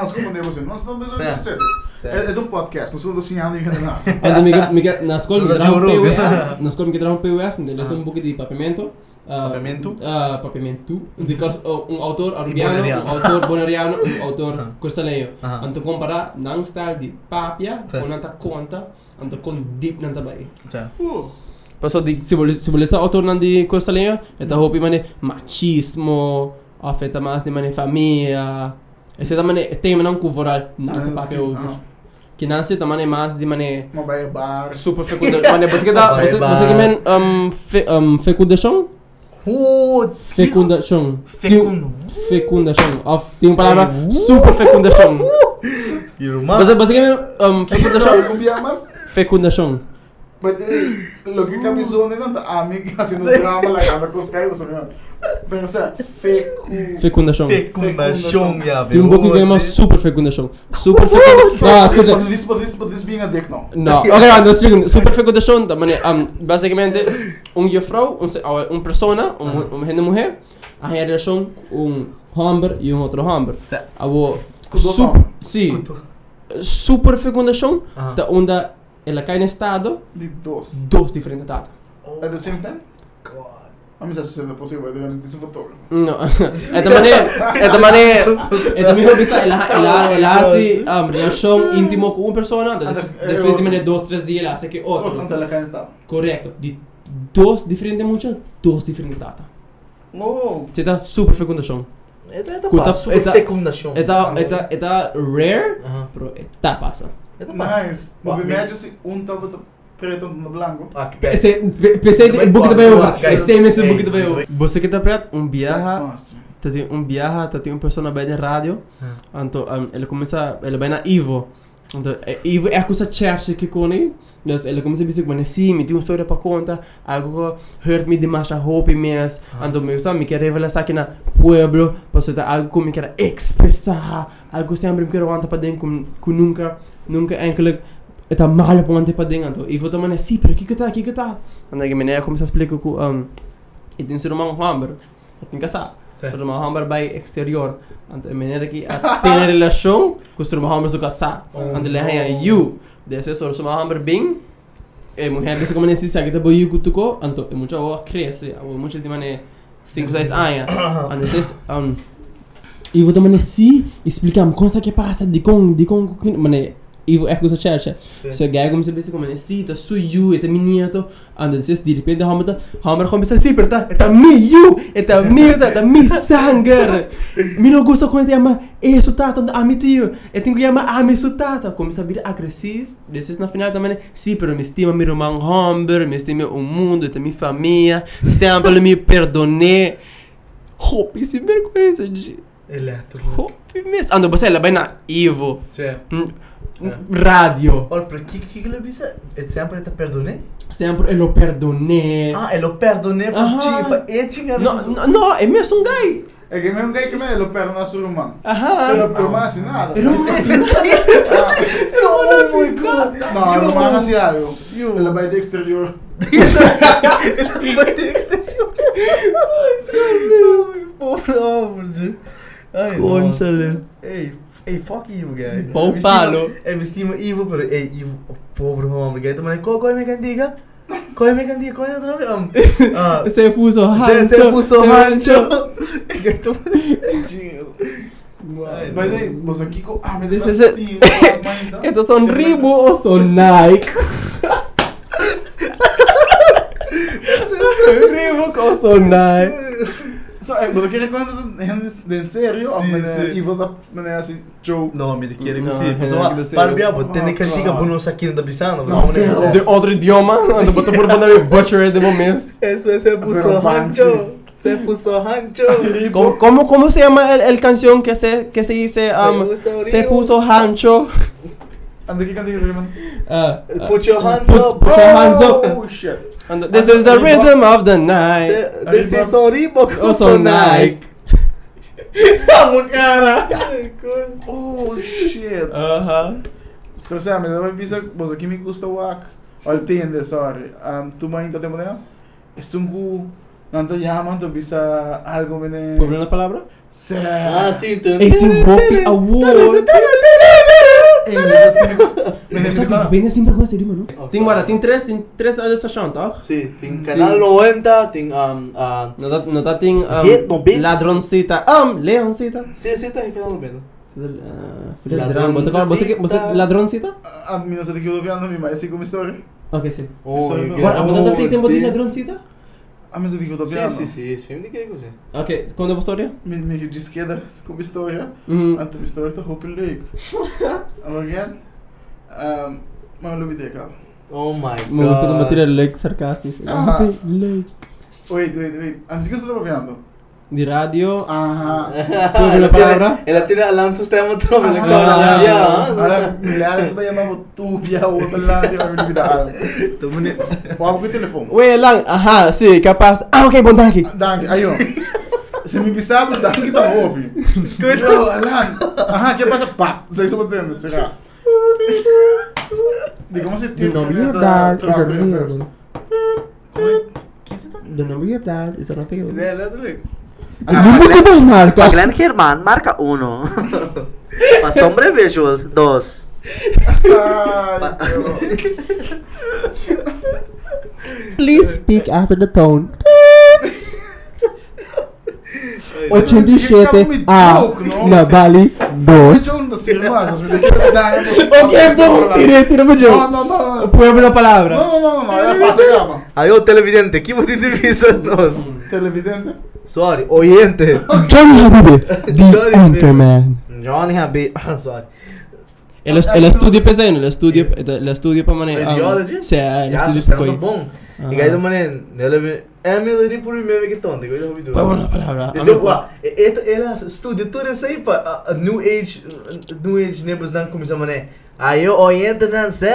nós comandemos assim. Nós Ja. mesmo específicos. É é de um podcast. Estamos assim, ali e nada. Ando miga miga na escola me trajo um. PWS na escola me trajo um PWS me Ah. um pouco de papamento ah, Papamento? ah, papamento de oh, um autor boneriano. um autor boneriano um autor Ah. costaleño Ah. anto comparar nang style de papia com nanta conta anto com deep nanta bai Tá. Uh, Paso di se vuole se vuole sta autor nan di costaleño e ta hopi mane machismo afeta mas di mane famiglia e se ta mane tema nan cuvoral nanta papia over que nansi ta mane mas di mane een bar. super fecunda mane você que dá Vai, você vai. você que men um fe, um fecundação Oh, fecundação Fecundo. fecundação of tem uma palavra Uh. super fecundação Irmão. você você que men um fecundação fecundação But eh, lo que capizou nem nada. A mim haciendo drama lá, anda com os caras, você viu? Pero o sea, fecu. fecundação Fecundação, já, tem um pouco que é super fecundação super fecundação ah escuta But this, but this, but this being a dick ok, não, explico. Super fecundação, da maneira, um, basicamente, um um, persona, um, uma gente mulher, a relação um homem e um outro homem. Tá. Abo, Com dois super, sim, super fecundação, da ela cai no estado, Die dos. dois diferentes datas. At the same time? A mim já se sente possível, eu disse um fotógrafo. No, esta maneira, esta maneira, esta minha vista, ela, ela, ela hace um, relação íntimo com uma persona, Ah, des- é, depois de eu- maneira dois, três dias, ela hace que outro. Portanto, ela cá está. Correto. De dois diferentes muchas, dois diferentes datas. Oh. Você tá super fecundação. Eta, eta, Kuta- passa. Super eta- fecundação. Eta, eta, eta rare, Aham. pero eta passa. Eta, passa. Nice. Mij is um tava preto no branco. Ah, que Pensei, book da Guys, Bayo. guys, Pensei nesse hey, book da Bayo. wait. Você que tá preto, um viaja, tá um viaja, tá tem uma pessoa bem de rádio. Então, ele começa, ele vai na Ivo. Então, Ivo é a coisa church que com ele. Então, ele começa a dizer, mas sim, me tem uma história para contar, algo que hurt me demais, a hope mesmo. Então, me sabe, me quer revelar isso aqui na pueblo, para algo que me quer expressar, algo que sempre me quer aguentar para dentro, que que nunca, nunca eigenlijk está mal para aguentar para dentro. Então, Ivo também é sim, pero que que tá, que que tá? Então, a menina começa a explicar que, um, e tem ser um hammer, e tem que casar. Sim. Så de har hammer by exterior. Ant a menina que a tem a relação com os hammer so casar. Ant le haya you. Desse so os hammer bem. E mulher desse como nesse que tá boiu cutuco, anto e muita o cresce, a muita de mané 5 6 anos. Esses um e vou também se explicar como está que passa de com de com mané É jag kommer se bäst kommer se to su ju ett minuto anda det de repente har man har man kommer se pero tá tá meu tá meu tá tá mi sangue. Mi não gosta quando chama isso tá tanto a mi tio. Eu tenho que chamar a mi sutata, começa a vir agressivo. Depois na final também, sim, pero me estima meu irmão Humber, me estima o mundo, tem minha família, sempre me perdoné. Hope sem vergonha, de Eletro. Hope mesmo. Ando você lá bem na Ivo. Sim. Mm, Radio. Olha, para que que ele disse? É sempre te perdonei? Sempre eu lo perdoné. Ah, ele perdonei por Aham. ti, para ele tinha No, no, no, é mesmo um guy. É que mesmo que me lo perna na sua irmã. Aham. Pero pero más sin nada. Pero Ah, Não, não, não. No, el hermano hacía algo. Ela vai de exterior. Ele vai ter exterior. Ai, pobre homem, gente. Ai, Conchale. nossa. Ei, ei, fuck Ivo, guy. Bom Me palo. estima- É, me estima Ivo, pero ei, Ivo, oh, pobre homem, guy. Também, qual é a minha cantiga? Qual é a minha cantiga? Qual é a outra vez? Um, ah, Você puso Você rancho. você puso você rancho. Guy, também. Vai daí, você aqui com. Ah, me This dá is it. steam. Estos son Reebok o son Nike. Reebok o son Nike. So, eh, você quer conta de de sério? Ou Sim, me sim. e vou dar me assim, show. Não, me quer Não, assim. é Pessoal, que para sério. biabo, tem cantiga por nós aqui na Bissana. Não, pero- De outro idioma, ando botou por mandar butcher de momento. Eso es el puso Pero rancho. Se puso rancho. ¿Cómo, cómo, cómo se llama el, el canción que se, que se dice um, Se puso se río. puso hancho? Irmão. Uh, Put your hands put, up. put your hands up. Oh, shit. And this is the rhythm of the night. This is son Reebok. O son Nike. Vamos, cara. Oh, shit. Aham. Pero sa me dá visa, você aqui me gusta o ac. Olha, tem de sorry. Um, tu mãe tá tempo né? É sungu. Não te chamam, tu algo mene. ¿Puedo la palabra? Sé. Ah, sim, então. Hopi Award. Ei, mas tem- mene, Você fica- tem sem vergonha, mano. Tem, mara, tem três, tem três anos de chão, tá? Sim, tem canal 90, tem um, uh, No, tá- no tá tem Hit, no um, beats. ladroncita, um, leoncita. sim, sim, tá em canal 90. Uh, filha de drama. Você, você, você, Ladroncita. ladroncita? A minha só tem que ouvir a mais assim como história. Ok, sim. Oh, Estou- eu Agora, a quero- botata tem tempo de Sim. ladroncita? A minha só tem que ouvir Sim, sim, sim, sim, me diga você. Ok, quando é a história? Me me de esquerda como história. Uhum. A tua história tá Hope Lake. Again. Um, mas eu não me cara. Oh my god. Me gusta como tira like sarcástico. Ajá. Ah, like. Wait, wait, wait. Antes que eu estou vendo. De radio. Ajá. ¿Puedo ver la palabra? Ela tiene al sistema todo. Ajá. Ah, ya. Ahora, me le vai chamar tu via o outro lado e vai me dar algo. Também. Vamos com o telefone. Ué, lang, aham, sim, capaz. Ah, ok, bom, tá aqui. Danke, aí ó. Se me pisar, danke tá ouve. Yo, Alan. Ajá, que passa? Pá, sei se você será. Digo, como se The number you have dialed is troca, unavailable. Como The number you have dialed is unavailable. Ela é El número que va a marcar. Glenn Germán marca uno. Para Sombre Visuals, dos. Ai, Deus. Please speak after the tone. 87 A na Bali 2. Isso não se irmãs, me deixa dar. Ok, bom, tira, tira meu Não, jogo. não, não. Põe a palavra. Não, não, não, não, ela passa acaba. Aí o televidente, que você divisa nós? Televidente. Sorry, oyente. Johnny Habibi, the Johnny Anchorman. Johnny Habib. Sorry. El, el estudio pesado, el estudio, el estudio para manejar. Radiology? Sí, el Ja, estudio så para stämmer bom. E aí, mané, ela é meu nem por mim que tonto, igual eu vi Põe a palavra. Dice, uau, ela estuda tudo isso aí para a New Age, New Age nebos não começam mané. Aí eu oriento não sei.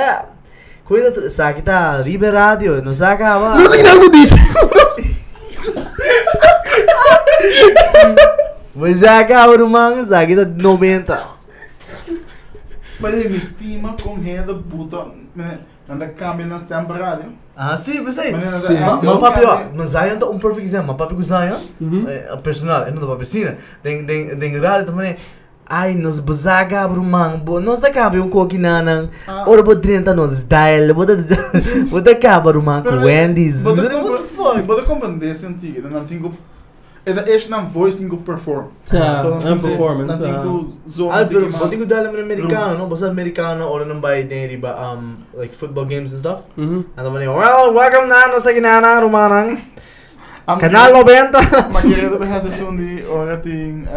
Cuida, sabe que tá Ribe Radio, não sabe Não sei algo disso. É sabe que tá 90. Mas ele me estima com renda puta. Anda cambia nas tempo rádio. Ah, sim, mas aí. Mas papi, é, ó, mas Zion tá um perfect example. Mas papi com Zion, a personal, é não da piscina. Tem, tem, tem rádio também. Ai, nos bazaga bro man, bo, nos da cabe um coque nanang. Ah. Ora bo 30 nos style, bo da bo da caba bro man com Wendy's. Bota What the fuck? Bota compreender sentido, não tenho Naam voice tem que perform. Een dan tem- performance, Dan que. Ah, que pati ko mas- dala man americano, no? Basta americano or nang bay din riba um like football games and stuff. Mhm. Ano man well, welcome na no sa ginana rumanang. Am- Kanal 90. Maar je op een seizoen die ora ting.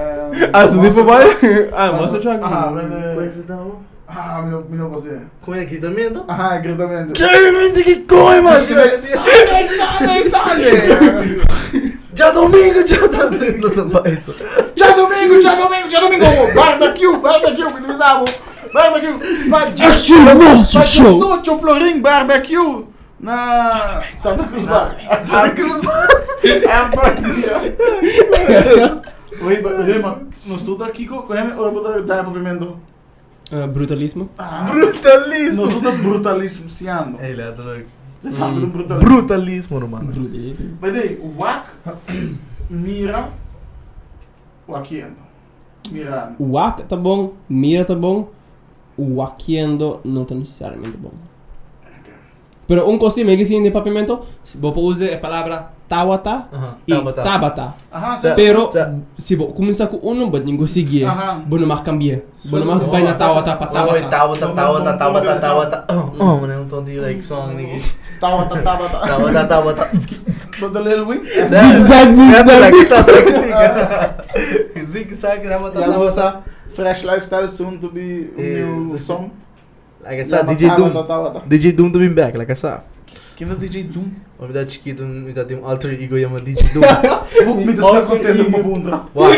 Ah, det får bara... Ah, måste jag Ah, köra. men Pois eh, então. ah, meu meu você. Como é gritamento? Ah, gritamente. Gente, que coi, mas Sunday, Sunday, Sunday. Já domingo, já domingo, isso. Já domingo, já domingo, já domingo. Barbecue, barbecue, minimizavo. Barbecue. Vai de nossa, Vai de show. Socho Florim Barbecue. Na Santa Cruz Bar. Santa Cruz É Oi, Rema, no estudo aqui com o dar movimento. Eh, Brutalismo. No Brutalismo. estudo brutalismo se anda. Ei, lá, tô do brutalismo. Brutalismo, mano. Brutalismo. Mas daí, o WAC mira o aqui anda. Mirando. O wak tá bom, mira tá bom, o wakiendo não tá necessariamente bom. Pero un costume que sin de papimento, puedes usar a palavra tawata Aham, e tabata. tabata. Aham, Certo. Pero Certo. se vos começar com um, não ninguém conseguir, Aham. vos não mais cambiar. Vos não mais vai na tawata para Oi, tabata. Tabata, Tabata, Tabata, Tabata. Oh, oh, mano, é um tom de like song nigga. Tava, tava, tava. Tabata, Tabata. But the little wing. Zigzag, zigzag. Zig-zag, Tabata, Ja, Tabata. was Fresh Lifestyle soon to be a new Yes. song. Like I said, DJ Doom. DJ Doom to be back, like I said. Quem é DJ Doom? Om je dat chiquito, met dat een alter ego, ja, maar DJ Doom. Boek me de contendo uma bunda. Wow,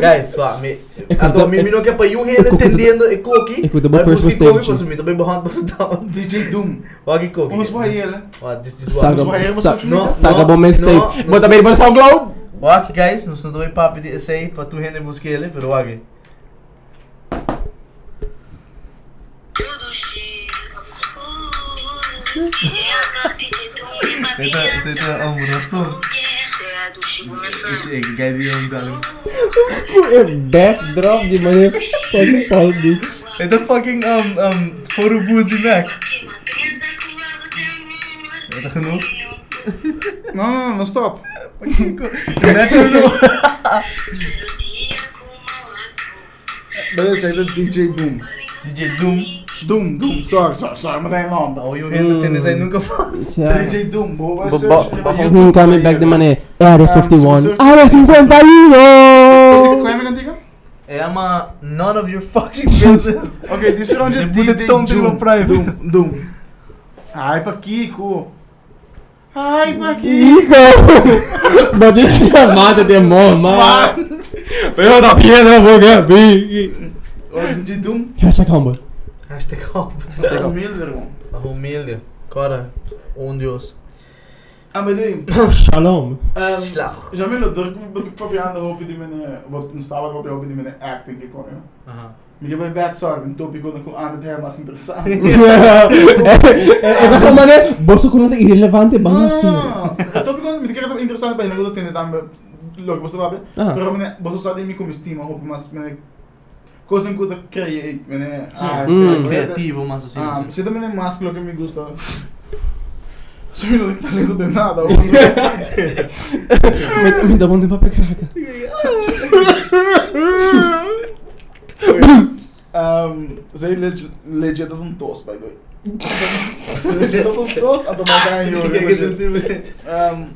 guys, wow, me. Ado, mi mino que pa yung hen entendendo e cookie. Escuta, but Mas first was stage. mas mi também bahant pa sa down. DJ Doom. Wag cookie. Vamos para ele. Wow, this this Saga, one. Mas vai, sa- mas No, saga bom mixtape. no, Bota bem para SoundCloud. Wag guys, nós não também papi de essay pa tu hen e busquei ele, pero wag. Ito, ito, ito, ang muras to. Esse é guy di yung galing. Backdrop di mana fucking paldi. Ito fucking um um photo booth di Mac. Ito genoeg. Não, não, não, stop. Natural no. Beleza, esse é DJ Doom. DJ Doom. Doom, Doom. Sorry, sorry, sorry, mas tem nome. Oh, yung hen tennis ay nunca faz. DJ Doom. Boa, Hum, kami back di mana? Area Um, 51. so- Area 51! Qual é a minha cantiga? É uma none of your fucking business. Ok, disse onde é DJ Doom. Doom, Doom. Ai, pra Kiko. Ai, pra Kiko. Iko! Badi chamada de mama. Eu da piada vou. Oh, DJ Doom. Hashtag humble. Hashtag é humilde, irmão. Está humilde. Cara, um Deus. Ah, mas daí. Shalom. Um, druk wat ik probeer aan de hoop die mijn wat een stalen probeer hoop die mijn acting ik kon. Aha. Je bent back sorry, een topic kon ik aan het helemaal interessant. Ito ko man eh. Boso ko natin irrelevante bang. Ah, topic kon me quero interessante para não ter nada logo você sabe. Ah. Pero me você sabe me como estima hoop mas me coisa que eu criei, me ah, Mm. Creativo, mas assim. Ah, você também é mais lo que me gusta. Soy no talento de nada. Me, me dá bom de papel caca. Um, zij legit, legit dat een toast, by the way. legit dat een toast, at the moment Um,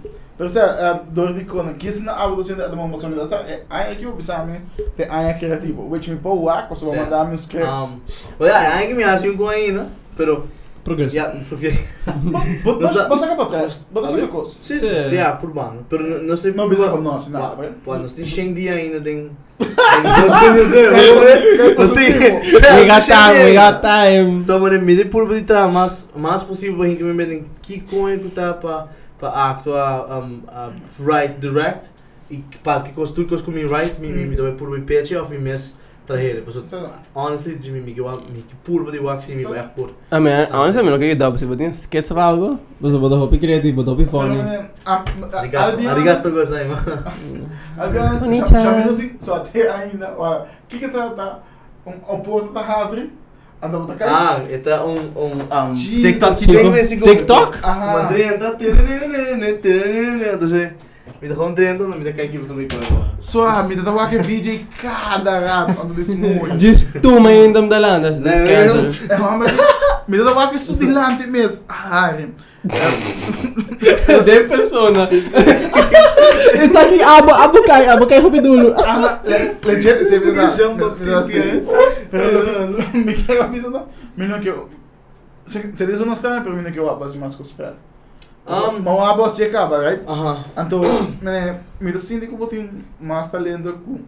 pero uh, die konen kiezen na abo dosin at the moment sonida sa, e aya ki bisami te aya creativo, which me po wak, so Certo. mandar mi script. Um, well, yeah, hay que me hace un coin ainda, pero Progresso. yeah, porque mas ka podcast, but sa kos. sim, Sim. yeah, por mano, pero no- nós temos Não bisa com nós, nada, Pô, nós temos 100 dias ainda, tem. Nós temos, né? Nós temos. We got time, we got time. So, mano, me dê por de trás, mas mais possível para que me metem que coin que tá para para actuar um, um, right direct e para que costura que comi right me me me dá por me pitch off e mes trazer, pues honestly, mim me que me que por de wax me vai por. Ah, men, honestly, men, okay, dá, se você tem sketch of algo, você pode hobby criativo, pode hobby funny. Arigato, gozaimasu. Aliás, Bonita. já me deu só até ainda, olha, que que tá tá um oposto da cá. Ah, esta um um um Jesus. TikTok entonces Me da gewoon drin dan, me je wat ik wil. Suave, me tatawa ke VJ cada rato quando desse muito. Just tu may indam dalan, das das Nee, cancel. Então, mas me tatawa ke sudilante mesmo. Ai. De persona. It's like abo abo kay abo kay hubidulo. Ah, le- legit, você me dá. Jean me Baptiste, assim. Pero me quero avisar não. Me não que eu Se se diz não está, pero me não que eu abas mais com espera. Um, Mas o abas se acaba, right? Aha. Então, me me dá sinto que eu tenho mais talento com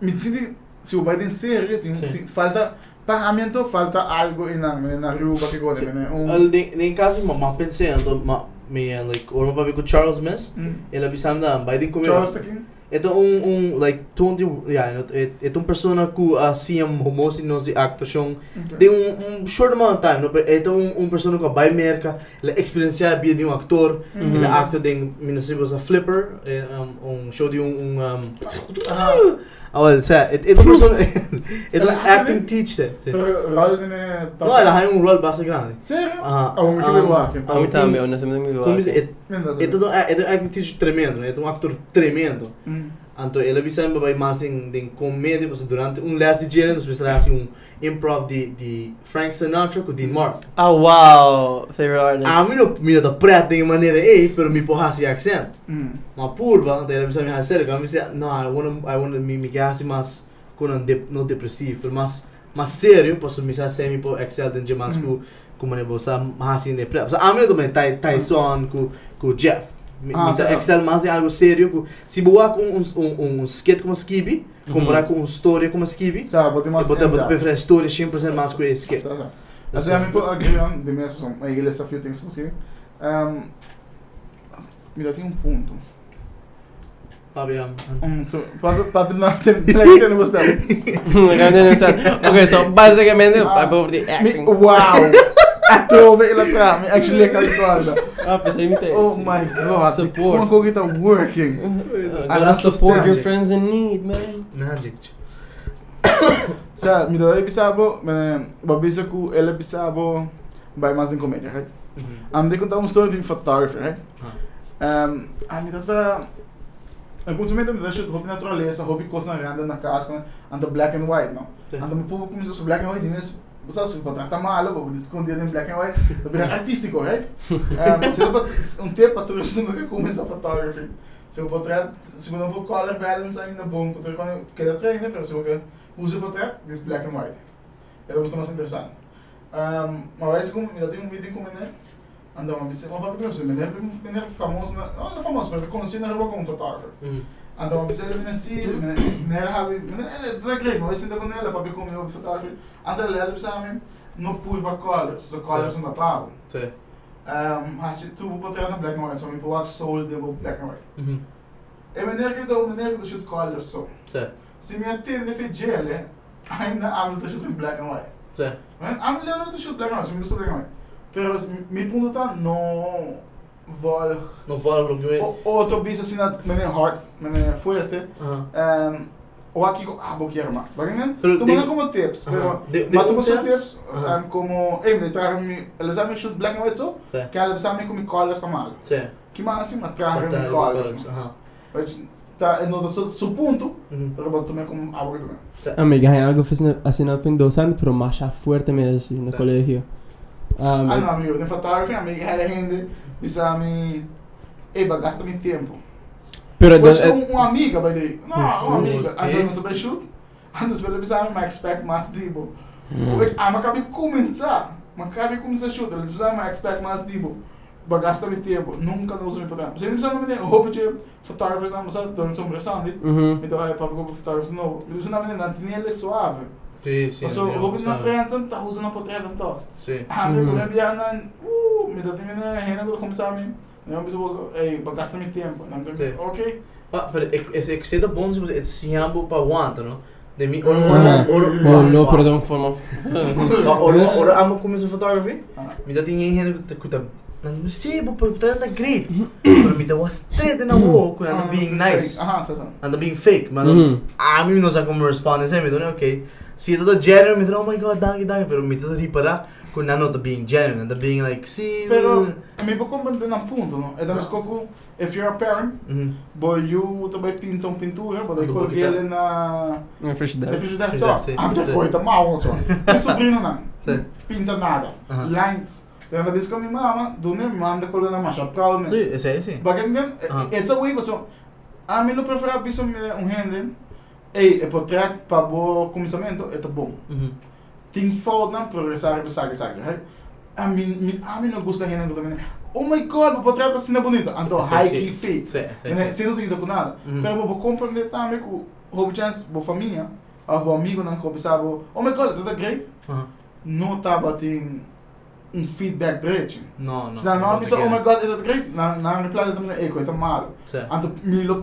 me sinto se o Biden Sim. tem falta pagamento, falta algo na na rua que gosta, né? Al Um ding ding kasi ma ma pensei ando ma me like or pa ko Charles Miss. Mm. Ela bisam na by din ko. Charles tá aqui. Ito un un like tundi yeah, ito itong persona ku uh, siyam homosi no si actuação de um, um short amount of time, no? Pero ito um, um persona ko by merka, la experiencia bia de um actor, Mhm. ela actor ding minasibo sa Flipper, eh, um, um show de um um um Ah, well, sa it ito persona ito um acting de- teacher. Si. Pero rol né. No, ela hay un role basta grande. Sério? Aha. Ah, um que Um, Como it, ito um ito um acting teacher tremendo, ito um actor tremendo. Mm. Anto ela bisa yung babay mas din din comédia kasi durante um last dia nos bisa assim um improv de de Frank Sinatra com Dean Mark. Ah wow, favorite artist. A mim não me tá preto de maneira aí, pero me porra assim accent. Mm. Ma purba, então ela bisa me que me disse, no, I want I want me me quer assim mais com um dep no depressivo, pero mais sério, posso me ser me por excel de mais com com maneira bossa mais assim de preto. A mim também Tyson com com Jeff. Ah, tá excel mais em algo sério, se boa com um um um skit como Skibi, comparar com uma história como. Botar botar para história 100% mais com esse skit. Alltså jag menar på grejen, det är mer som jag gillar Safio Things som skriver. Um, punto. Fabian. Um, so, para para não like que não sa. Okay, so basicamente, Ah, I over the Me, acting. wow. Até over ela pra me actually é calculada. Ah, pesa imitate. Oh my god. Support. Como que tá working? I gotta support your friends in need, man. Magic. Sa, mi bisabo, men babisa ku ela bisabo by mais em comédia, right? Am de contar uma história de photography, right? Um, a mi dá Ang konsumento me shoot hobby naturaleza, hobby coisa na randa na casa, anda black and white, não? Anda me pouco começou a black and white, mas você sabe, se tá malo, vou esconder em black and white, é bem artístico, right? Um, um tempo para todos não começar photography. Se eu botar, se eu não vou color balance ainda bom, porque quando quer treinar, pero se eu uso botar, this black and white. Era muito mais interessante. Um, mas vai como me dá um vídeo com ele, anda uma vez, uma papo mesmo, ele é famoso, não não famoso, mas conhecido na rua como fotógrafo. Anda uma vez ele me nasci, ele me era habi, ele é great, mas ainda com ele, papi como eu fotógrafo, anda ele ele sabe, não pus para colors, os colors não pago. Sim. Um, assim, tu botar na black and white, só me pôr soul de black and white. Mhm. E me ner que dá, me ner que shoot colors só. Sim. Se me atende fegele, ainda amo de shoot black and white. Sim. I'm learning to shoot black and white, så me gusta black and white. Pero tá no vol Não fala o que é. o outro bisa sina men är hard, men är fuerte. Aham. Um, o aqui com ah, vou quero mais. Bagay Pero Tu de- me como tips, Ajá. pero De- de mas tu un me sense? tips Ajá. um, como eh me traga mi, eles sabem shoot black and white so, Sim. que eles sabem como colors tá mal. Sim. Que mais assim, mas traga mi Batalha, colors. Aham. Mas tá no su, su punto, Mhm. pero vou tomar como algo que também. Sim. Amiga, hay algo así no fin dos anos, pero más fuerte me así no Sí. colegio. Um, Ah, não, amigo, na photography, amigo, ela ainda bisa mi eh, ba, gasta mi tempo. pero Pode do, ser eh, um, um amiga, vai daí. Não, Isso, uma amiga. Andando sobre shoot, andando sobre bisa mi, ma expect mais dibo. hum. Ah, mas cabe começar. Mas cabe começar shoot, eles bisa ma expect mais dibo. Ba, gasta mi tempo, nunca não uso mi tempo. Se bisa mi ne, hope que photographers na masa, doon sa umbresa, uhum. me dá para go photographers novo. Eles bisa namin na tinele suave. Sim, sim. So, hope na friends, tá usando na portrait to. Sim. Ah, me Mhm. fui viajar, uh, me dá tempo na rena quando começar a mim. Eu me suposto, ei, gasta mi tempo. Ok? Ah, pero esse que você tá bom se você se ambo para aguanta, não? De mim, Uhum. ora, ora, Oh, no, perdão, forma. Ora, ora, amo começar photography. Ah. Me dá tinha gente que tá não sei, pero tá anda great. Pero me dá was straight na wall, que anda being nice. Aha, så så. Anda being fake, mas a mim não sabe como responder, sempre, então, ok. Si ito to genuine, oh my god, dangi, dangi. Pero mi ito ripara kung nano to being genuine. And the being like, si... Pero, may din ang punto, no? E dan skoku, if you're a parent, Mhm. boy, you também pinta um pintura, boy, ko ba kita? gele na frigidaire. refrigerator. Frigidaire, sim, Ante sim. ko ita mau so. Meu sobrinho não Sim. pinta nada. Lines. Pero na vez com minha mama, do nem manda ko na masha proud me. Si, ese, ese. Bagay it's a way so. A mim lo prefere biso me um henden. Ei, e portrait pa bo começamento, é tá bom. Mhm. Ting fold na progressar e sabe sabe, right? A mim, mi- a mim não gosta henden do Oh my god, o portrait assim é bonito. Então, Sim, high sim. key fit. Si, si, Né, si. Sem dúvida com nada. Uhum. Pero vou compreender também que o chance, boa família, o amigo não sabe, oh my god, that great. Não estava tem um feedback direito. Se não não bisa, oh my god, that great. Na na reply também é que é mal. Anto me lo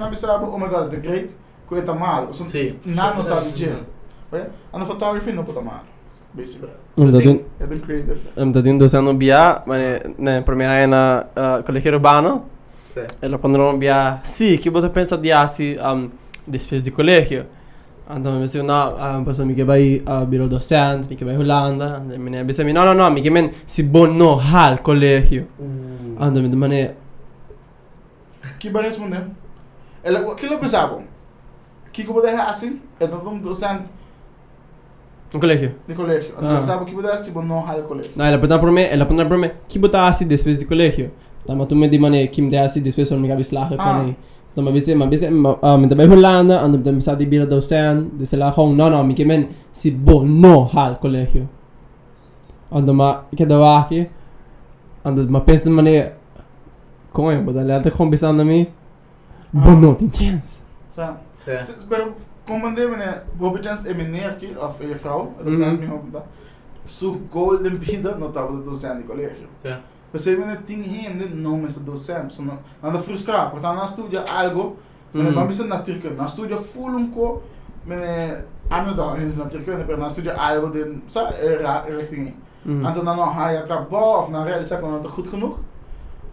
não bisa, oh my god, that great. Que é mal. So Si. não não sabe Mhm. dizer. Right? Ano photography não pode mal. Basically. Omdat doen, É bem creative. omdat doen docendo BA, maar nee, per mij na uh, collegio urbano, Si. e lo prendono via, sì, che você pensa di assi um, despesa di collegio? Então, me disse, no, um, posso mi che vai a biro docente, mi che vai Holanda, e me ne disse, no, no, no, mi che men si bon no hal collegio. Uh. Ando me domane, Que vai responder? Ela, que lo pensava? Que que pode assim? É um docente un collegio. de colégio. Anto Ah. pensava que pode ser bom não hal colégio. No, ela pergunta per me, ela pergunta per me, chi bota assi despesa di collegio? Tama tu me di mane, kim de assi despesa mi capi slacher Ah. kan Dan maar bisa, maar bisa, uh, met bij Hollanda, en dan bisa di biro docent, de sila gewoon, no, no, mi che men si bo no hal collegio. En dan maar, ik heb de waakje, en dan maar pensa mane, kom je, maar dan laat ik gewoon bisa aan me, bo Ah. no, tin chance. Sabe? Si. Pero comandei meneer, Bobby Chance é meneertje of je vrouw, dat Mhm. zijn we op dat. Su golden vida no tava do docente de colégio. Si. Você meneer ting hende não mas do docente, so não nada frustrar, porque na estudia algo, meneer Mhm. vamos na turca, na estudia full um co, meneer ano da na turca, meneer na estudia algo de, sa era richting. Mm. En dan nog ga je trabajo of naar realiseren van dat goed genoeg.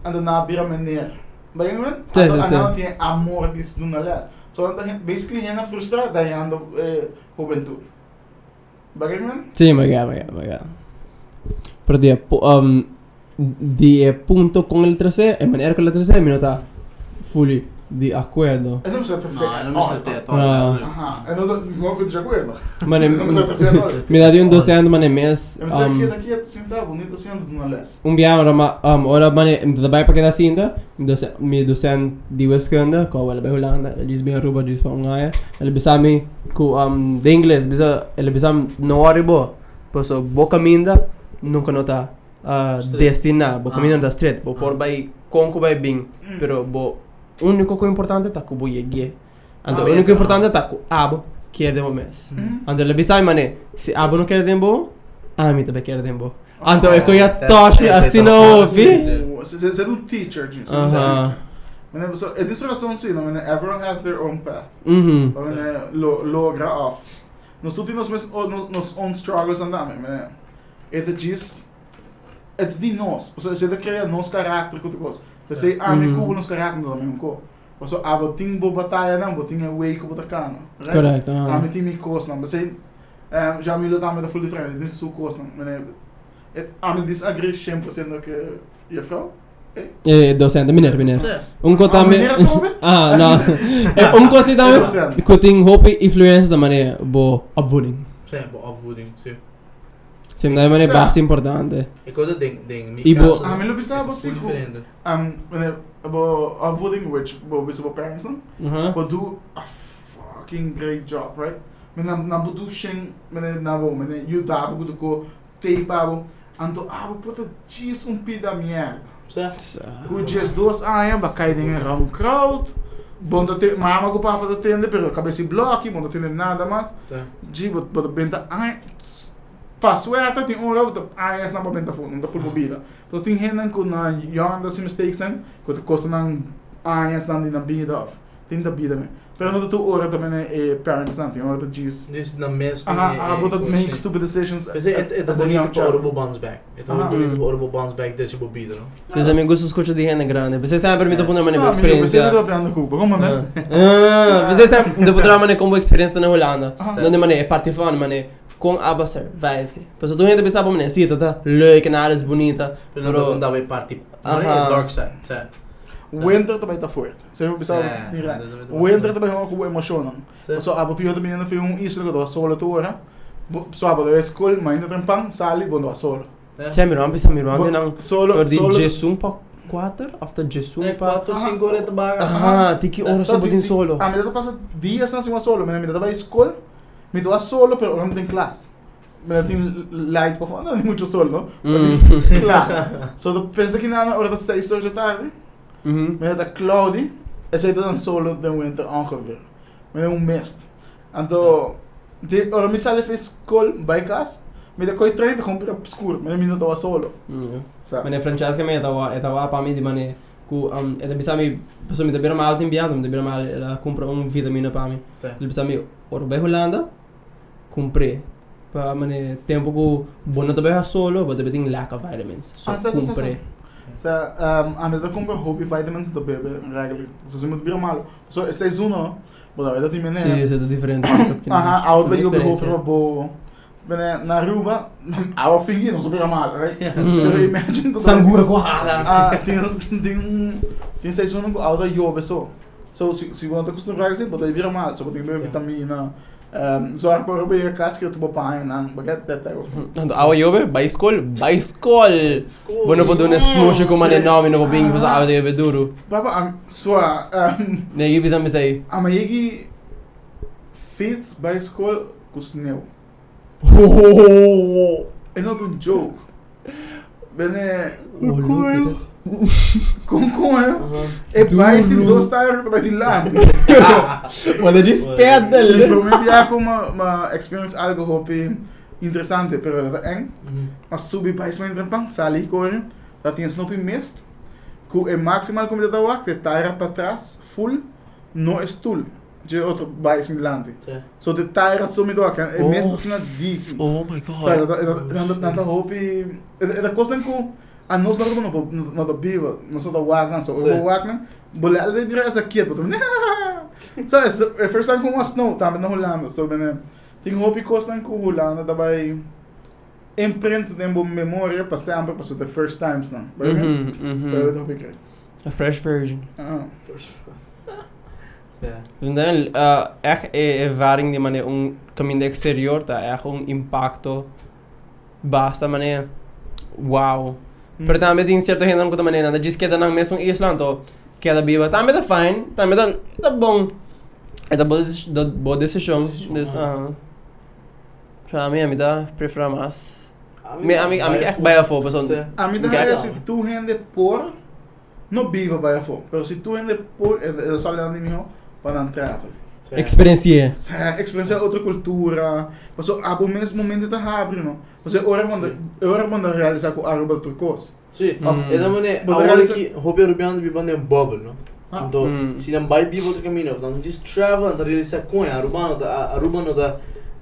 En daarna bira meneer. Ben je me? Sí, En sí, dan sí. dan die amor die doen na les. So dan basically je na frustrado dat je aan de eh, juventud. Ben je me? Sí, magari, magari, magari. Pero di, pu- um, di punto con el 13 e manera con el 13 mi nota fully di acuerdo. En dan zet er No, non mi sta te, Ah. Aha. En dan não vou de acordo. Mane, Não me mi da di un docente mane mes Eu sei que um, daqui é sentar bonito assim ando na les. un bia ora ma um, ora mane da bai pa kada sinda docent mi docent di wiskunde ko wala ba Holanda eles bem ruba dis pa ngaia ele bisami ku um de inglês bisa ele bisam no arribo poso boca minda nunca nota uh, destina boca Ah. minda da street bo por Ah. bai conco bai bing Mm. pero bo único que importante ta ku bo yegge Anto Ah, único bem, importante ta ku abo quer mo mes Mhm. Anto le bisai mane si abo não quer dembo a mi também quer dembo Ah, Anto é que eu toche that's assim não ouvi it. Você é um teacher, gente. Aha. Men så är det så som sim, men everyone has their own path. Mhm Men eh, lo, logra av. Nós nós mes nos nos own struggles andar, men é det just é de nós. Ou seja, det cria nos caráter que tu gosta. Você sei ah, me Mhm. cu nos caráter não me co. Ou seja, a botin bo batalha não, botin é way que bota cana. Correct, Ah, aha. me tem me cos não, mas sei eh já me dá me da full different. This não, men é ah, me disagree 100% que je vrouw. Eh, docente, miner, miner. Si. Un ko Ah, un ko si tame... Docente. Ko ting hopi influence da mane bo abvuning. Si, bo avvoeding, si. Sim, da mane Ja. basta importante. E cosa ding, ding, mi Ibo- Ah, lo è pensavo full sicuro. differente. Um, bo afvoeding, which bo bisa bo parents dan. Aha. But do a fucking great job, right? Men na na bo do shing, men na bo, men you da bo do ko tape abo. Anto abo puta cheese um pida merda. Si. Ku just dos aia ba kai ding ram crowd. Bom da te mama ko papa da tende, pero cabeça bloque, bom da tende nada mais. Si. Ji bot bot benta ai Pasueta tem um rabo ai essa na benta fundo, da full bebida. Então tem renan com na young das mistakes nem, com a costa não ai essa não na bebida off. Tem da vida, né? Pero no tu ora também é parents não, tem ora diz. Just na mes Aha, ah, but that make stupid decisions. Kasi ito ito as a bonito young pa child. Orobo bounce back. Ito Aha. bonito Mm. pa Orobo bounce back dito sa bobida, no? Kasi may gusto escucha di na grande. Kasi sempre mi to po naman Ah, yung amigo, você experiência. não tá vendo Cuba, como né? Ah, Kasi sempre mi to naman como experiência na Holanda. Aha. Donde man é parte fan man é com aba survive. Pero tu gente pensava man é, sim, tá leuk en alles bonita. Pero não Pero kung dapat party. Aha. Aha. Dark side. Sa. Winter também tá forte. Você viu pensar É, direct. exatamente. Winter também é uma coisa emocionante. Sa. So, abo pior também não foi um isso que eu solo tu ora. So, abo da escola, mas ainda tem pão, sali, bom, do solo. Cioè, mi rompi, mi rompi, não. Solo, För din solo. Jesum pa 4? After Jesum É pa... 4 5 horas ito baga. Aha, tiki oras sa din solo. Ah, me dá passa dias na sua solo, mas me dá para escola, me dá solo, pero não tem classe. Me dá tem light para fora, não tem muito solo, não? Mm. Claro. So, tu pensa que na hora das 6 horas da tarde, Mhm. me dá cloudy, e sai dan solo de winter ongeveer. Me dá um mist. Então, de hora me sale fez escola, by casa, me dá coi trein, com para escuro, me dá minuto a solo. Mm. Sabe? Men Francesca me etawa etawa pa mi di mane ku um eta bisa mi paso mi dabira mal timbiado mi dabira mal ela compra un vitamina pa mi. Tá. Ele bisa mi oro be Holanda comprei pa mane tempo ku bono tabe ha solo but the lack of vitamins. So Ah, sa- sa- um, aan de kom hobby vitamins do bebê eigenlijk. So mal. So é seizoen, maar dat dat die Sì, menene. siete differenti. Aha, out bij je Experiência. behoefte bo. Bene na Aruba, our fingi não super mal, right? Mm. Eu imagine Sangura ko hala. Ah, tem tem tem ko out jo beso. So se se você acostumar assim, bota vira mal, so tem vitamina. زار بربي كاسكت بوباين انا بجد او يوبي بايسكول بايسكول بونو بدون اسمو شكو ماني نومي نو بينج بس عاود يبي دورو بابا ام سوا نيجي بيزا مزاي اما يجي فيتس بايسكول كوسنيو انو دون جو بني وكويل bisa mi say. a mayigi fiets bij school com sneeuw. Oh. É não um joke. Bene, Oh, look at it. com é. É uma experience algo hopi interessante, pero é eng. Mas subi para isso ainda pang sali corre. Já tinha snoopy mist. Com é maximal como da wak, de tire para trás, full, no stool. De outro bais milante. So de tire sumi do kan, é Oh. mist na deep. Oh my Sabe, dan dan dan hoop je de kosten ko a nós não no no no do biva, nós da wagner so o wagner, bole alde bira essa kiet, but so it's the first time com was snow, tama na Holanda, so bene. Ting hoop je kosten ko Holanda daarbij imprint den bo memória para sempre para the first times não. Mhm, So mhm. eu hoop ik. A fresh version. Ah. Ja. En dan, uh, echt eh, ervaring die manier um caminho exterior, tá? Echt um impacto basta maneira. Wow. Pero também tem certa gente que também não diz que é não mesmo Island, to que é biba. Também tá fine, também tá tá bom. É da boa deci- da boa decisão. Des, ah. Para mim, a mim dá preferir mais. Me a mim a mim é que vai a fogo, pessoal. A mim dá Gaga. se tu rende por no biva vai a fo, pero se tu rende por é só lá de mim para entrar. Experiência. Experiência é outra cultura. Mas o abo mesmo momento da abre, não? Mas é hora quando é hora quando realizar com Aruba outra coisa. Sim, é da maneira, a realiza- que Robert Rubiano vive em bubble, não? Ah. Então, Mm. se não vai viver outro caminho, então just travel, então realizar com a Aruba não dá, Aruba não dá,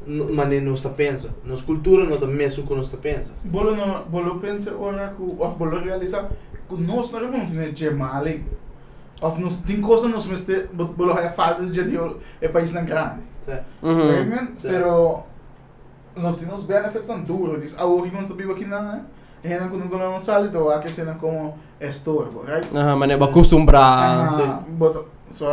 maneira não está pensa, nos cultura não dá mesmo que não está pensa. Bolo no bolo pensa hora ku of bolo realizar ku nós na Aruba não tem gemali. Of nos tem coisa nos meste bolo hay falta de dio é país tão grande. Uhum. Sim. Pero nós temos benefits tão duro, diz a hora que nós vive aqui na é não quando não sale do aqui cena como estorbo, right? Ah, mané ba acostumbrar. Ah, but so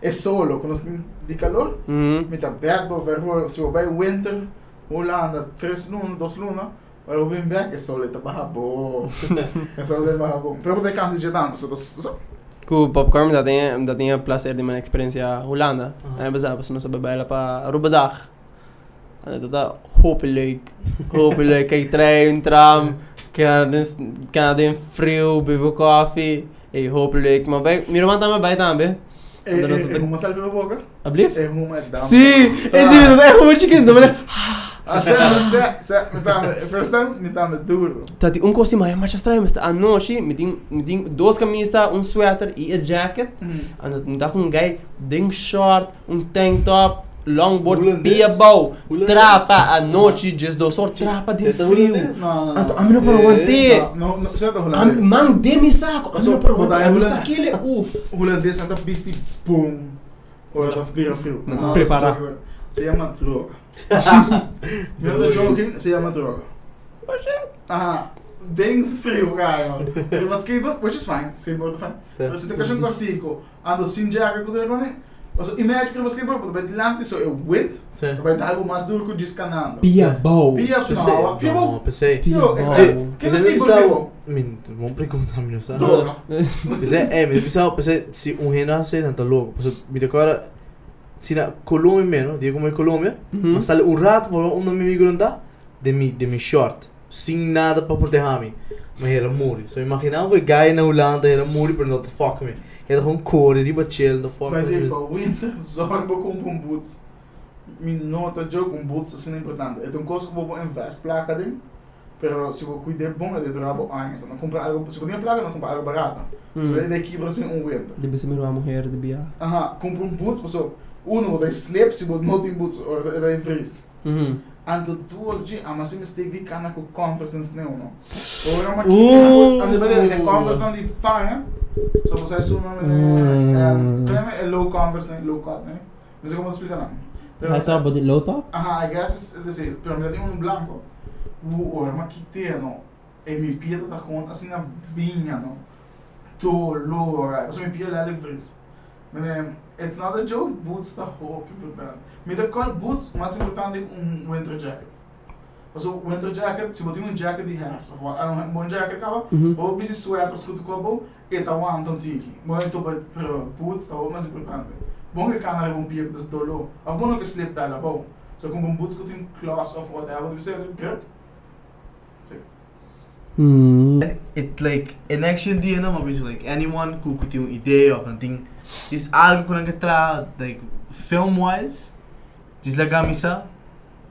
é solo quando de calor. Mhm. met dat bergboven verhoor, zo bij winter, Holanda, tres luna, dos luna, maar op een berg is zo lite bahabo. É só lite bahabo. Pero de kans de so das so. Com o popcorn dat tinha dat tinha prazer de uma experiência Holanda. Aha. Aí bazar pas nós babay lá para Arubadag. Ano dat hopelijk hopelijk kay trein tram kan den kan den frio bebo coffee. E hopelijk maar bij mir man tama bij tambe. É, é, nasa é uma salve na boca. Ablif? É uma dama. Sim! Esse vídeo é como chicken, é? Ah, se, se, se, me tama, first time, me tama duro. Tati, um coisa mais mais estranho, mas à noite, me tem, me tem duas camisas, um sweater e a jacket. Ando, me dá com um guy, ding short, um tank top, longboard, Holandês? pia bow, Holandês? trapa à noite, just do sort, trapa de Você tá frio. não. a mim não para aguentar. Não, não, não, você é Am- holandês. Man, dê me saco, a para aguentar, a holandês. saco ele, uff. holandês anda bisti boom. Ou ela vira frio. Não, preparar. Se chama droga. Meu joking, se chama droga. Ah, dings frio, cara. Eu vou skateboard, which is fine. Skateboard é fine. Mas se tem que achar um artigo, ando sem jacket, que eu tenho Also, imagine skateboard, porque vai dilante, so eu vai dar algo mais duro que o descanando. Pia bow. Pia, Pensei, não, pia, pensei. Pia bow. é- que Pensei, skateboard pensava, pia? min, vamos perguntar minha sabe? Droga. Pensei, é, mas pensava, pensei, se um rena sei não tá louco, me decora se na Colômbia mesmo, digo como é Colômbia, mas sale um rato um amigo não tá, de mi, de mi short, sem nada para proteger me. Mas era muri. So imaginava que guy na Holanda era muri, pero não te fuck me. Era com cor, ele chill, não fuck Vai ter me. para winter, zorga com um boots. Me nota jogo com boots assim é importante. É uma coisa que eu vou invest placa dentro. Pero se eu cuidar bom, é de durar anos. Não comprar algo, se eu tenho placa, não comprar algo barato. So é daqui para um winter. Deve ser uma mulher de Bia. Aha, compra um boots, pessoal. Um, vai slip, se você não tem boots, ou vai frizz. Uhum. Anto duas de, ah, mas se mistake di cana com Converse nesse não, não. Ou era uma Uh. ando bem, é Converse não de panga. So você assume, Hum. é, é low Converse, né, low cut, né. Não sei como explicar não. Pero, Essa body low top? Ajá, I guess, es decir, pero me tengo un blanco. O o uma quiteia, não. E mi pieta tá com assim na binha, não. Dolor, aí. Você me pia lá livres. Mas, it's not a joke, boots tá roupa importante. Me dá call boots, mais importante é um winter jacket. Also, winter jacket, se tem um jacket de half, um bom jacket acaba, ou busy sweater escuta com bom, e tá um anton tiki. Muito pero boots tá o mais importante. Bom que kana é um pia das dolor. A bom que slip tá lá bom. So kung bang boots ko tin class of whatever, you say grip. Hmm. It like, in action dia na, mabis like, anyone who could yung ideia of something, is algo ko lang katra, like, film-wise, diz la gamisa,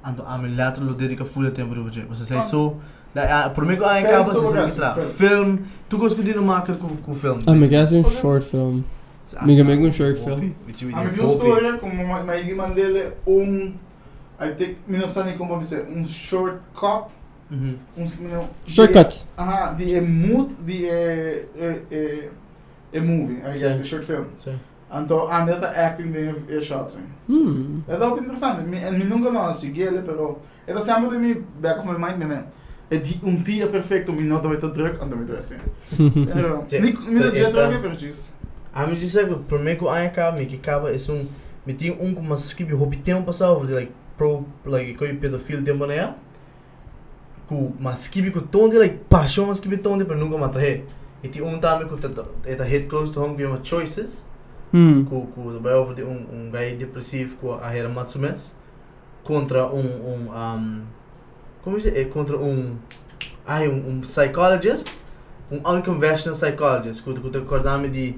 ando amin later lo dedica full tempo do budget. Você sai so, like, ah, por mim ko ay Film kaba so sa wala, katra, film. film, tu gosto ko din umakar ko ko film. Ah, me quedas um short film. Ah, Miga may un short film. A mí dio storia como maigi mandele un I think minasani como dice un short cup, Mhm. un mino Shortcuts. Aha, die een mood eh eh eh een movie, I guess, een short film. Sim. Então, a meta acting de eh, shots. Hmm. É algo interessante. Mi, mi nunca não segui ele, pero é sempre de mi back of my mind, né? É di, um dia perfeito, vai estar druk, and vai estar assim. Pero, Sim. ni mi não Então- dia druk, pero diz. Ah, mas isso é que, mim, que ai acaba, me que acaba, é um, me tinha um com uma skip, hobby tempo passado, like, pro, like, coi pedofil tempo né? Com uma skip com tom de, like, paixão, uma skip tom de, pero nunca me atrahe. E tinha um também com tata, eta hit close to home, é uma choices, Hmm. com, com, vai over de um, um guy depressivo com a Hera Matsumes, contra um, um, um, como é é contra um, ai, um, um psychologist, um unconventional psychologist, que que acordar-me de,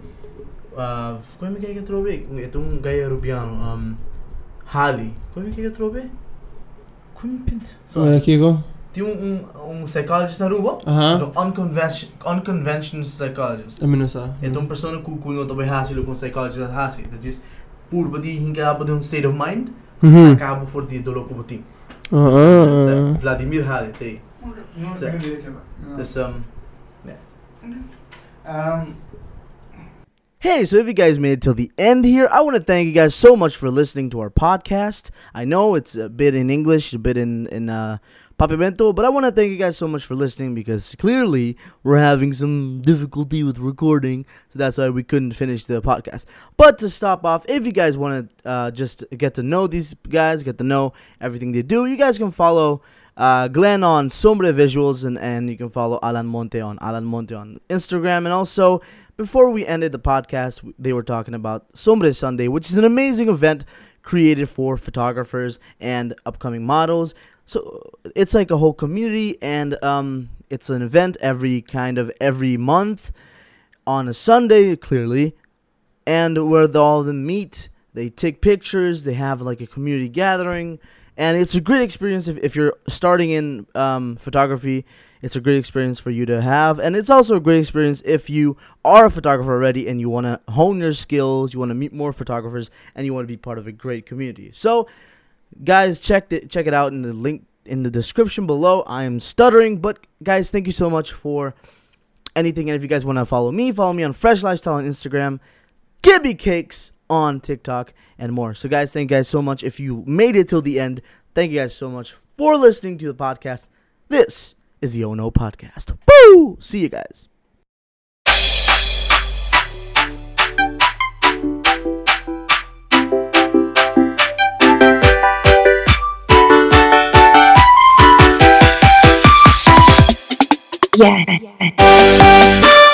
uh, como é que é que eu trouxe? É um guy europeano, um, Hali, como é que é que eu trouxe? Como é que Olha aqui, go. Tinha um, um, um psychologist na Aruba, Aham. unconvention, unconventional psychologist. A mim não sabe. É uma pessoa que que não também hasi com psychologist hasi. That is purba di hinga apa de state of mind, Uhum. acaba por di dolo ko buting. Ah. Vladimir Hali te. Não, Sim. não diria que não. This um Um, Hey, so if you guys made it till the end here, I want to thank you guys so much for listening to our podcast. I know it's a bit in English, a bit in in uh, Papimento, but I want to thank you guys so much for listening because clearly we're having some difficulty with recording, so that's why we couldn't finish the podcast. But to stop off, if you guys want to uh, just get to know these guys, get to know everything they do, you guys can follow uh, Glenn on Sombre Visuals, and, and you can follow Alan Monte on Alan Monte on Instagram. And also, before we ended the podcast, they were talking about Sombre Sunday, which is an amazing event created for photographers and upcoming models. So it's like a whole community, and um, it's an event every kind of every month on a Sunday, clearly. and where the, all of them meet. They take pictures. They have like a community gathering, and it's a great experience if, if you're starting in um, photography. It's a great experience for you to have, and it's also a great experience if you are a photographer already and you want to hone your skills. You want to meet more photographers, and you want to be part of a great community. So, guys, check it check it out in the link in the description below. I am stuttering, but guys, thank you so much for anything. And if you guys want to follow me, follow me on Fresh Lifestyle on Instagram, Gibby Cakes on TikTok, and more. So, guys, thank you guys so much. If you made it till the end, thank you guys so much for listening to the podcast. This is the Ono Podcast. Boo! See you guys. yeah.